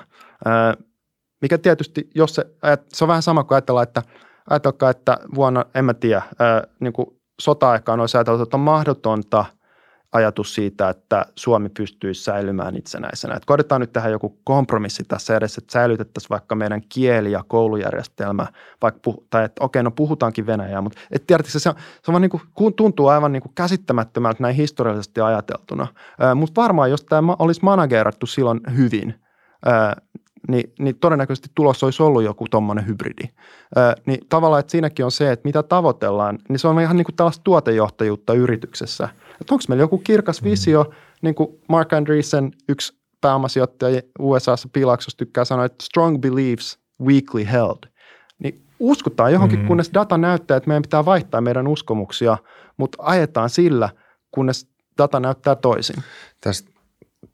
Mikä tietysti, jos se, se on vähän sama kuin ajatellaan, että ajatelkaa, että vuonna, en mä tiedä, niin kuin sota-aikaan olisi ajateltu, että on mahdotonta – ajatus siitä, että Suomi pystyisi säilymään itsenäisenä. Että koitetaan nyt tehdä joku kompromissi tässä edessä, että säilytettäisiin vaikka meidän kieli- ja koulujärjestelmä, vaikka puh- tai että okei, no puhutaankin Venäjää, mutta et tiedätkö, se, on, se on niin kuin, tuntuu aivan niin kuin käsittämättömältä näin historiallisesti ajateltuna. Mutta varmaan, jos tämä olisi managerattu silloin hyvin, niin, niin todennäköisesti tulos olisi ollut joku tuommoinen hybridi. Ää, niin tavallaan, että siinäkin on se, että mitä tavoitellaan, niin se on ihan niin kuin tällaista tuotejohtajuutta yrityksessä – että onko meillä joku kirkas mm. visio, mm. niin kuin Mark Andreessen, yksi pääomasijoittaja USAssa Piilaksossa tykkää sanoa, että strong beliefs weakly held. Niin uskotaan johonkin, mm. kunnes data näyttää, että meidän pitää vaihtaa meidän uskomuksia, mutta ajetaan sillä, kunnes data näyttää toisin. Tästä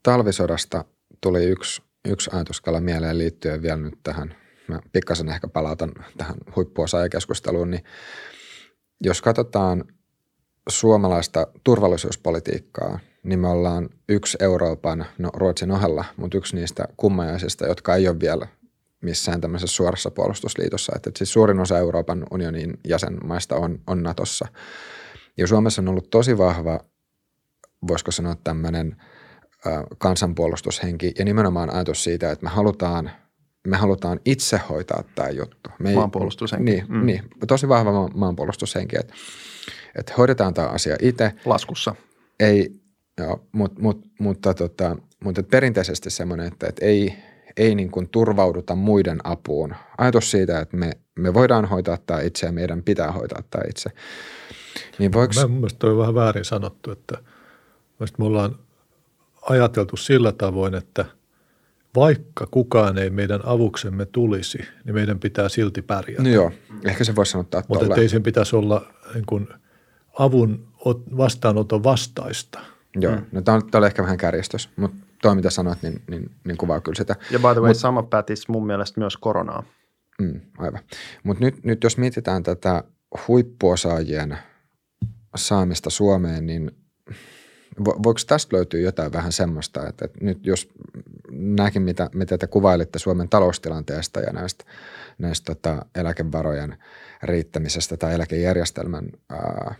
talvisodasta tuli yksi, yksi ajatuskala mieleen liittyen vielä nyt tähän, mä pikkasen ehkä palautan tähän huippuosaajakeskusteluun, niin jos katsotaan – suomalaista turvallisuuspolitiikkaa, niin me ollaan yksi Euroopan, no Ruotsin ohella, mutta yksi niistä kummajaisista, jotka ei ole vielä missään tämmöisessä suorassa puolustusliitossa. Että siis suurin osa Euroopan unionin jäsenmaista on, on Natossa. Ja Suomessa on ollut tosi vahva, voisiko sanoa tämmöinen kansanpuolustushenki ja nimenomaan ajatus siitä, että me halutaan, me halutaan itse hoitaa tämä juttu. Me ei, maanpuolustushenki. Niin, mm. niin, tosi vahva maanpuolustushenki. Että että hoidetaan tämä asia itse. Laskussa. Ei, joo, mut, mut, mutta, tota, mutta perinteisesti semmoinen, että, että ei, ei niin kuin turvauduta muiden apuun. Ajatus siitä, että me, me voidaan hoitaa tämä itse ja meidän pitää hoitaa tämä itse. Niin voiko... Mä mielestäni on vähän väärin sanottu, että me ollaan ajateltu sillä tavoin, että vaikka kukaan ei meidän avuksemme tulisi, niin meidän pitää silti pärjätä. No joo, ehkä se voisi sanoa Mutta ei sen pitäisi olla niin kuin – avun vastaanoton vastaista. Joo, mm. no tämä on, tämä on ehkä vähän kärjestys, mutta tuo mitä sanoit, niin, niin, niin kuvaa kyllä sitä. Ja by the way, Mut, sama pätisi mun mielestä myös koronaa. Mm, aivan. Mutta nyt, nyt jos mietitään tätä huippuosaajien saamista Suomeen, niin vo, voiko tästä löytyä jotain vähän semmoista, että, että nyt jos näkin, mitä, mitä te kuvailitte Suomen taloustilanteesta ja näistä, näistä tota, eläkevarojen – riittämisestä tai eläkejärjestelmän ää,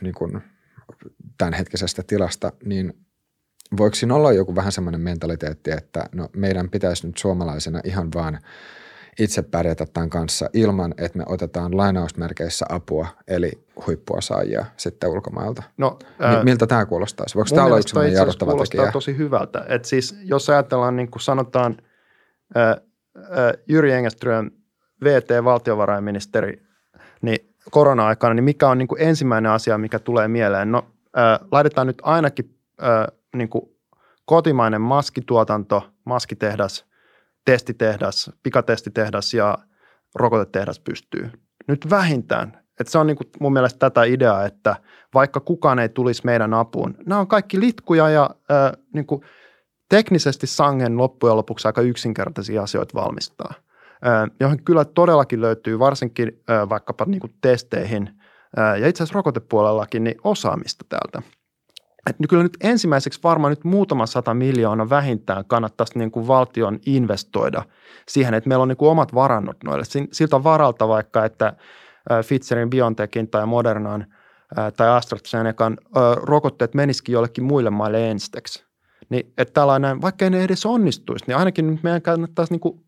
niin kuin tämänhetkisestä tilasta, niin voiko siinä olla joku vähän semmoinen mentaliteetti, että no meidän pitäisi nyt suomalaisena ihan vaan itse pärjätä tämän kanssa ilman, että me otetaan lainausmerkeissä apua, eli huippuosaajia sitten ulkomailta. No, ää, Miltä tämä kuulostaisi? Voiko tämä olla yksi jarruttava kuulostaa tekijä? tosi hyvältä. Et siis, jos ajatellaan, niin kuin sanotaan, ää, ää, Jyri Engeström, VT-valtiovarainministeri, niin korona-aikana, niin mikä on niin kuin ensimmäinen asia, mikä tulee mieleen? No ö, laitetaan nyt ainakin ö, niin kuin kotimainen maskituotanto, maskitehdas, testitehdas, pikatestitehdas ja rokotetehdas pystyy. Nyt vähintään. Että se on niin kuin mun mielestä tätä ideaa, että vaikka kukaan ei tulisi meidän apuun, nämä on kaikki litkuja ja ö, niin kuin teknisesti sangen loppujen lopuksi aika yksinkertaisia asioita valmistaa, ö, johon kyllä todellakin löytyy varsinkin ö, vaikkapa niin kuin testeihin ö, ja itse asiassa rokotepuolellakin niin osaamista täältä – että kyllä nyt ensimmäiseksi varmaan nyt muutama sata miljoonaa vähintään kannattaisi niin kuin valtion investoida siihen, että meillä on niin kuin omat varannot noille. Siltä varalta vaikka, että Pfizerin, Biontechin tai Modernan tai AstraZenecan rokotteet menisikin jollekin muille maille ensiteksi. Niin, että tällainen, vaikka ne edes onnistuisi, niin ainakin nyt meidän kannattaisi niin kuin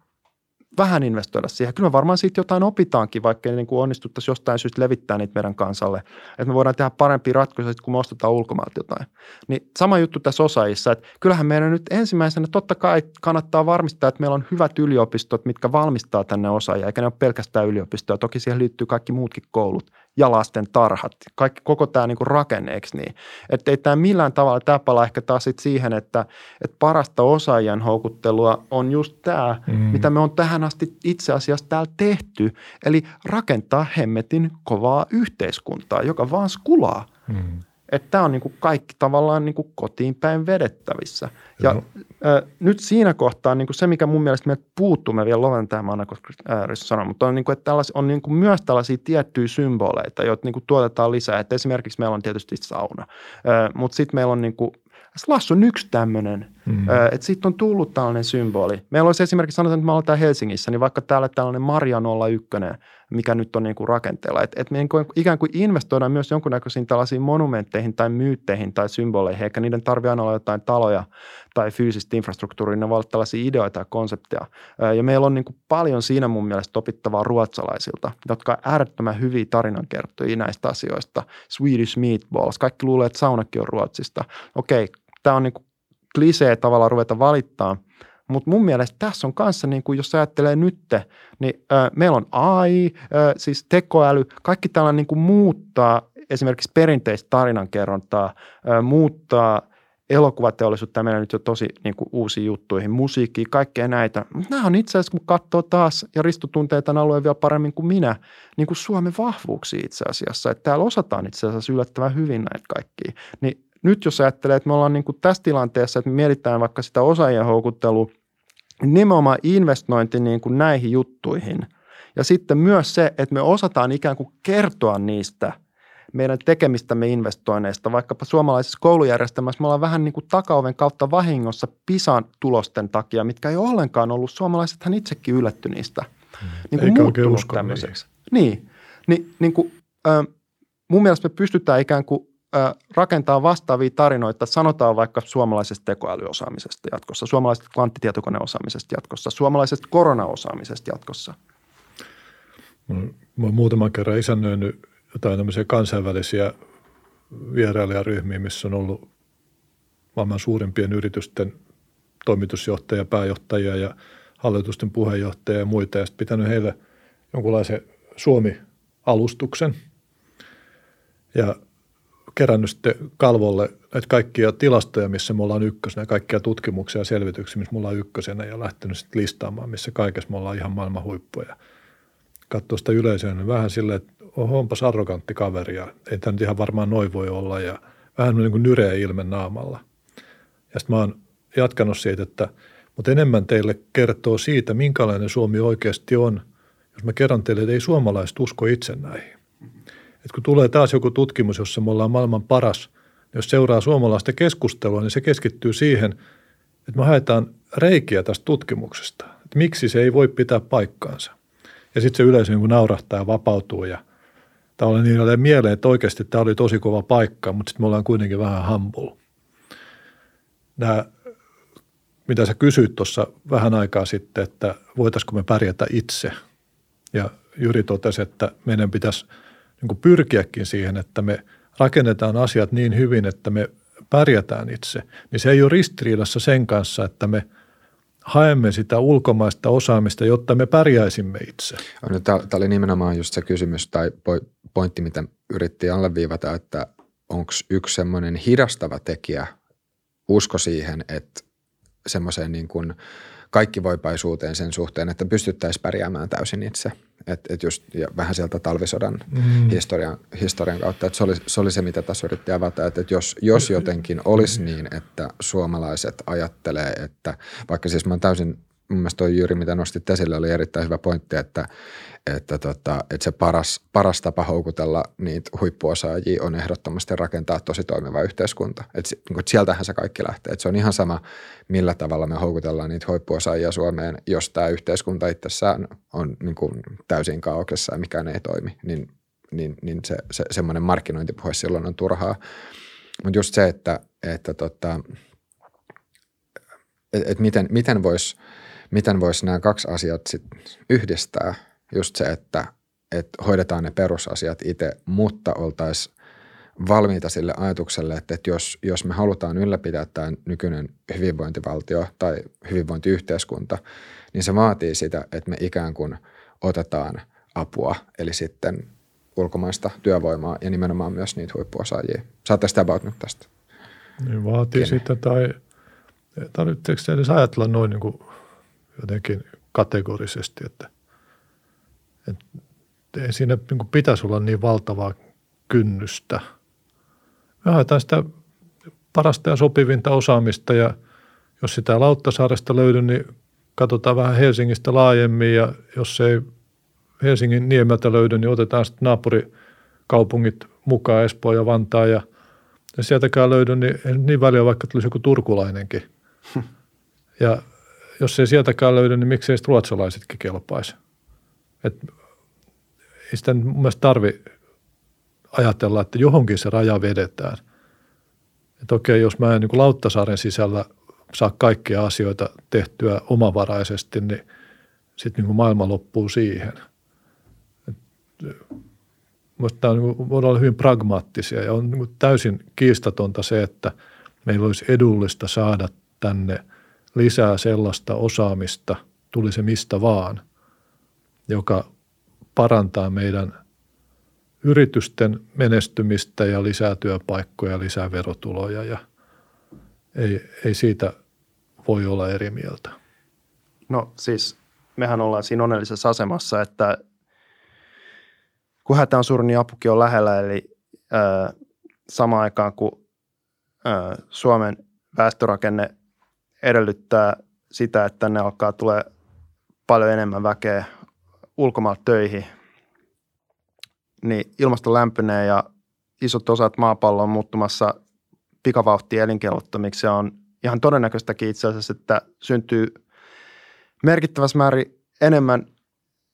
vähän investoida siihen. Kyllä me varmaan siitä jotain opitaankin, vaikka niin kuin onnistuttaisi jostain syystä levittää niitä meidän kansalle. Että me voidaan tehdä parempia ratkaisuja, kun me ostetaan ulkomailta jotain. Niin sama juttu tässä osaajissa, että kyllähän meidän nyt ensimmäisenä totta kai kannattaa varmistaa, että meillä on hyvät yliopistot, mitkä valmistaa tänne osaajia, eikä ne ole pelkästään yliopistoja. Toki siihen liittyy kaikki muutkin koulut ja lasten tarhat. Kaikki, koko tämä niin rakenne, eikö niin? Että ei tämä millään tavalla, tämä palaa ehkä taas sit siihen, että, että parasta osaajien houkuttelua on just tämä, mm. mitä me on tähän asti itse asiassa täällä tehty. Eli rakentaa hemmetin kovaa yhteiskuntaa, joka vaan skulaa. Mm. Että tämä on niin kuin kaikki tavallaan niin kuin kotiin päin vedettävissä. Ja no. ö, nyt siinä kohtaa niin kuin se, mikä mun mielestä meiltä puuttuu, me vielä loven tähän sanoa, mutta on, niin kuin, että tällais, on niin kuin myös tällaisia tiettyjä symboleita, joita niin kuin tuotetaan lisää. Että esimerkiksi meillä on tietysti sauna, ö, mutta sitten meillä on niin kuin Slash on yksi tämmöinen, mm. että siitä on tullut tällainen symboli. Meillä olisi esimerkiksi, sanotaan, että me ollaan täällä Helsingissä, niin vaikka täällä tällainen Maria 01, mikä nyt on niin kuin rakenteella. Että et me niin kuin, ikään kuin investoidaan myös jonkunnäköisiin tällaisiin monumentteihin tai myytteihin tai symboleihin, eikä niiden tarvitse aina olla jotain taloja tai fyysistä infrastruktuuria, ne voi olla tällaisia ideoita ja konsepteja. Ja meillä on niin kuin paljon siinä mun mielestä opittavaa ruotsalaisilta, jotka on äärettömän hyviä tarinankertojia näistä asioista. Swedish Meatballs, kaikki luulee, että saunakin on Ruotsista. Okei, tämä on niin kuin klisee tavalla ruveta valittaa, mutta mun mielestä tässä on kanssa, niin kuin jos ajattelee nytte, niin ö, meillä on AI, ö, siis tekoäly, kaikki tällainen niin kuin muuttaa esimerkiksi perinteistä tarinankerrontaa, ö, muuttaa elokuvateollisuutta, meillä nyt jo tosi niin kuin uusiin juttuihin, musiikkiin, kaikkea näitä. Nämä on itse asiassa, kun katsoo taas, ja Risto tuntee tämän alueen vielä paremmin kuin minä, niin kuin Suomen vahvuuksia itse asiassa. Että täällä osataan itse asiassa yllättävän hyvin näitä kaikkia. Niin nyt jos ajattelee, että me ollaan niin kuin tässä tilanteessa, että me mietitään vaikka sitä osaajien houkuttelua, nimenomaan investointi niin kuin näihin juttuihin. Ja sitten myös se, että me osataan ikään kuin kertoa niistä meidän tekemistämme investoinneista. Vaikkapa suomalaisessa koulujärjestelmässä me ollaan vähän niin kuin takaoven kautta vahingossa PISAn tulosten takia, mitkä ei ollenkaan ollut. Suomalaisethan itsekin yllätty niistä. Hmm. Niin kuin Eikä oikein usko tämmöiseksi. Niin, niin, niin kuin, äh, mun mielestä me pystytään ikään kuin rakentaa vastaavia tarinoita, sanotaan vaikka suomalaisesta tekoälyosaamisesta jatkossa, suomalaisesta kvanttitietokoneosaamisesta jatkossa, suomalaisesta koronaosaamisesta jatkossa. Mä muutaman kerran isännöinyt jotain tämmöisiä kansainvälisiä vierailijaryhmiä, missä on ollut maailman suurimpien yritysten toimitusjohtajia, pääjohtajia ja hallitusten puheenjohtajia ja muita, ja sitten pitänyt heille jonkunlaisen Suomi-alustuksen. Ja kerännyt sitten kalvolle näitä kaikkia tilastoja, missä me ollaan ykkösenä, kaikkia tutkimuksia ja selvityksiä, missä me ollaan ykkösenä ja lähtenyt sitten listaamaan, missä kaikessa me ollaan ihan maailman huippuja. Katsoo sitä yleisöä, niin vähän silleen, että oho, onpas arrogantti kaveri ja ei tämä nyt ihan varmaan noin voi olla ja vähän niin kuin nyreä ilme naamalla. Ja sitten mä oon jatkanut siitä, että mutta enemmän teille kertoo siitä, minkälainen Suomi oikeasti on, jos mä kerron teille, että ei suomalaiset usko itse näihin että kun tulee taas joku tutkimus, jossa me ollaan maailman paras, niin jos seuraa suomalaista keskustelua, niin se keskittyy siihen, että me haetaan reikiä tästä tutkimuksesta. Että miksi se ei voi pitää paikkaansa. Ja sitten se yleisö niin naurahtaa ja vapautuu ja tavallaan niin ole mieleen, että oikeasti tämä oli tosi kova paikka, mutta sitten me ollaan kuitenkin vähän humble. Nämä, mitä sä kysyit tuossa vähän aikaa sitten, että voitaisiko me pärjätä itse. Ja Jyri totesi, että meidän pitäisi – niin pyrkiäkin siihen, että me rakennetaan asiat niin hyvin, että me pärjätään itse, niin se ei ole ristiriidassa sen kanssa, että me haemme sitä ulkomaista osaamista, jotta me pärjäisimme itse. Tämä oli nimenomaan just se kysymys tai pointti, mitä yritti alleviivata, että onko yksi semmoinen hidastava tekijä usko siihen, että semmoiseen niin kuin kaikkivoipaisuuteen sen suhteen, että pystyttäisiin pärjäämään täysin itse. Et, et just, ja vähän sieltä talvisodan mm. historian, historian kautta, että se oli, se oli se, mitä tässä yritti avata, että, että jos, jos jotenkin olisi niin, että suomalaiset ajattelee, että vaikka siis mä oon täysin mun mielestä toi Jyri, mitä nostit esille, oli erittäin hyvä pointti, että, että, tota, että se paras, paras tapa houkutella niitä huippuosaajia on ehdottomasti rakentaa tosi toimiva yhteiskunta. Et, niin kuin, sieltähän se kaikki lähtee. Et se on ihan sama, millä tavalla me houkutellaan niitä huippuosaajia Suomeen, jos tämä yhteiskunta itsessään on niin kuin, täysin kaauksessa ja mikään ei toimi, niin, niin, niin se, se, semmoinen markkinointipuhe silloin on turhaa. Mutta just se, että, että tota, et, et miten, miten voisi – miten voisi nämä kaksi asiat sit yhdistää. Just se, että, että hoidetaan ne perusasiat itse, mutta oltaisiin valmiita sille ajatukselle, että, että jos, jos me halutaan ylläpitää tämä nykyinen hyvinvointivaltio tai hyvinvointiyhteiskunta, niin se vaatii sitä, että me ikään kuin otetaan apua, eli sitten ulkomaista työvoimaa ja nimenomaan myös niitä huippuosaajia. Saatte sitä about nyt tästä. Niin vaatii Kenen? sitä tai tarvitseeko edes ajatella noin niin kuin jotenkin kategorisesti, että, että ei siinä niin pitäisi olla niin valtavaa kynnystä. Me haetaan sitä parasta ja sopivinta osaamista ja jos sitä Lauttasaaresta löydy, niin katsotaan vähän Helsingistä laajemmin ja jos ei Helsingin niemeltä löydy, niin otetaan sitten naapurikaupungit mukaan, Espoo ja Vantaa ja jos sieltäkään löydy, niin ei niin väliä vaikka tulisi joku turkulainenkin. [laughs] Ja jos ei sieltäkään löydy, niin miksei sitten ruotsalaisetkin kelpaisi. Et ei sitä mun tarvi ajatella, että johonkin se raja vedetään. Että okei, jos mä en niin Lauttasaaren sisällä saa kaikkia asioita tehtyä omavaraisesti, niin sitten niin maailma loppuu siihen. On, niin voidaan olla hyvin pragmaattisia ja on niin täysin kiistatonta se, että meillä olisi edullista saada tänne – lisää sellaista osaamista, tuli se mistä vaan, joka parantaa meidän yritysten menestymistä ja lisää työpaikkoja, lisää verotuloja ja ei, ei siitä voi olla eri mieltä. No siis mehän ollaan siinä onnellisessa asemassa, että kun hätä on suuri, niin apukin on lähellä, eli ää, samaan aikaan kun ää, Suomen väestörakenne edellyttää sitä, että tänne alkaa tulee paljon enemmän väkeä ulkomailta töihin, niin ilmasto lämpenee ja isot osat maapalloa on muuttumassa pikavauhtia elinkelvottomiksi. On ihan todennäköistäkin itse asiassa, että syntyy merkittävässä määrin enemmän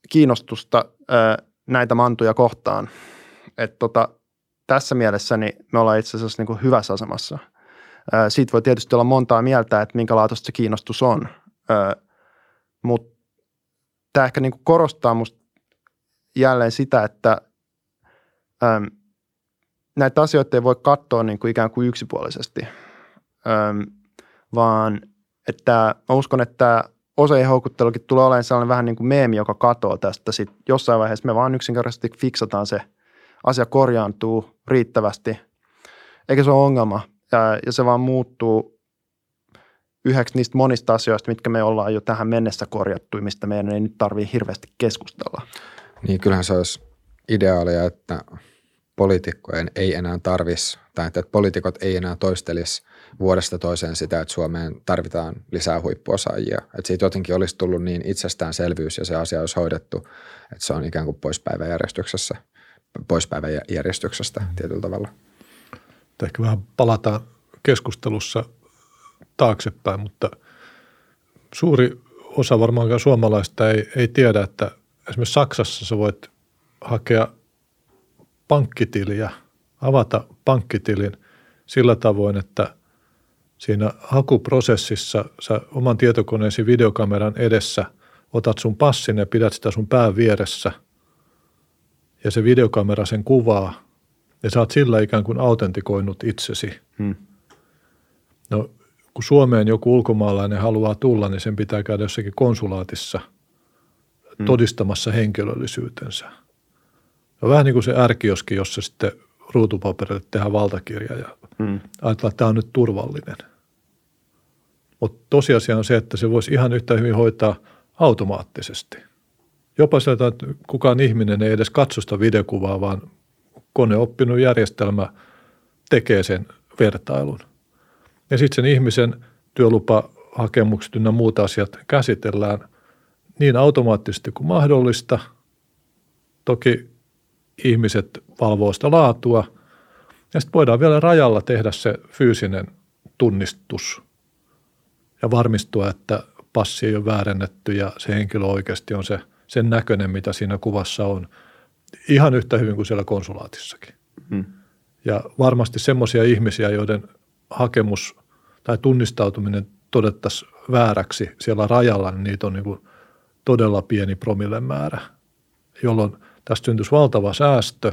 kiinnostusta ää, näitä mantuja kohtaan. Et tota, tässä mielessä niin me ollaan itse asiassa niin kuin hyvässä asemassa – siitä voi tietysti olla montaa mieltä, että minkälaatuista se kiinnostus on, mutta tämä ehkä niin korostaa musta jälleen sitä, että näitä asioita ei voi katsoa niin kuin ikään kuin yksipuolisesti, vaan että mä uskon, että osaajien houkuttelukin tulee olemaan sellainen vähän niin kuin meemi, joka katoaa tästä. Sitten jossain vaiheessa me vaan yksinkertaisesti fiksataan se, asia korjaantuu riittävästi, eikä se ole ongelma ja, se vaan muuttuu yhdeksi niistä monista asioista, mitkä me ollaan jo tähän mennessä korjattu, mistä meidän ei nyt tarvitse hirveästi keskustella. Niin kyllähän se olisi ideaalia, että poliitikkojen ei enää tarvisi, tai että poliitikot ei enää toistelisi vuodesta toiseen sitä, että Suomeen tarvitaan lisää huippuosaajia. Että siitä jotenkin olisi tullut niin itsestäänselvyys ja se asia olisi hoidettu, että se on ikään kuin pois päiväjärjestyksessä, pois päiväjärjestyksestä tietyllä tavalla että ehkä vähän palataan keskustelussa taaksepäin, mutta suuri osa varmaankaan suomalaista ei, ei tiedä, että esimerkiksi Saksassa sä voit hakea pankkitiliä, avata pankkitilin sillä tavoin, että siinä hakuprosessissa sä oman tietokoneesi videokameran edessä otat sun passin ja pidät sitä sun pään vieressä. Ja se videokamera sen kuvaa ja sä oot sillä ikään kuin autentikoinut itsesi. Hmm. No kun Suomeen joku ulkomaalainen haluaa tulla, niin sen pitää käydä jossakin konsulaatissa hmm. todistamassa henkilöllisyytensä. No vähän niin kuin se ärkioski, jossa sitten ruutupaperille tehdä valtakirja ja Mm. ajatellaan, että tämä on nyt turvallinen. Mutta tosiasia on se, että se voisi ihan yhtä hyvin hoitaa automaattisesti. Jopa sieltä, että kukaan ihminen ei edes katso sitä videokuvaa, vaan koneoppinut järjestelmä tekee sen vertailun. Ja sitten sen ihmisen työlupahakemukset ynnä muut asiat käsitellään niin automaattisesti kuin mahdollista. Toki ihmiset valvoo sitä laatua. Ja sitten voidaan vielä rajalla tehdä se fyysinen tunnistus ja varmistua, että passi ei ole väärennetty ja se henkilö oikeasti on se, sen näköinen, mitä siinä kuvassa on. Ihan yhtä hyvin kuin siellä konsulaatissakin. Mm. Ja varmasti semmoisia ihmisiä, joiden hakemus tai tunnistautuminen todettaisiin vääräksi siellä rajalla, niin niitä on niin kuin todella pieni promillemäärä, jolloin tästä syntyisi valtava säästö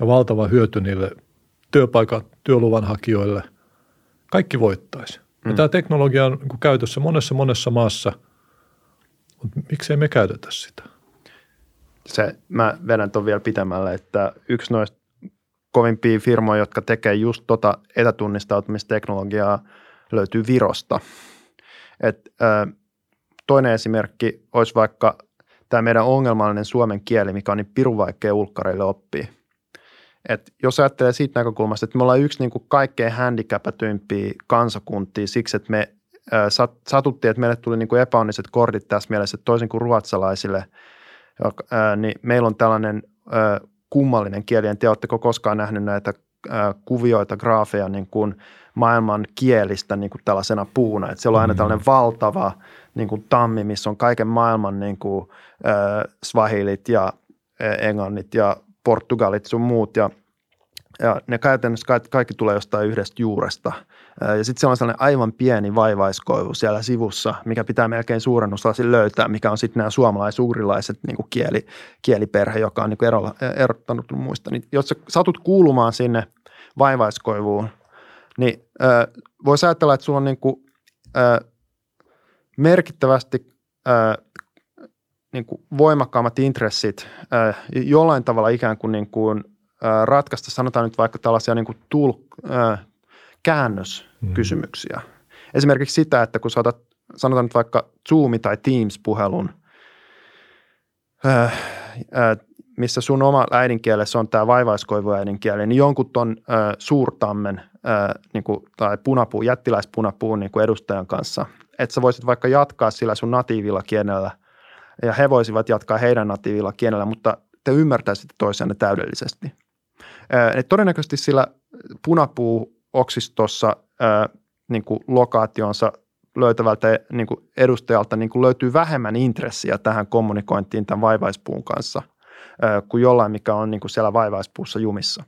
ja valtava hyöty niille työpaikan, työluvan hakijoille. Kaikki voittaisi. Mm. Ja tämä teknologia on niin käytössä monessa monessa maassa, mutta miksei me käytetä sitä? Se, mä vedän ton vielä pitämällä, että yksi noista kovimpia firmoja, jotka tekee just tota etätunnistautumisteknologiaa, löytyy Virosta. Et, ö, toinen esimerkki olisi vaikka tämä meidän ongelmallinen suomen kieli, mikä on niin pirun vaikea ulkkareille oppia. Et jos ajattelee siitä näkökulmasta, että me ollaan yksi niin kuin kaikkein handicapatyimpiä kansakuntia siksi, että me ö, sat, satuttiin, että meille tuli niin kuin epäonniset kortit tässä mielessä, että toisin kuin ruotsalaisille, joka, ö, niin meillä on tällainen ö, kummallinen kieli. En tiedä, oletteko koskaan nähnyt näitä ö, kuvioita, graafeja niin kuin maailman kielistä niin kuin tällaisena puuna. Että siellä on aina tällainen valtava niin kuin tammi, missä on kaiken maailman niin kuin, ö, swahilit ja ö, englannit ja portugalit sun muut ja ja ne käytännössä kaikki, kaikki tulee jostain yhdestä juuresta. Ja sitten siellä on sellainen aivan pieni vaivaiskoivu siellä sivussa, mikä pitää melkein suurennuslasin löytää, mikä on sitten nämä suomalais-ugrilaiset niin kieli, kieliperhe, joka on niin ero, erottanut muista. Niin jos sä satut kuulumaan sinne vaivaiskoivuun, niin äh, voisi ajatella, että sulla on niin kuin, äh, merkittävästi äh, niin kuin voimakkaammat intressit jollain tavalla ikään kuin, niin kuin ratkaista, sanotaan nyt vaikka tällaisia niin kuin tul, äh, käännöskysymyksiä. Mm. Esimerkiksi sitä, että kun saatat, sanotaan nyt vaikka Zoom- tai Teams-puhelun, äh, äh, missä sun oma äidinkielessä on tämä vaivaiskoivu äidinkieli, niin jonkun ton äh, suurtammen äh, niin kuin, tai punapuu, jättiläispunapuun niin kuin edustajan kanssa, että sä voisit vaikka jatkaa sillä sun natiivilla kielellä – ja he voisivat jatkaa heidän natiivilla kielellä, mutta te ymmärtäisitte toisianne täydellisesti. Et todennäköisesti sillä punapuuoksistossa niin lokaationsa löytävältä niin kuin edustajalta niin kuin löytyy vähemmän intressiä tähän kommunikointiin tämän vaivaispuun kanssa kuin jollain, mikä on niin kuin siellä vaivaispuussa jumissa.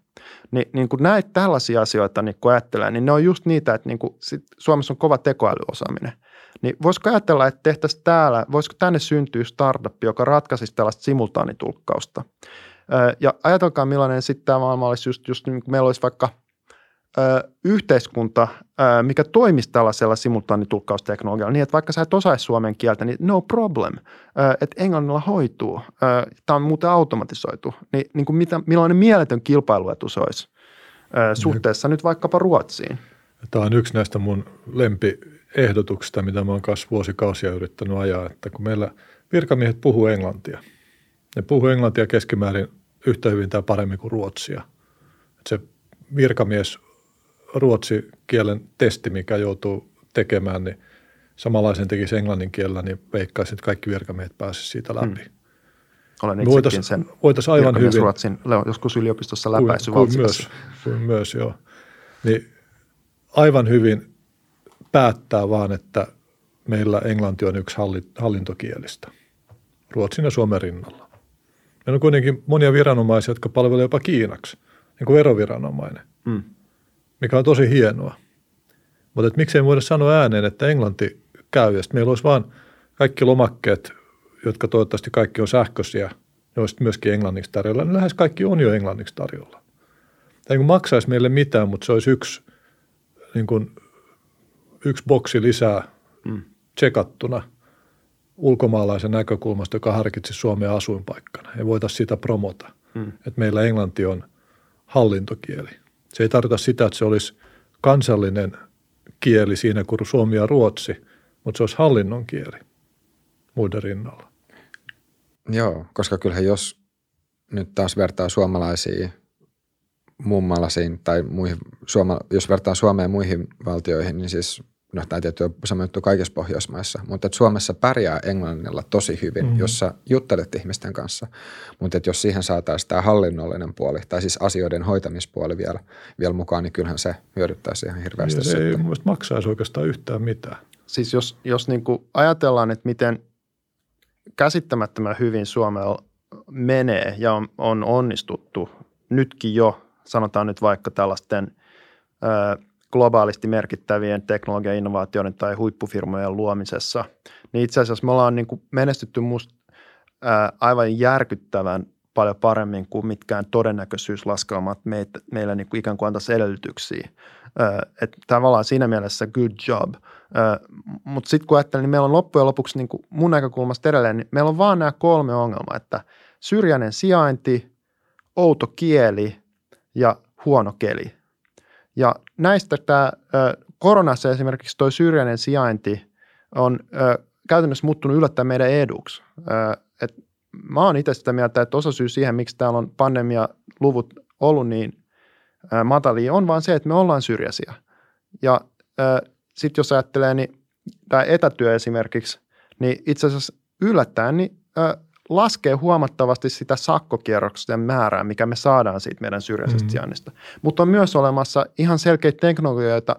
Ni, niin kuin näitä tällaisia asioita niin kun ajattelee, niin ne on just niitä, että niin kuin sit Suomessa on kova tekoälyosaaminen – niin voisiko ajatella, että tehtäisiin täällä, voisiko tänne syntyä startup, joka ratkaisisi tällaista simultaanitulkkausta. Ja ajatelkaa millainen sitten tämä maailma olisi just, just niin kuin meillä olisi vaikka ö, yhteiskunta, ö, mikä toimisi tällaisella simultaanitulkkausteknologialla niin, että vaikka sä et osaisi suomen kieltä, niin no problem, ö, että englannilla hoituu. Tämä on muuten automatisoitu. Niin, niin kuin mitä, millainen mieletön kilpailuetu se olisi ö, suhteessa nyt vaikkapa Ruotsiin. Tämä on yksi näistä mun lempi ehdotuksista, mitä mä oon kanssa vuosikausia yrittänyt ajaa, että kun meillä virkamiehet puhuu englantia, ne puhuu englantia keskimäärin yhtä hyvin tai paremmin kuin ruotsia. Että se virkamies ruotsikielen testi, mikä joutuu tekemään, niin samanlaisen tekisi englannin kielellä, niin veikkaisin, että kaikki virkamiehet pääsisivät siitä läpi. Hmm. Olen itsekin voitais, sen voitais aivan hyvin. Ruotsin, joskus yliopistossa läpäissyt kuin, kuin myös, kuin myös, joo. Niin aivan hyvin päättää vaan, että meillä englanti on yksi hallintokielistä Ruotsin ja Suomen rinnalla. Meillä on kuitenkin monia viranomaisia, jotka palvelevat jopa Kiinaksi, niin kuin veroviranomainen, mm. mikä on tosi hienoa. Mutta miksei voida sanoa ääneen, että englanti käy, ja meillä olisi vaan kaikki lomakkeet, jotka toivottavasti kaikki on sähköisiä, ne olisi myöskin englanniksi tarjolla, niin lähes kaikki on jo englanniksi tarjolla. Tämä ei maksaisi meille mitään, mutta se olisi yksi niin kuin yksi boksi lisää mm. tsekattuna ulkomaalaisen näkökulmasta, joka harkitsi Suomea asuinpaikkana. Ei voitaisiin sitä promota. Mm. Että meillä englanti on hallintokieli. Se ei tarkoita sitä, että se olisi kansallinen kieli siinä kuin suomi ja ruotsi, mutta se olisi hallinnon kieli muiden rinnalla. Joo, koska kyllähän jos nyt taas vertaa suomalaisia mummalaisiin tai muihin, suoma, jos vertaa Suomeen muihin valtioihin, niin siis no tämä tietysti on sama juttu kaikissa Pohjoismaissa, mutta että Suomessa pärjää englannilla tosi hyvin, mm-hmm. jos sä juttelet ihmisten kanssa. Mutta että jos siihen saataisiin tämä hallinnollinen puoli, tai siis asioiden hoitamispuoli vielä, vielä mukaan, niin kyllähän se hyödyttäisi ihan hirveästi. Ja se sitten. ei mun maksaisi oikeastaan yhtään mitään. Siis jos, jos niin kuin ajatellaan, että miten käsittämättömän hyvin Suomella menee ja on, on onnistuttu nytkin jo, sanotaan nyt vaikka tällaisten globaalisti merkittävien teknologia-innovaatioiden tai huippufirmojen luomisessa, niin itse asiassa me ollaan niin kuin menestytty musta ää, aivan järkyttävän paljon paremmin kuin mitkään todennäköisyyslaskelmat meitä, meillä niin kuin ikään kuin antaisi edellytyksiä. Että tavallaan siinä mielessä good job. Mutta sitten kun ajattelen, niin meillä on loppujen lopuksi niin kuin mun näkökulmasta edelleen, niin meillä on vaan nämä kolme ongelmaa, että syrjäinen sijainti, outo kieli ja huono keli. Ja näistä tämä koronassa esimerkiksi tuo syrjäinen sijainti on käytännössä muuttunut yllättäen meidän eduksi. Et mä oon itse sitä mieltä, että osa syy siihen, miksi täällä on pandemialuvut ollut niin matalia, on vaan se, että me ollaan syrjäisiä. Ja sitten jos ajattelee, niin tämä etätyö esimerkiksi, niin itse asiassa yllättäen niin laskee huomattavasti sitä sakkokierroksen määrää, mikä me saadaan siitä meidän syrjäisestä mm. sijainnista. Mutta on myös olemassa ihan selkeitä teknologioita,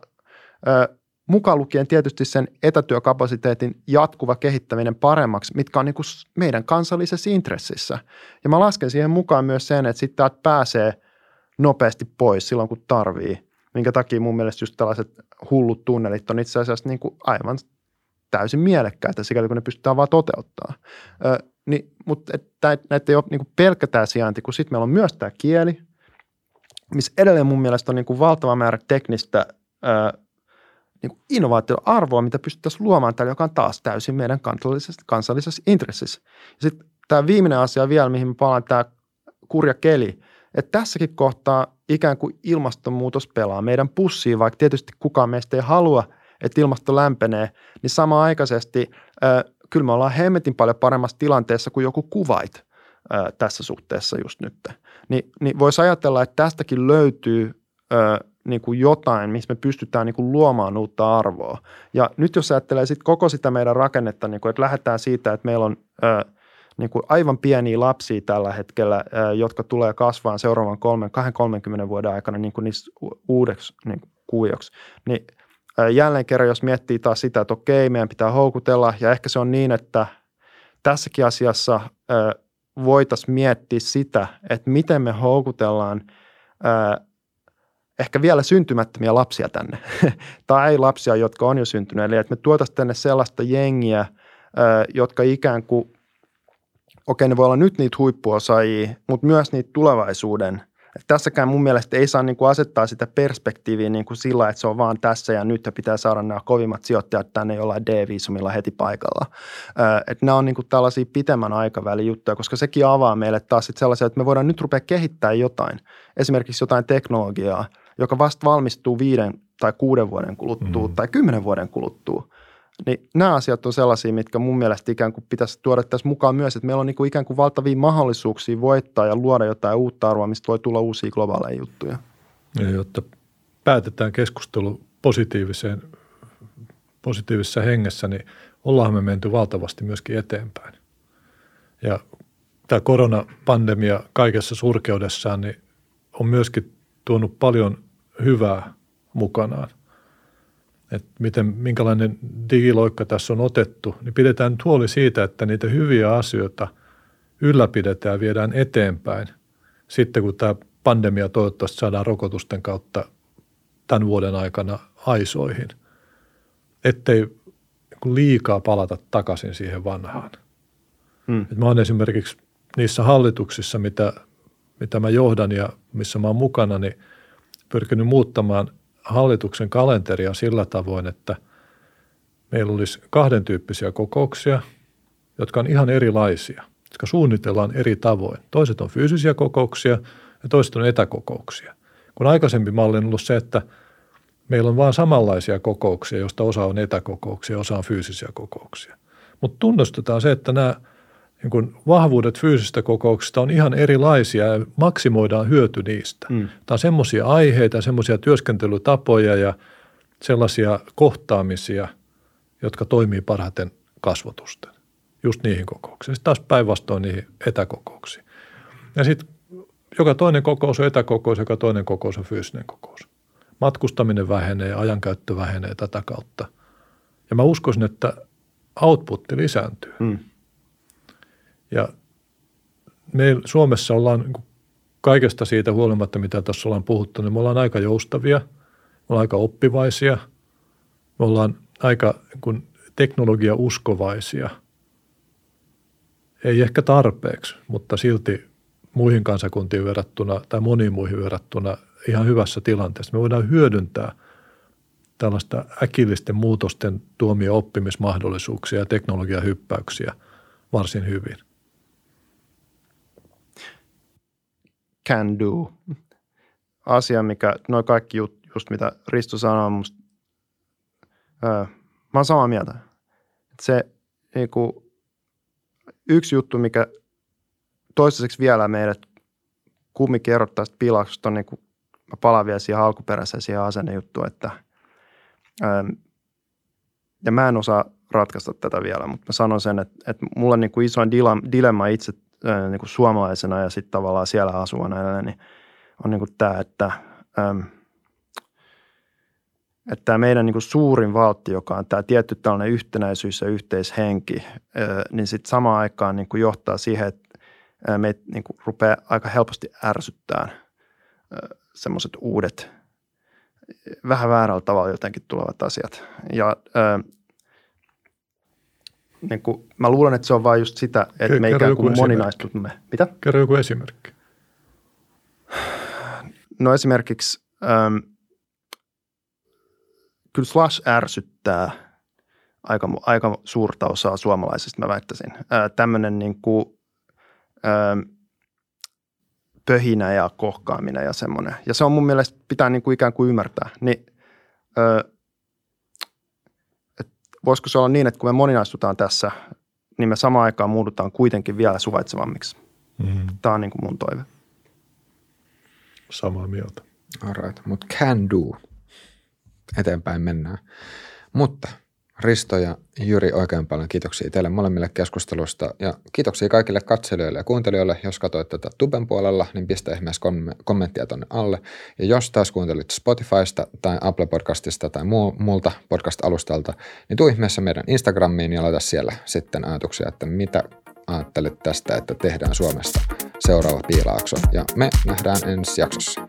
ö, mukaan lukien tietysti sen etätyökapasiteetin jatkuva kehittäminen paremmaksi, mitkä on niin kuin meidän kansallisessa intressissä. Ja mä lasken siihen mukaan myös sen, että sitten täältä pääsee nopeasti pois silloin, kun tarvii, minkä takia mun mielestä just tällaiset hullut tunnelit on itse asiassa niin kuin aivan täysin mielekkäitä, sikäli kun ne pystytään vaan toteuttaa. Ö, niin, mutta näitä ei ole niin pelkkä tämä sijainti, kun sitten meillä on myös tämä kieli, missä edelleen mun mielestä on niin kuin valtava määrä teknistä ää, niin innovaatioarvoa, mitä pystyttäisiin luomaan täällä, joka on taas täysin meidän kansallisessa, kansallisessa intressissä. Ja sitten tämä viimeinen asia vielä, mihin palaan, tämä kurja keli, että tässäkin kohtaa ikään kuin ilmastonmuutos pelaa meidän pussiin, vaikka tietysti kukaan meistä ei halua, että ilmasto lämpenee, niin samaaikaisesti kyllä me ollaan hemmetin paljon paremmassa tilanteessa kuin joku kuvait tässä suhteessa just nyt. Ni, niin voisi ajatella, että tästäkin löytyy ää, niin kuin jotain, missä me pystytään niin kuin luomaan uutta arvoa. Ja nyt jos ajattelee sit koko sitä meidän rakennetta, niin kuin, että lähdetään siitä, että meillä on ää, niin kuin aivan pieniä lapsia tällä hetkellä, ää, jotka tulee kasvaan seuraavan 20-30 vuoden aikana niin kuin niissä uudeksi niin kuujoksi, niin – jälleen kerran, jos miettii taas sitä, että okei, meidän pitää houkutella, ja ehkä se on niin, että tässäkin asiassa voitaisiin miettiä sitä, että miten me houkutellaan ehkä vielä syntymättömiä lapsia tänne, [laughs] tai lapsia, jotka on jo syntyneet, eli että me tuotaisiin tänne sellaista jengiä, jotka ikään kuin, okei, ne voi olla nyt niitä huippuosaajia, mutta myös niitä tulevaisuuden – et tässäkään mun mielestä ei saa niin kuin asettaa sitä perspektiiviä niin kuin sillä, että se on vaan tässä ja nyt ja pitää saada nämä kovimmat sijoittajat tänne jollain D-viisumilla heti paikalla. Että nämä on niin kuin tällaisia pitemmän aikavälin juttuja, koska sekin avaa meille taas sit sellaisia, että me voidaan nyt rupea kehittämään jotain, esimerkiksi jotain teknologiaa, joka vasta valmistuu viiden tai kuuden vuoden kuluttua mm. tai kymmenen vuoden kuluttua – niin nämä asiat on sellaisia, mitkä mun mielestä ikään kuin pitäisi tuoda tässä mukaan myös, että meillä on niin kuin ikään kuin valtavia mahdollisuuksia voittaa ja luoda jotain uutta arvoa, mistä voi tulla uusia globaaleja juttuja. Ja jotta päätetään keskustelu positiiviseen, positiivisessa hengessä, niin ollaan me menty valtavasti myöskin eteenpäin. Ja tämä koronapandemia kaikessa surkeudessaan niin on myöskin tuonut paljon hyvää mukanaan että miten, minkälainen digiloikka tässä on otettu, niin pidetään nyt huoli siitä, että niitä hyviä asioita ylläpidetään ja viedään eteenpäin sitten, kun tämä pandemia toivottavasti saadaan rokotusten kautta tämän vuoden aikana aisoihin, ettei liikaa palata takaisin siihen vanhaan. Hmm. Et mä oon esimerkiksi niissä hallituksissa, mitä, mitä mä johdan ja missä mä oon mukana, niin pyrkinyt muuttamaan – hallituksen kalenteria sillä tavoin, että meillä olisi kahden tyyppisiä kokouksia, jotka on ihan erilaisia, jotka suunnitellaan eri tavoin. Toiset on fyysisiä kokouksia, ja toiset on etäkokouksia. Kun aikaisempi malli on ollut se, että meillä on vain samanlaisia kokouksia, joista osa on etäkokouksia, osa on fyysisiä kokouksia. Mutta tunnustetaan se, että nämä niin kun vahvuudet fyysisistä kokouksista on ihan erilaisia ja maksimoidaan hyöty niistä. Mm. Tämä on semmoisia aiheita, semmoisia työskentelytapoja ja sellaisia kohtaamisia, jotka toimii parhaiten kasvotusten. Just niihin kokouksiin. Sitten taas päinvastoin niihin etäkokouksiin. Ja sitten joka toinen kokous on etäkokous, joka toinen kokous on fyysinen kokous. Matkustaminen vähenee, ajankäyttö vähenee tätä kautta. Ja mä uskoisin, että outputti lisääntyy. Mm. Ja me Suomessa ollaan niin kaikesta siitä huolimatta, mitä tässä ollaan puhuttu, niin me ollaan aika joustavia, me ollaan aika oppivaisia, me ollaan aika niin teknologia-uskovaisia. Ei ehkä tarpeeksi, mutta silti muihin kansakuntiin verrattuna tai moniin muihin verrattuna ihan hyvässä tilanteessa. Me voidaan hyödyntää tällaista äkillisten muutosten tuomia oppimismahdollisuuksia ja teknologiahyppäyksiä varsin hyvin. Can do. Asia, mikä, noin kaikki jut, just mitä Risto sanoi, musta, öö, mä oon samaa mieltä. Se niinku, yksi juttu, mikä toistaiseksi vielä meidät kumminkin erottaa sitä pilauksesta on niin kuin, mä palaan vielä siihen alkuperäiseen siihen asennejuttuun, että ää, ja mä en osaa ratkaista tätä vielä, mutta mä sanon sen, että, että mulla on niin isoin dilemma itse ää, niin kuin suomalaisena ja sitten tavallaan siellä asuvana, niin on niin kuin tämä, että, että meidän niin kuin suurin valtti, joka on tämä tietty tällainen yhtenäisyys ja yhteishenki, niin sitten samaan aikaan niin kuin johtaa siihen, että meitä niin kuin rupeaa aika helposti ärsyttämään semmoiset uudet, vähän väärällä tavalla jotenkin tulevat asiat. Ja niin kuin, mä luulen, että se on vain just sitä, että Kerro me ikään kuin moninaistumme. Mitä? Kerro joku esimerkki. No esimerkiksi ähm, kyllä Slash ärsyttää aika, aika suurta osaa suomalaisista, mä väittäisin. Äh, tämmöinen niin kuin ö, pöhinä ja kohkaaminen ja semmoinen. Ja se on mun mielestä pitää niin kuin ikään kuin ymmärtää. Niin, ö, et voisiko se olla niin, että kun me moninaistutaan tässä, niin me samaan aikaan muudutaan kuitenkin vielä suvaitsevammiksi. Mm. Tämä on niin kuin mun toive. Samaa mieltä. Alright, mutta can do. Eteenpäin mennään. Mutta Risto ja Jyri, oikein paljon kiitoksia teille molemmille keskustelusta ja kiitoksia kaikille katselijoille ja kuuntelijoille. Jos katsoit tätä Tuben puolella, niin pistä ihmeessä kommenttia tonne alle. Ja jos taas kuuntelit Spotifysta tai Apple Podcastista tai muu, muulta podcast-alustalta, niin tuu ihmeessä meidän Instagramiin ja laita siellä sitten ajatuksia, että mitä ajattelet tästä, että tehdään Suomesta seuraava piilaakso. Ja me nähdään ensi jaksossa.